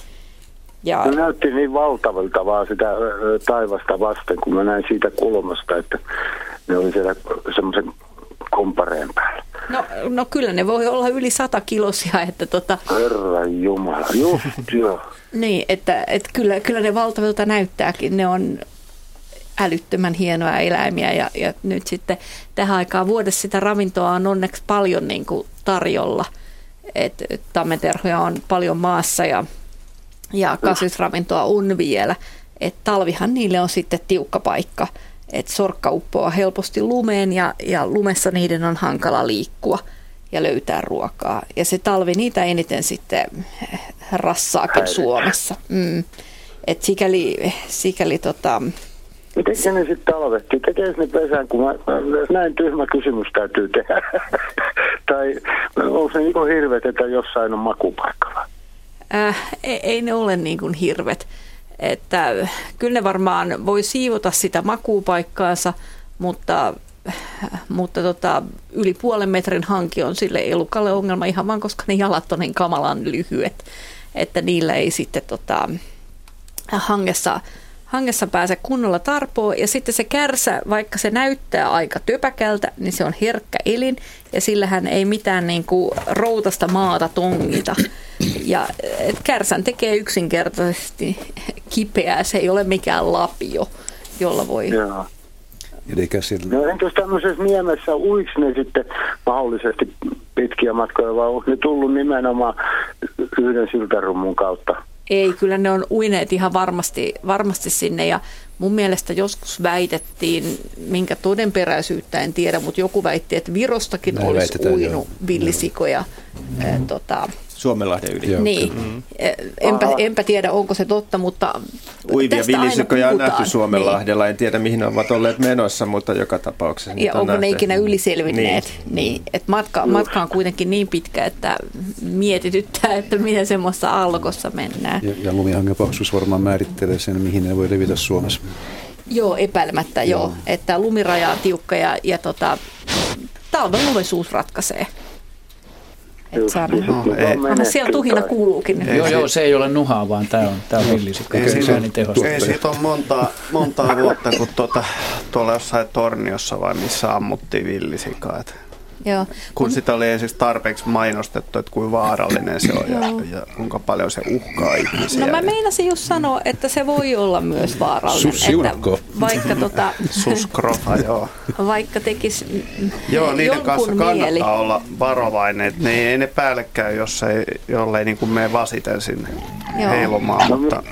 Ja... Se näytti niin valtavalta vaan sitä taivasta vasten, kun mä näin siitä kulmasta, että ne oli siellä semmoisen kompareen päällä. No, no kyllä ne voi olla yli sata kilosia, että tota... Herra Jumala, just joo. niin, että, että kyllä, kyllä ne valtavilta näyttääkin. Ne on älyttömän hienoja eläimiä ja, ja nyt sitten tähän aikaan vuodessa sitä ravintoa on onneksi paljon niin kuin tarjolla. Et, tammenterhoja on paljon maassa ja ja kasvisravintoa on vielä. Et talvihan niille on sitten tiukka paikka, että sorkka uppoaa helposti lumeen ja, ja lumessa niiden on hankala liikkua ja löytää ruokaa. Ja se talvi niitä eniten sitten rassaakin Suomessa. Mm. et sikäli, sikäli tota, Miten ne sitten aloitettiin? Tekee ne pesän, kun mä, näin tyhmä kysymys täytyy tehdä. tai onko se niin hirvet, että jossain on makupaikka? Äh, ei, ei ne ole niin kuin hirvet. Että kyllä ne varmaan voi siivota sitä makuupaikkaansa, mutta, mutta tota, yli puolen metrin hanki on sille elukalle ongelma ihan vaan, koska ne jalat on niin kamalan lyhyet, että niillä ei sitten tota, hangessa hangessa pääse kunnolla tarpoa. Ja sitten se kärsä, vaikka se näyttää aika töpäkältä, niin se on herkkä elin ja sillähän ei mitään niin kuin routasta maata tongita. Ja et kärsän tekee yksinkertaisesti kipeää, se ei ole mikään lapio, jolla voi... Joo. No entäs tämmöisessä niemessä, uiks ne sitten mahdollisesti pitkiä matkoja vai onko ne tullut nimenomaan yhden siltarummun kautta? Ei, kyllä ne on uineet ihan varmasti, varmasti sinne ja mun mielestä joskus väitettiin, minkä todenperäisyyttä en tiedä, mutta joku väitti, että Virostakin Näin olisi uinut jo. villisikoja. Mm. Tota, Suomenlahden yli. Joo, niin, mm. enpä, enpä tiedä onko se totta, mutta Uivia villisikoja on nähty Suomenlahdella, en tiedä mihin ne ovat olleet menossa, mutta joka tapauksessa. Ja onko nähty. ne ikinä yliselvinneet, niin, niin että matka, matka on kuitenkin niin pitkä, että mietityttää, että miten semmoista alkossa mennään. Ja, ja lumihangen paksuus varmaan määrittelee sen, mihin ne voi levitä Suomessa. Joo, epäilemättä joo, joo. että lumiraja on tiukka ja, ja tota, talven lumesuus ratkaisee. Että saa no, ei, siellä tuhina kuuluukin. Ei, joo, joo, se ei ole nuhaa, vaan tämä on, tämä on villisikka. Ei, siitä, on, ei siitä on montaa, montaa vuotta, kun tuota, tuolla jossain torniossa vai missä ammuttiin villisikaa. Että Joo. Kun sitä oli ensiksi tarpeeksi mainostettu, että kuinka vaarallinen se on ja, ja kuinka paljon se uhkaa ihmisiä. No mä meinasin just sanoa, että se voi olla myös vaarallinen. Sussiurakko. Vaikka tota, Suskrofa, joo. Vaikka tekisi Joo, niiden kanssa kannattaa mieli. olla varovainen, että ne ei ne päällekkäin, jos ei, jollei niin kuin mene vasiten sinne joo. heilomaan. No, mutta...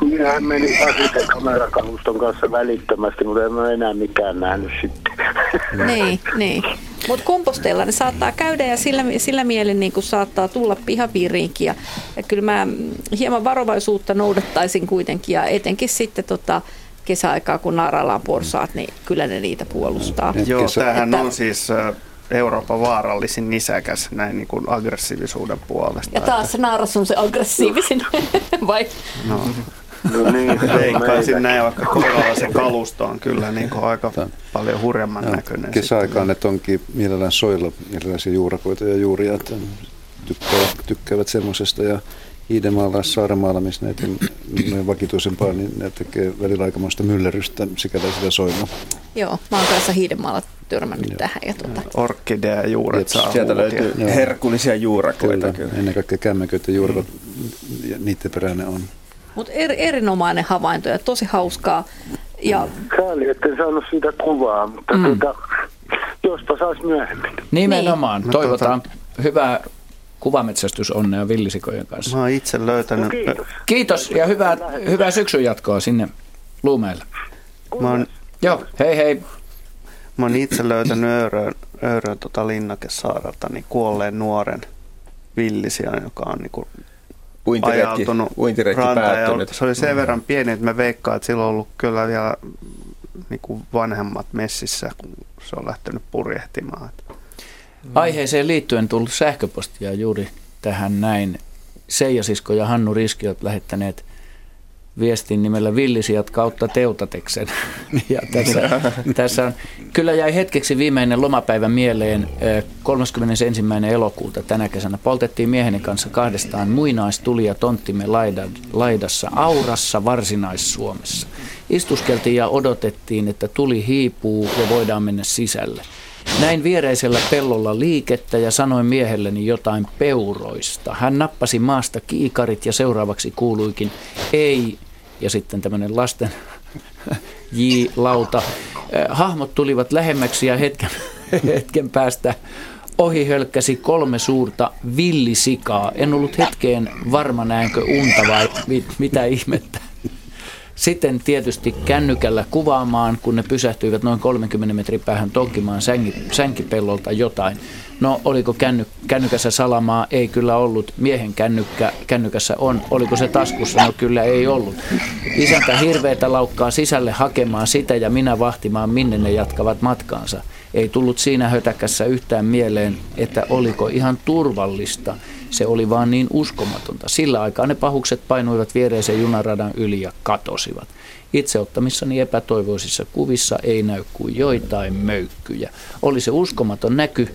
Minähän menin kamerakaluston kanssa välittömästi, mutta en ole enää mikään nähnyt sitten. Niin, niin. Mutta komposteilla ne saattaa käydä ja sillä, sillä mielin niin saattaa tulla pihapiiriinkin. Ja, ja kyllä mä hieman varovaisuutta noudattaisin kuitenkin ja etenkin sitten tota, kesäaikaa, kun naarailla on porsaat, niin kyllä ne niitä puolustaa. Joo, Kesä... tämähän että, on siis Euroopan vaarallisin nisäkäs näin niin kuin aggressiivisuuden puolesta. Ja taas se naaras on se aggressiivisin, vai? No, No niin, veikkaisin näin, vaikka kohdalla se kalusto on kyllä niin kuin aika paljon hurjemman no, näköinen. Kesäaikaan ne onkin mielellään soilla erilaisia juurakoita ja juuria, että tykkäävät, tykkäävät semmoisesta ja Hiidemaalla ja Saaremaalla, missä näitä on vakituisempaa, niin ne tekee välillä aikamoista myllerrystä sikäli sitä soilla. Joo, mä oon kanssa Hiidemaalla törmännyt Joo. tähän. Ja tuota. Orkidea juuret saa Sieltä löytyy Joo. herkullisia juurakoita. Kyllä, kyllä. Ennen kaikkea kämmäköitä juurakot, mm. ja niiden peräinen on. Mutta er, erinomainen havainto ja tosi hauskaa. Ja... Sääli, etten saanut siitä kuvaa, mutta mm. tuota, jospa saisi myöhemmin. Nimenomaan. Niin. Toivotaan tuota... hyvää kuvametsästysonnea villisikojen kanssa. Mä oon itse löytänyt. No, kiitos. kiitos ja hyvää, hyvää syksyn jatkoa sinne Luumeelle. Mä oon... Joo, hei hei. Mä oon itse löytänyt Öörön, Öörön tota Linnakesaarelta niin kuolleen nuoren villisian, joka on niin uintiretki, uintiretki päättynyt. Se oli sen mm. verran pieni, että mä veikkaan, että sillä on ollut kyllä vielä niin kuin vanhemmat messissä, kun se on lähtenyt purjehtimaan. Aiheeseen liittyen tullut sähköpostia juuri tähän näin. Seija Sisko ja Hannu Riski ovat lähettäneet viestin nimellä Villisijat kautta Teutateksen. Ja tässä, tässä on, kyllä jäi hetkeksi viimeinen lomapäivä mieleen 31. elokuuta tänä kesänä. Poltettiin mieheni kanssa kahdestaan muinaistulia tonttimme laidassa Aurassa Varsinais-Suomessa. Istuskeltiin ja odotettiin, että tuli hiipuu ja voidaan mennä sisälle. Näin viereisellä pellolla liikettä ja sanoin miehelleni jotain peuroista. Hän nappasi maasta kiikarit ja seuraavaksi kuuluikin ei ja sitten tämmöinen lasten J-lauta. Hahmot tulivat lähemmäksi ja hetken, hetken päästä ohi hölkkäsi kolme suurta villisikaa. En ollut hetkeen varma näenkö unta vai mitä ihmettä. Sitten tietysti kännykällä kuvaamaan, kun ne pysähtyivät noin 30 metrin päähän tonkimaan sänki, sänkipellolta jotain. No oliko känny, kännykässä salamaa? Ei kyllä ollut. Miehen kännykkä, kännykässä on. Oliko se taskussa? No kyllä ei ollut. Isäntä hirveätä laukkaa sisälle hakemaan sitä ja minä vahtimaan minne ne jatkavat matkaansa. Ei tullut siinä hötäkässä yhtään mieleen, että oliko ihan turvallista. Se oli vaan niin uskomatonta. Sillä aikaa ne pahukset painuivat viereisen junaradan yli ja katosivat. Itseottamissani epätoivoisissa kuvissa ei näy kuin joitain möykkyjä. Oli se uskomaton näky,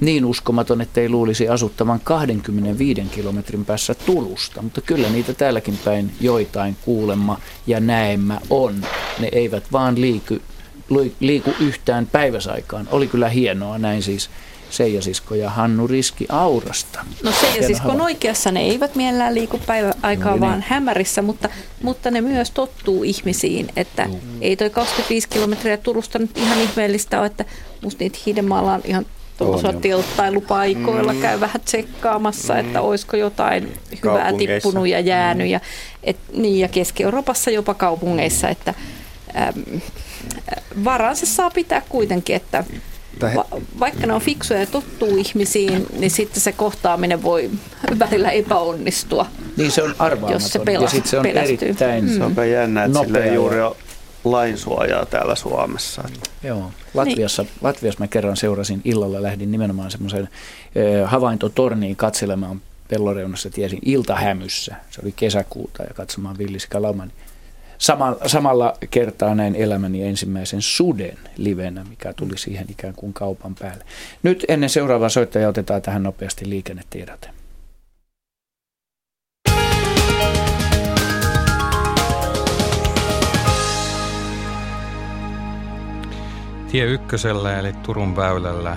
niin uskomaton, että ei luulisi asuttavan 25 kilometrin päässä Turusta, mutta kyllä niitä täälläkin päin joitain kuulemma ja näemmä on. Ne eivät vaan liiku, liiku yhtään päiväsaikaan. Oli kyllä hienoa näin siis Seija Sisko ja Hannu Riski Aurasta. No Seija Sisko on oikeassa, ne eivät mielellään liiku päiväaikaa no, vaan niin. hämärissä, mutta, mutta ne myös tottuu ihmisiin, että mm. ei toi 25 kilometriä Turusta nyt ihan ihmeellistä ole, että musta niitä Hiidemaalla on ihan tuollaisilla telttailupaikoilla mm. käy vähän tsekkaamassa, mm. että olisiko jotain hyvää tippunut ja jäänyt. Mm. Ja, et, niin, ja Keski-Euroopassa jopa kaupungeissa, että äm, varansa saa pitää kuitenkin, että Va- vaikka ne on fiksuja ja tottuu ihmisiin, niin sitten se kohtaaminen voi välillä epäonnistua. Niin se on arvaamaton. Jos se, pela- ja sitten se on pelästyy. erittäin mm. Se on jännä, että sillä ei juuri ole lainsuojaa täällä Suomessa. Joo. Latviassa, niin. Latviassa mä kerran seurasin illalla, lähdin nimenomaan semmoisen havaintotorniin katselemaan pelloreunassa, tiesin iltahämyssä. Se oli kesäkuuta ja katsomaan villiskalauman. Samalla, samalla kertaa näin elämäni ensimmäisen suden livenä, mikä tuli siihen ikään kuin kaupan päälle. Nyt ennen seuraavaa soittajaa otetaan tähän nopeasti liikennetiedote. Tie ykkösellä eli Turun väylällä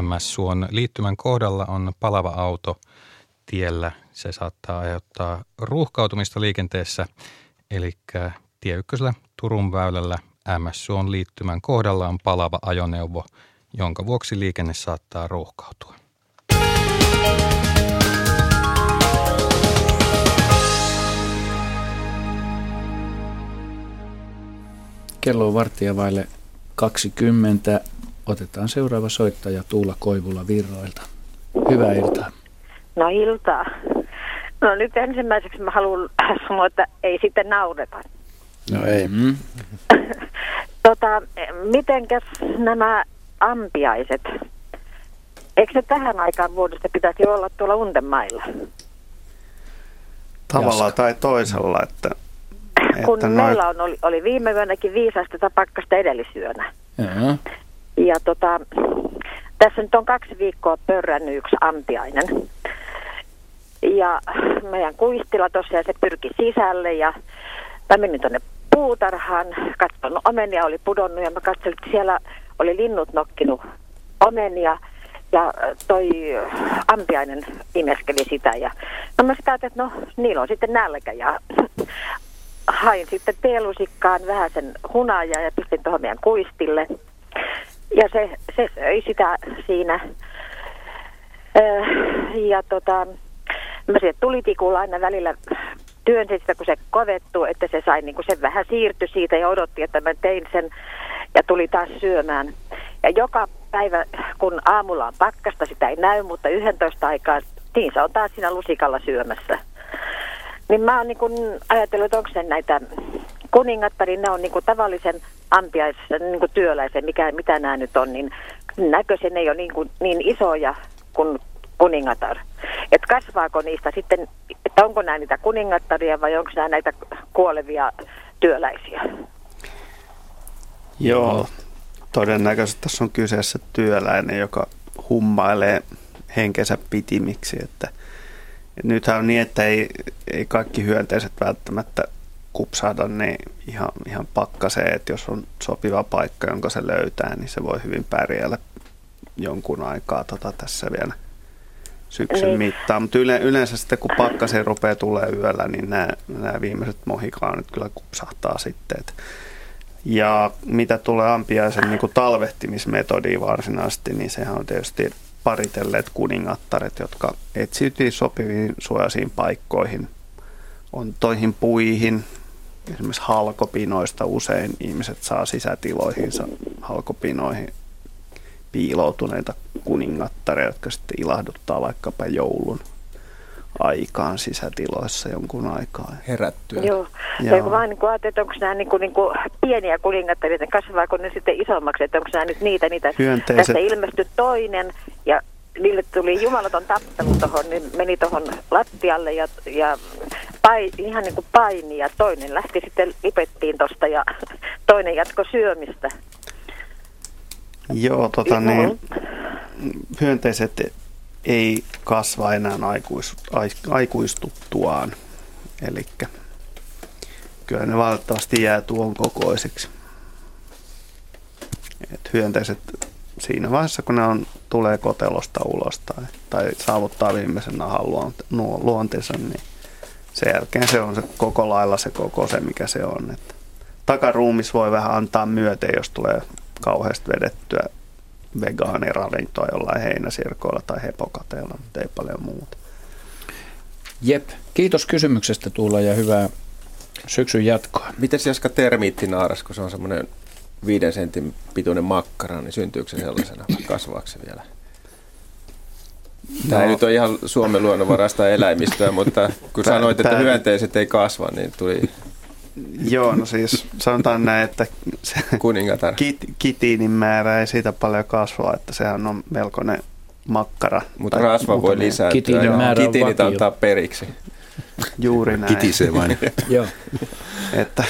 MS Suon liittymän kohdalla on palava auto tiellä. Se saattaa aiheuttaa ruuhkautumista liikenteessä. Eli tie ykkösellä Turun väylällä MS Suon liittymän kohdalla on palava ajoneuvo, jonka vuoksi liikenne saattaa ruuhkautua. Kello on varttia vaille 20. Otetaan seuraava soittaja Tuula Koivula Virroilta. Hyvää iltaa. No iltaa. No nyt ensimmäiseksi mä haluan sanoa, että ei sitten naureta. No ei. Mm. tota, mitenkäs nämä ampiaiset, eikö ne tähän aikaan vuodesta pitäisi olla tuolla Undemailla? Tavalla Jaska. tai toisella, että kun että meillä on, oli, oli viime yönäkin viisasta pakkasta edellisyönä. Ja, ja tota, tässä nyt on kaksi viikkoa pörrännyt yksi ampiainen. Ja meidän kuistilla tosiaan se pyrki sisälle ja mä menin tuonne puutarhaan, katson omenia oli pudonnut ja mä katsoin, että siellä oli linnut nokkinut omenia ja toi ampiainen imeskeli sitä ja no mä sitä että no niillä on sitten nälkä ja hain sitten teelusikkaan vähän sen hunajaa ja pistin tuohon meidän kuistille. Ja se, se söi sitä siinä. Ja tota, mä sieltä tulitikulla aina välillä työnsin sitä, kun se kovettuu, että se sai niin kuin se vähän siirtyi siitä ja odotti, että mä tein sen ja tuli taas syömään. Ja joka päivä, kun aamulla on pakkasta, sitä ei näy, mutta 11 aikaa, niin se on taas siinä lusikalla syömässä. Niin mä oon niin kun ajatellut, että onko se näitä kuningattarin, ne on niin tavallisen ampiais, niin työläisen, mikä, mitä nämä nyt on, niin näköisen ei ole niin, niin isoja kuin kuningatar. Että kasvaako niistä sitten, että onko nämä niitä kuningattaria vai onko nämä näitä kuolevia työläisiä? Joo, todennäköisesti tässä on kyseessä työläinen, joka hummailee henkensä pitimiksi, että – nythän on niin, että ei, ei kaikki hyönteiset välttämättä kupsahda niin ihan, ihan pakkaseen, että jos on sopiva paikka, jonka se löytää, niin se voi hyvin pärjäällä jonkun aikaa tota, tässä vielä syksyn niin. mittaan. Mutta yle, yleensä sitten kun pakkaseen rupeaa tulee yöllä, niin nämä, nämä viimeiset mohikaanit kyllä kupsahtaa sitten. Et, ja mitä tulee ampiaisen niin kuin talvehtimismetodiin varsinaisesti, niin sehän on tietysti paritelleet kuningattaret, jotka etsiytyy sopiviin suojaisiin paikkoihin. On toihin puihin, esimerkiksi halkopinoista usein ihmiset saa sisätiloihinsa halkopinoihin piiloutuneita kuningattareja, jotka sitten ilahduttaa vaikkapa joulun aikaan sisätiloissa jonkun aikaa. Herättyä. Joo. Joo. Ja kun vaan niin ajattelin, että onko nämä niin kuin, niin kuin pieniä kuningattareita, kasvaako ne sitten isommaksi, että onko nämä nyt niitä, niitä. Hyönteiset. Tästä ilmestyi toinen ja niille tuli jumalaton tappelu tuohon, niin meni tuohon lattialle ja, ja pai, ihan niin kuin paini ja toinen lähti sitten lipettiin tuosta ja toinen jatko syömistä. Joo, tota niin, hyönteiset ei kasva enää aikuis, aikuistuttuaan. Eli kyllä ne valitettavasti jää tuon kokoiseksi. Et hyönteiset siinä vaiheessa, kun ne on, tulee kotelosta ulos tai, tai saavuttaa viimeisen nahan luonteensa, niin sen jälkeen se on se koko lailla se koko se, mikä se on. Että takaruumis voi vähän antaa myöten, jos tulee kauheasti vedettyä vegaaniravintoa jollain heinäsirkoilla tai hepokateella, mutta ei paljon muuta. Jep, kiitos kysymyksestä Tuula ja hyvää syksyn jatkoa. Miten Jaska termiittinaaras, kun se on semmoinen viiden sentin pituinen makkara, niin syntyykö se sellaisena se vielä? Tämä no. ei nyt ole ihan Suomen luonnonvarasta eläimistöä, mutta kun sanoit, että hyönteiset ei kasva, niin tuli... Joo, no siis sanotaan näin, että se Kuningatar. Kit, kitiinin määrä ei siitä paljon kasvaa, että sehän on melkoinen makkara. Mutta rasva voi lisääntyä Kitiinin määrä Kitiinit antaa periksi. Juuri näin. Kitisee vain. Joo. että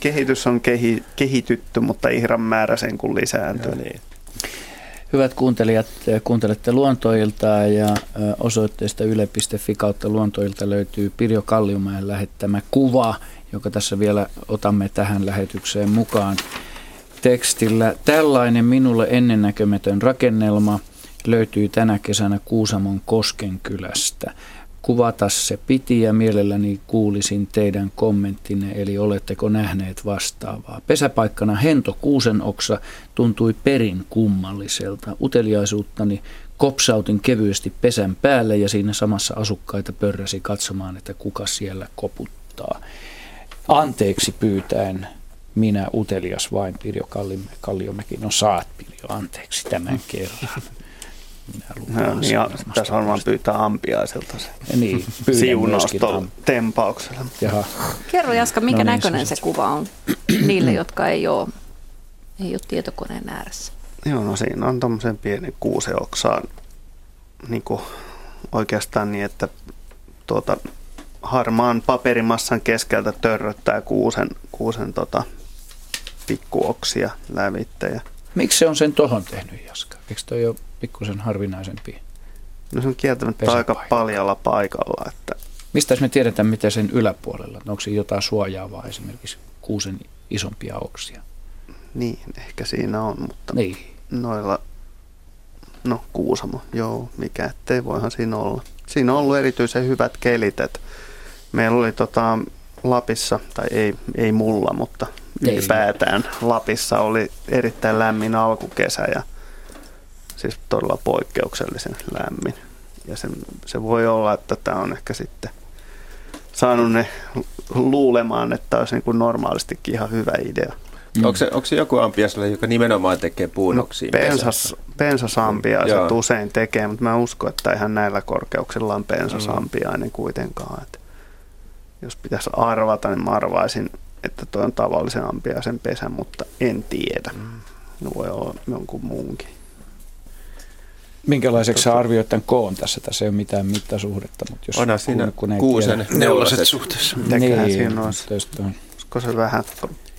kehitys on kehi, kehitytty, mutta ihran määrä sen kun lisääntyy. niin. Hyvät kuuntelijat, kuuntelette Luontoiltaa ja osoitteesta yle.fi kautta Luontoilta löytyy Pirjo Kalliumäen lähettämä kuva, joka tässä vielä otamme tähän lähetykseen mukaan tekstillä. Tällainen minulle ennennäkemätön rakennelma löytyy tänä kesänä Kuusamon Koskenkylästä kuvata se piti ja mielelläni kuulisin teidän kommenttinne, eli oletteko nähneet vastaavaa. Pesäpaikkana Hento Kuusenoksa tuntui perin kummalliselta. Uteliaisuuttani kopsautin kevyesti pesän päälle ja siinä samassa asukkaita pörräsi katsomaan, että kuka siellä koputtaa. Anteeksi pyytäen minä utelias vain Pirjo Kalliomäki. No saat Pirjo anteeksi tämän kerran. No, niin, ja tässä varmaan pyytää ampiaiselta se niin, siunaus tempauksella. Jaha. Kerro Jaska, minkä no niin, näköinen se kuva on niille, jotka ei ole, ei ole tietokoneen ääressä? Joo, no siinä on tuommoisen pieni kuuseoksaan niin kuin oikeastaan niin, että tuota, harmaan paperimassan keskeltä törröttää kuusen, kuusen tota, pikkuoksia lävittäjä. Miksi se on sen tohon tehnyt, Jaska? Eikö toi ole pikkusen harvinaisempi? No se on kieltämättä aika paljalla paikalla. Että... Mistä me tiedetään, mitä sen yläpuolella? Onko siinä jotain suojaavaa esimerkiksi kuusen isompia oksia? Niin, ehkä siinä on, mutta niin. noilla, no Kuusamo, joo, mikä ettei voihan siinä olla. Siinä on ollut erityisen hyvät kelit, että meillä oli tota, Lapissa, tai ei, ei mulla, mutta ylipäätään Lapissa oli erittäin lämmin alkukesä ja siis todella poikkeuksellisen lämmin. Ja se, se voi olla, että tämä on ehkä sitten saanut ne luulemaan, että tämä olisi niin kuin normaalistikin ihan hyvä idea. Mm. Onko, se, onko se joku ampiaiselle, joka nimenomaan tekee puunoksia? No, pensas, pensasampiaiset usein tekee, mutta mä uskon, että ihan näillä korkeuksilla on pensasampiainen mm. kuitenkaan. Että jos pitäisi arvata, niin mä arvaisin, että tuo on tavallisen ampiaisen pesä, mutta en tiedä. Mm. No voi olla jonkun muunkin. Minkälaiseksi sä arvioit tämän koon tässä? Tässä ei ole mitään mittasuhdetta, mutta jos Onhan siinä kun, kuusen neulaset suhteessa. Niin, siinä on. Olisiko se vähän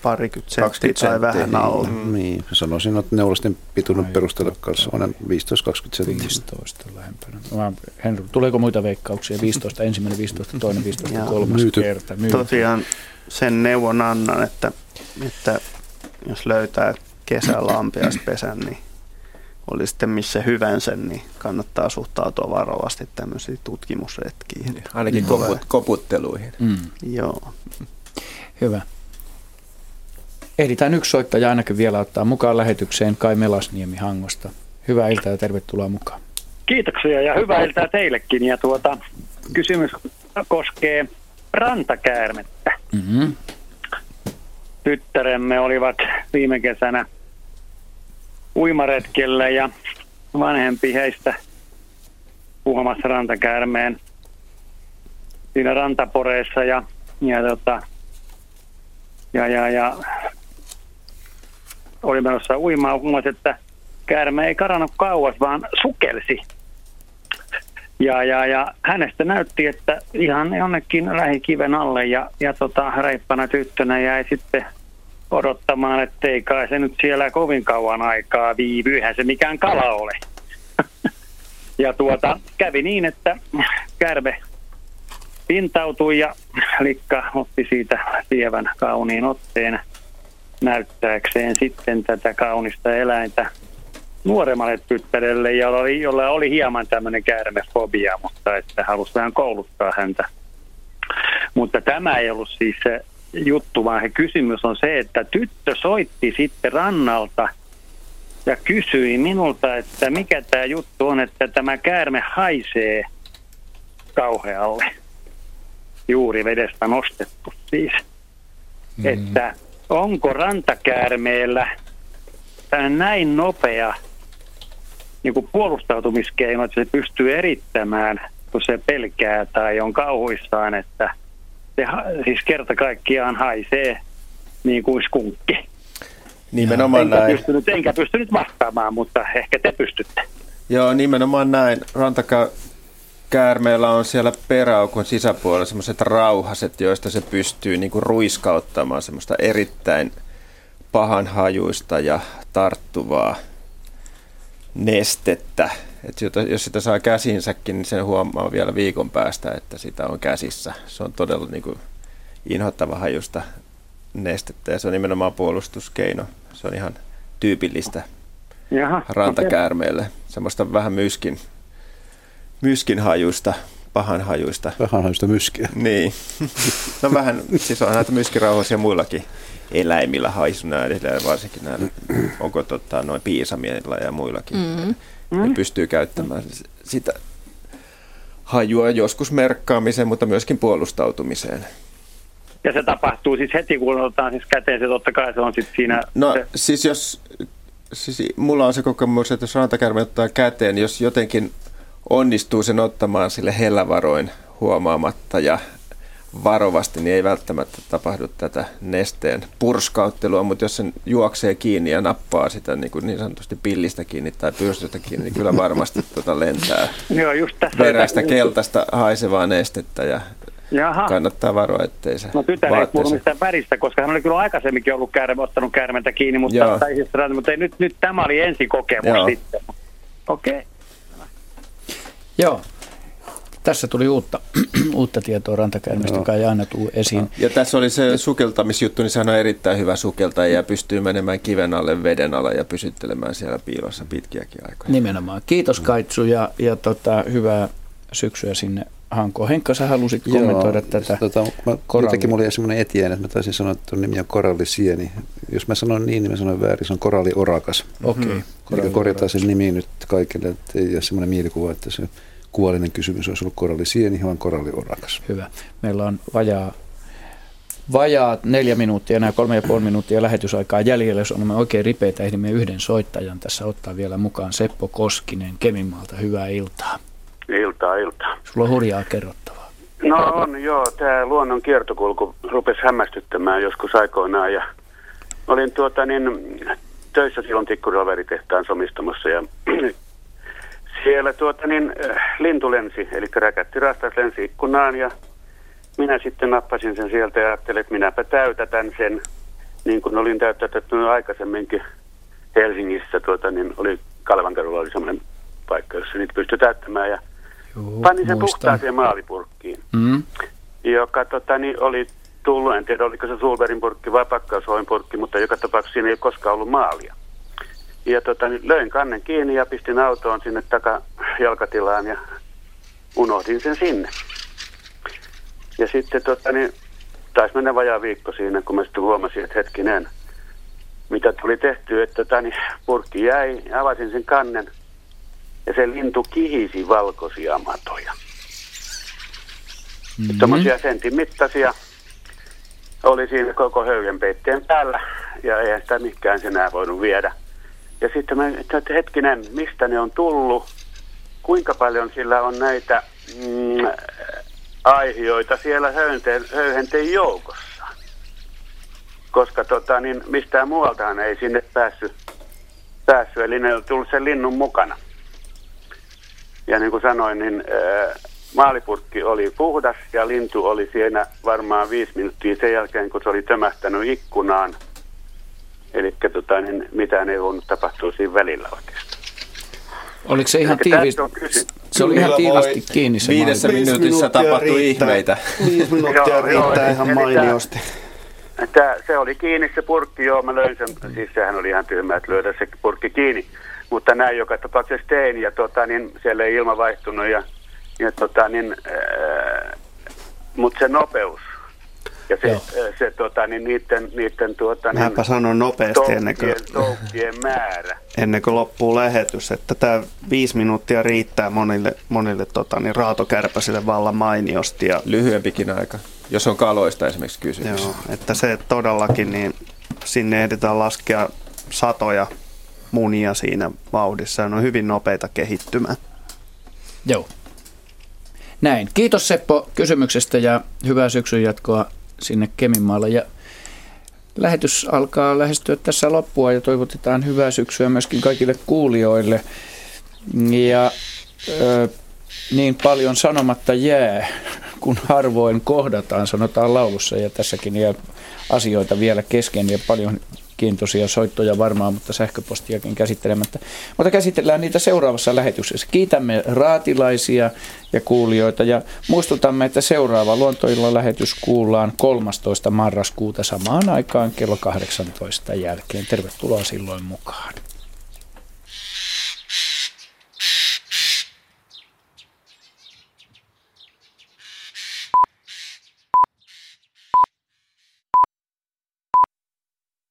parikymmentä senttiä tai vähän alla? Mm. Niin, sanoisin, että neulasten pituuden perusteella kanssa on 15-20 senttiä. 15 lähempänä. Henry, tuleeko muita veikkauksia? 15, ensimmäinen 15, toinen 15, kolmas Myyty. kerta. Myyty. Tosiaan sen neuvon annan, että, että jos löytää kesällä ampiaispesän, niin oli sitten missä hyvänsä, niin kannattaa suhtautua varovasti tämmöisiin tutkimusretkiin. Niin, ainakin niin koput, koputteluihin. Mm. Joo. Hyvä. Ehditään yksi soittaja ainakin vielä ottaa mukaan lähetykseen Kai Melasniemi Hangosta. Hyvää iltaa ja tervetuloa mukaan. Kiitoksia ja hyvää iltaa teillekin. Ja tuota, kysymys koskee rantakäärmettä. Mm-hmm. Tyttäremme olivat viime kesänä uimaretkellä ja vanhempi heistä puhumassa rantakäärmeen siinä rantaporeissa ja, ja, tota, ja, ja, ja oli menossa uimaan, huomasi, että käärme ei karannut kauas, vaan sukelsi. Ja, ja, ja hänestä näytti, että ihan jonnekin lähikiven alle ja, ja tota, reippana tyttönä jäi sitten odottamaan, että ei kai se nyt siellä kovin kauan aikaa viivy, eihän se mikään kala ole. ja tuota, kävi niin, että kärve pintautui ja Likka otti siitä sievän kauniin otteen näyttääkseen sitten tätä kaunista eläintä nuoremmalle tyttärelle, jolla oli, jolla oli hieman tämmöinen käärmefobia, mutta että halusi vähän kouluttaa häntä. Mutta tämä ei ollut siis se juttu, vaan se kysymys on se, että tyttö soitti sitten rannalta ja kysyi minulta, että mikä tämä juttu on, että tämä käärme haisee kauhealle. Juuri vedestä nostettu siis. Mm. Että onko rantakäärmeellä näin nopea niin kuin puolustautumiskeino, että se pystyy erittämään, kun se pelkää tai on kauhuissaan, että se siis kerta kaikkiaan haisee niin kuin skunkki. Nimenomaan enkä näin. Pystynyt, enkä pystynyt vastaamaan, mutta ehkä te pystytte. Joo, nimenomaan näin. Rantakäärmeellä on siellä peräaukon sisäpuolella semmoiset rauhaset, joista se pystyy niin kuin ruiskauttamaan semmoista erittäin pahanhajuista ja tarttuvaa nestettä. Et jos sitä saa käsinsäkin, niin sen huomaa vielä viikon päästä, että sitä on käsissä. Se on todella niin kuin inhottava hajusta nestettä ja se on nimenomaan puolustuskeino. Se on ihan tyypillistä Jaha, rantakäärmeelle. Okay. Semmoista vähän myskin, myskin hajusta, pahan hajuista. Pahan hajuista myskiä. Niin. No vähän, siis on näitä myskirauhoisia muillakin eläimillä haisu näillä, varsinkin näillä, onko tota, noin piisamielillä ja muillakin. Mm-hmm. Ne pystyy käyttämään sitä hajua joskus merkkaamiseen, mutta myöskin puolustautumiseen. Ja se tapahtuu siis heti, kun otetaan siis käteen, se totta kai se on sitten siinä... No se... siis jos, siis mulla on se kokemus, että jos rantakärme ottaa käteen, jos jotenkin onnistuu sen ottamaan sille hellävaroin huomaamatta ja varovasti, niin ei välttämättä tapahdu tätä nesteen purskauttelua, mutta jos sen juoksee kiinni ja nappaa sitä niin, kuin niin sanotusti pillistä kiinni tai pyrstöstä kiinni, niin kyllä varmasti tuota lentää Joo, just tässä verästä keltaista haisevaa nestettä ja Jaha. kannattaa varoa, ettei se No tytär ei puhunut mistään väristä, koska hän oli kyllä aikaisemminkin ollut käärme, ottanut käärmentä kiinni, mutta, tai siis, mutta ei, nyt, nyt tämä oli ensikokemus Joo. sitten. Okei. Okay. Joo, tässä tuli uutta, uutta tietoa rantakäärmeestä, joka ei aina tule esiin. Ja tässä oli se sukeltamisjuttu, niin sehän on erittäin hyvä sukeltaja ja pystyy menemään kiven alle, veden alle ja pysyttelemään siellä piilossa pitkiäkin aikoja. Nimenomaan. Kiitos Kaitsu ja, ja tota, hyvää syksyä sinne Hanko. Henkka, sä halusit Joo, kommentoida tätä tota, mä, Jotenkin mulla oli semmoinen etiäinen, että mä taisin sanoa, että nimi on korallisieni. Jos mä sanon niin, niin mä sanon väärin, se on koralliorakas. Okei. Okay. Koralli korjataan sen nimi nyt kaikille, että ei ole semmoinen mielikuva, että se kuvallinen kysymys olisi ollut korallisieni, vaan koralliorakas. Hyvä. Meillä on vajaa vajaa neljä minuuttia, enää kolme ja puoli minuuttia lähetysaikaa jäljellä. Jos olemme oikein ripeitä, ehdimme yhden soittajan tässä ottaa vielä mukaan. Seppo Koskinen Keminmaalta, hyvää iltaa. Iltaa, iltaa. Sulla on hurjaa kerrottavaa. No on, joo. Tämä luonnon kiertokulku rupesi hämmästyttämään joskus aikoinaan. Ja olin tuota niin, töissä silloin Tikkurilla veritehtaan somistamassa ja siellä tuota niin, lintu lensi, eli räkätti rastas lensi ikkunaan ja minä sitten nappasin sen sieltä ja ajattelin, että minäpä täytätän sen, niin kuin olin täyttänyt aikaisemminkin Helsingissä, tuota, niin oli Kalvankarulla oli semmoinen paikka, jossa niitä pystyi täyttämään ja Joo, panin sen puhtaaseen maalipurkkiin, mm. joka tota, niin, oli tullut, en tiedä oliko se Sulberin purkki vai pakkaushoin purkki, mutta joka tapauksessa siinä ei koskaan ollut maalia. Ja tota, niin löin kannen kiinni ja pistin autoon sinne takajalkatilaan ja unohdin sen sinne. Ja sitten tota, niin, taisi mennä vajaa viikko siinä, kun mä sitten huomasin, että hetkinen, mitä tuli tehty, että tota, niin, purkki jäi, avasin sen kannen ja se lintu kihisi valkoisia matoja. Mm-hmm. Tuommoisia sentin mittaisia oli siinä koko höygenpeitteen päällä ja eihän sitä mikään enää voinut viedä. Ja sitten mä, että hetkinen, mistä ne on tullut, kuinka paljon sillä on näitä mm, aihioita siellä höyhenten, höyhenten joukossa. Koska tota, niin mistään muualtahan ei sinne päässyt, päässyt eli ne on tullut sen linnun mukana. Ja niin kuin sanoin, niin ää, maalipurkki oli puhdas ja lintu oli siinä varmaan viisi minuuttia sen jälkeen, kun se oli tömähtänyt ikkunaan. Eli tota, niin mitään ei voinut tapahtua siinä välillä oikeastaan. Oliko se ihan tiivisti? Se oli ihan tiivisti kiinni se Viidessä minuutissa tapahtui ihmeitä. Viisi minuuttia riittää ihan mainiosti. Tämä, se oli kiinni se purkki, joo, mä löin sen, siis sehän oli ihan tyhmä, että löydä se purkki kiinni. Mutta näin joka tapauksessa tein ja tota, niin siellä ei ilma vaihtunut ja, ja tota, niin, äh, mutta se nopeus ja se, äh, se tota, niin niiden, niiden tuota, niin, sanon nopeasti ennen kuin, toukkien määrä. ennen kuin loppuu lähetys, että tämä viisi minuuttia riittää monille, monille tota, niin raatokärpäsille vallan mainiosti. Ja, Lyhyempikin aika, jos on kaloista esimerkiksi kysymys. Joo, että se todellakin, niin sinne ehditään laskea satoja munia siinä vauhdissa. Ne on hyvin nopeita kehittymään. Joo. Näin. Kiitos Seppo kysymyksestä ja hyvää syksyn jatkoa sinne Keminmaalle. Ja lähetys alkaa lähestyä tässä loppua ja toivotetaan hyvää syksyä myöskin kaikille kuulijoille. Ja ö, niin paljon sanomatta jää, kun harvoin kohdataan, sanotaan laulussa ja tässäkin jää asioita vielä kesken ja paljon mielenkiintoisia soittoja varmaan, mutta sähköpostiakin käsittelemättä. Mutta käsitellään niitä seuraavassa lähetyksessä. Kiitämme raatilaisia ja kuulijoita ja muistutamme, että seuraava luontoilla lähetys kuullaan 13. marraskuuta samaan aikaan kello 18 jälkeen. Tervetuloa silloin mukaan.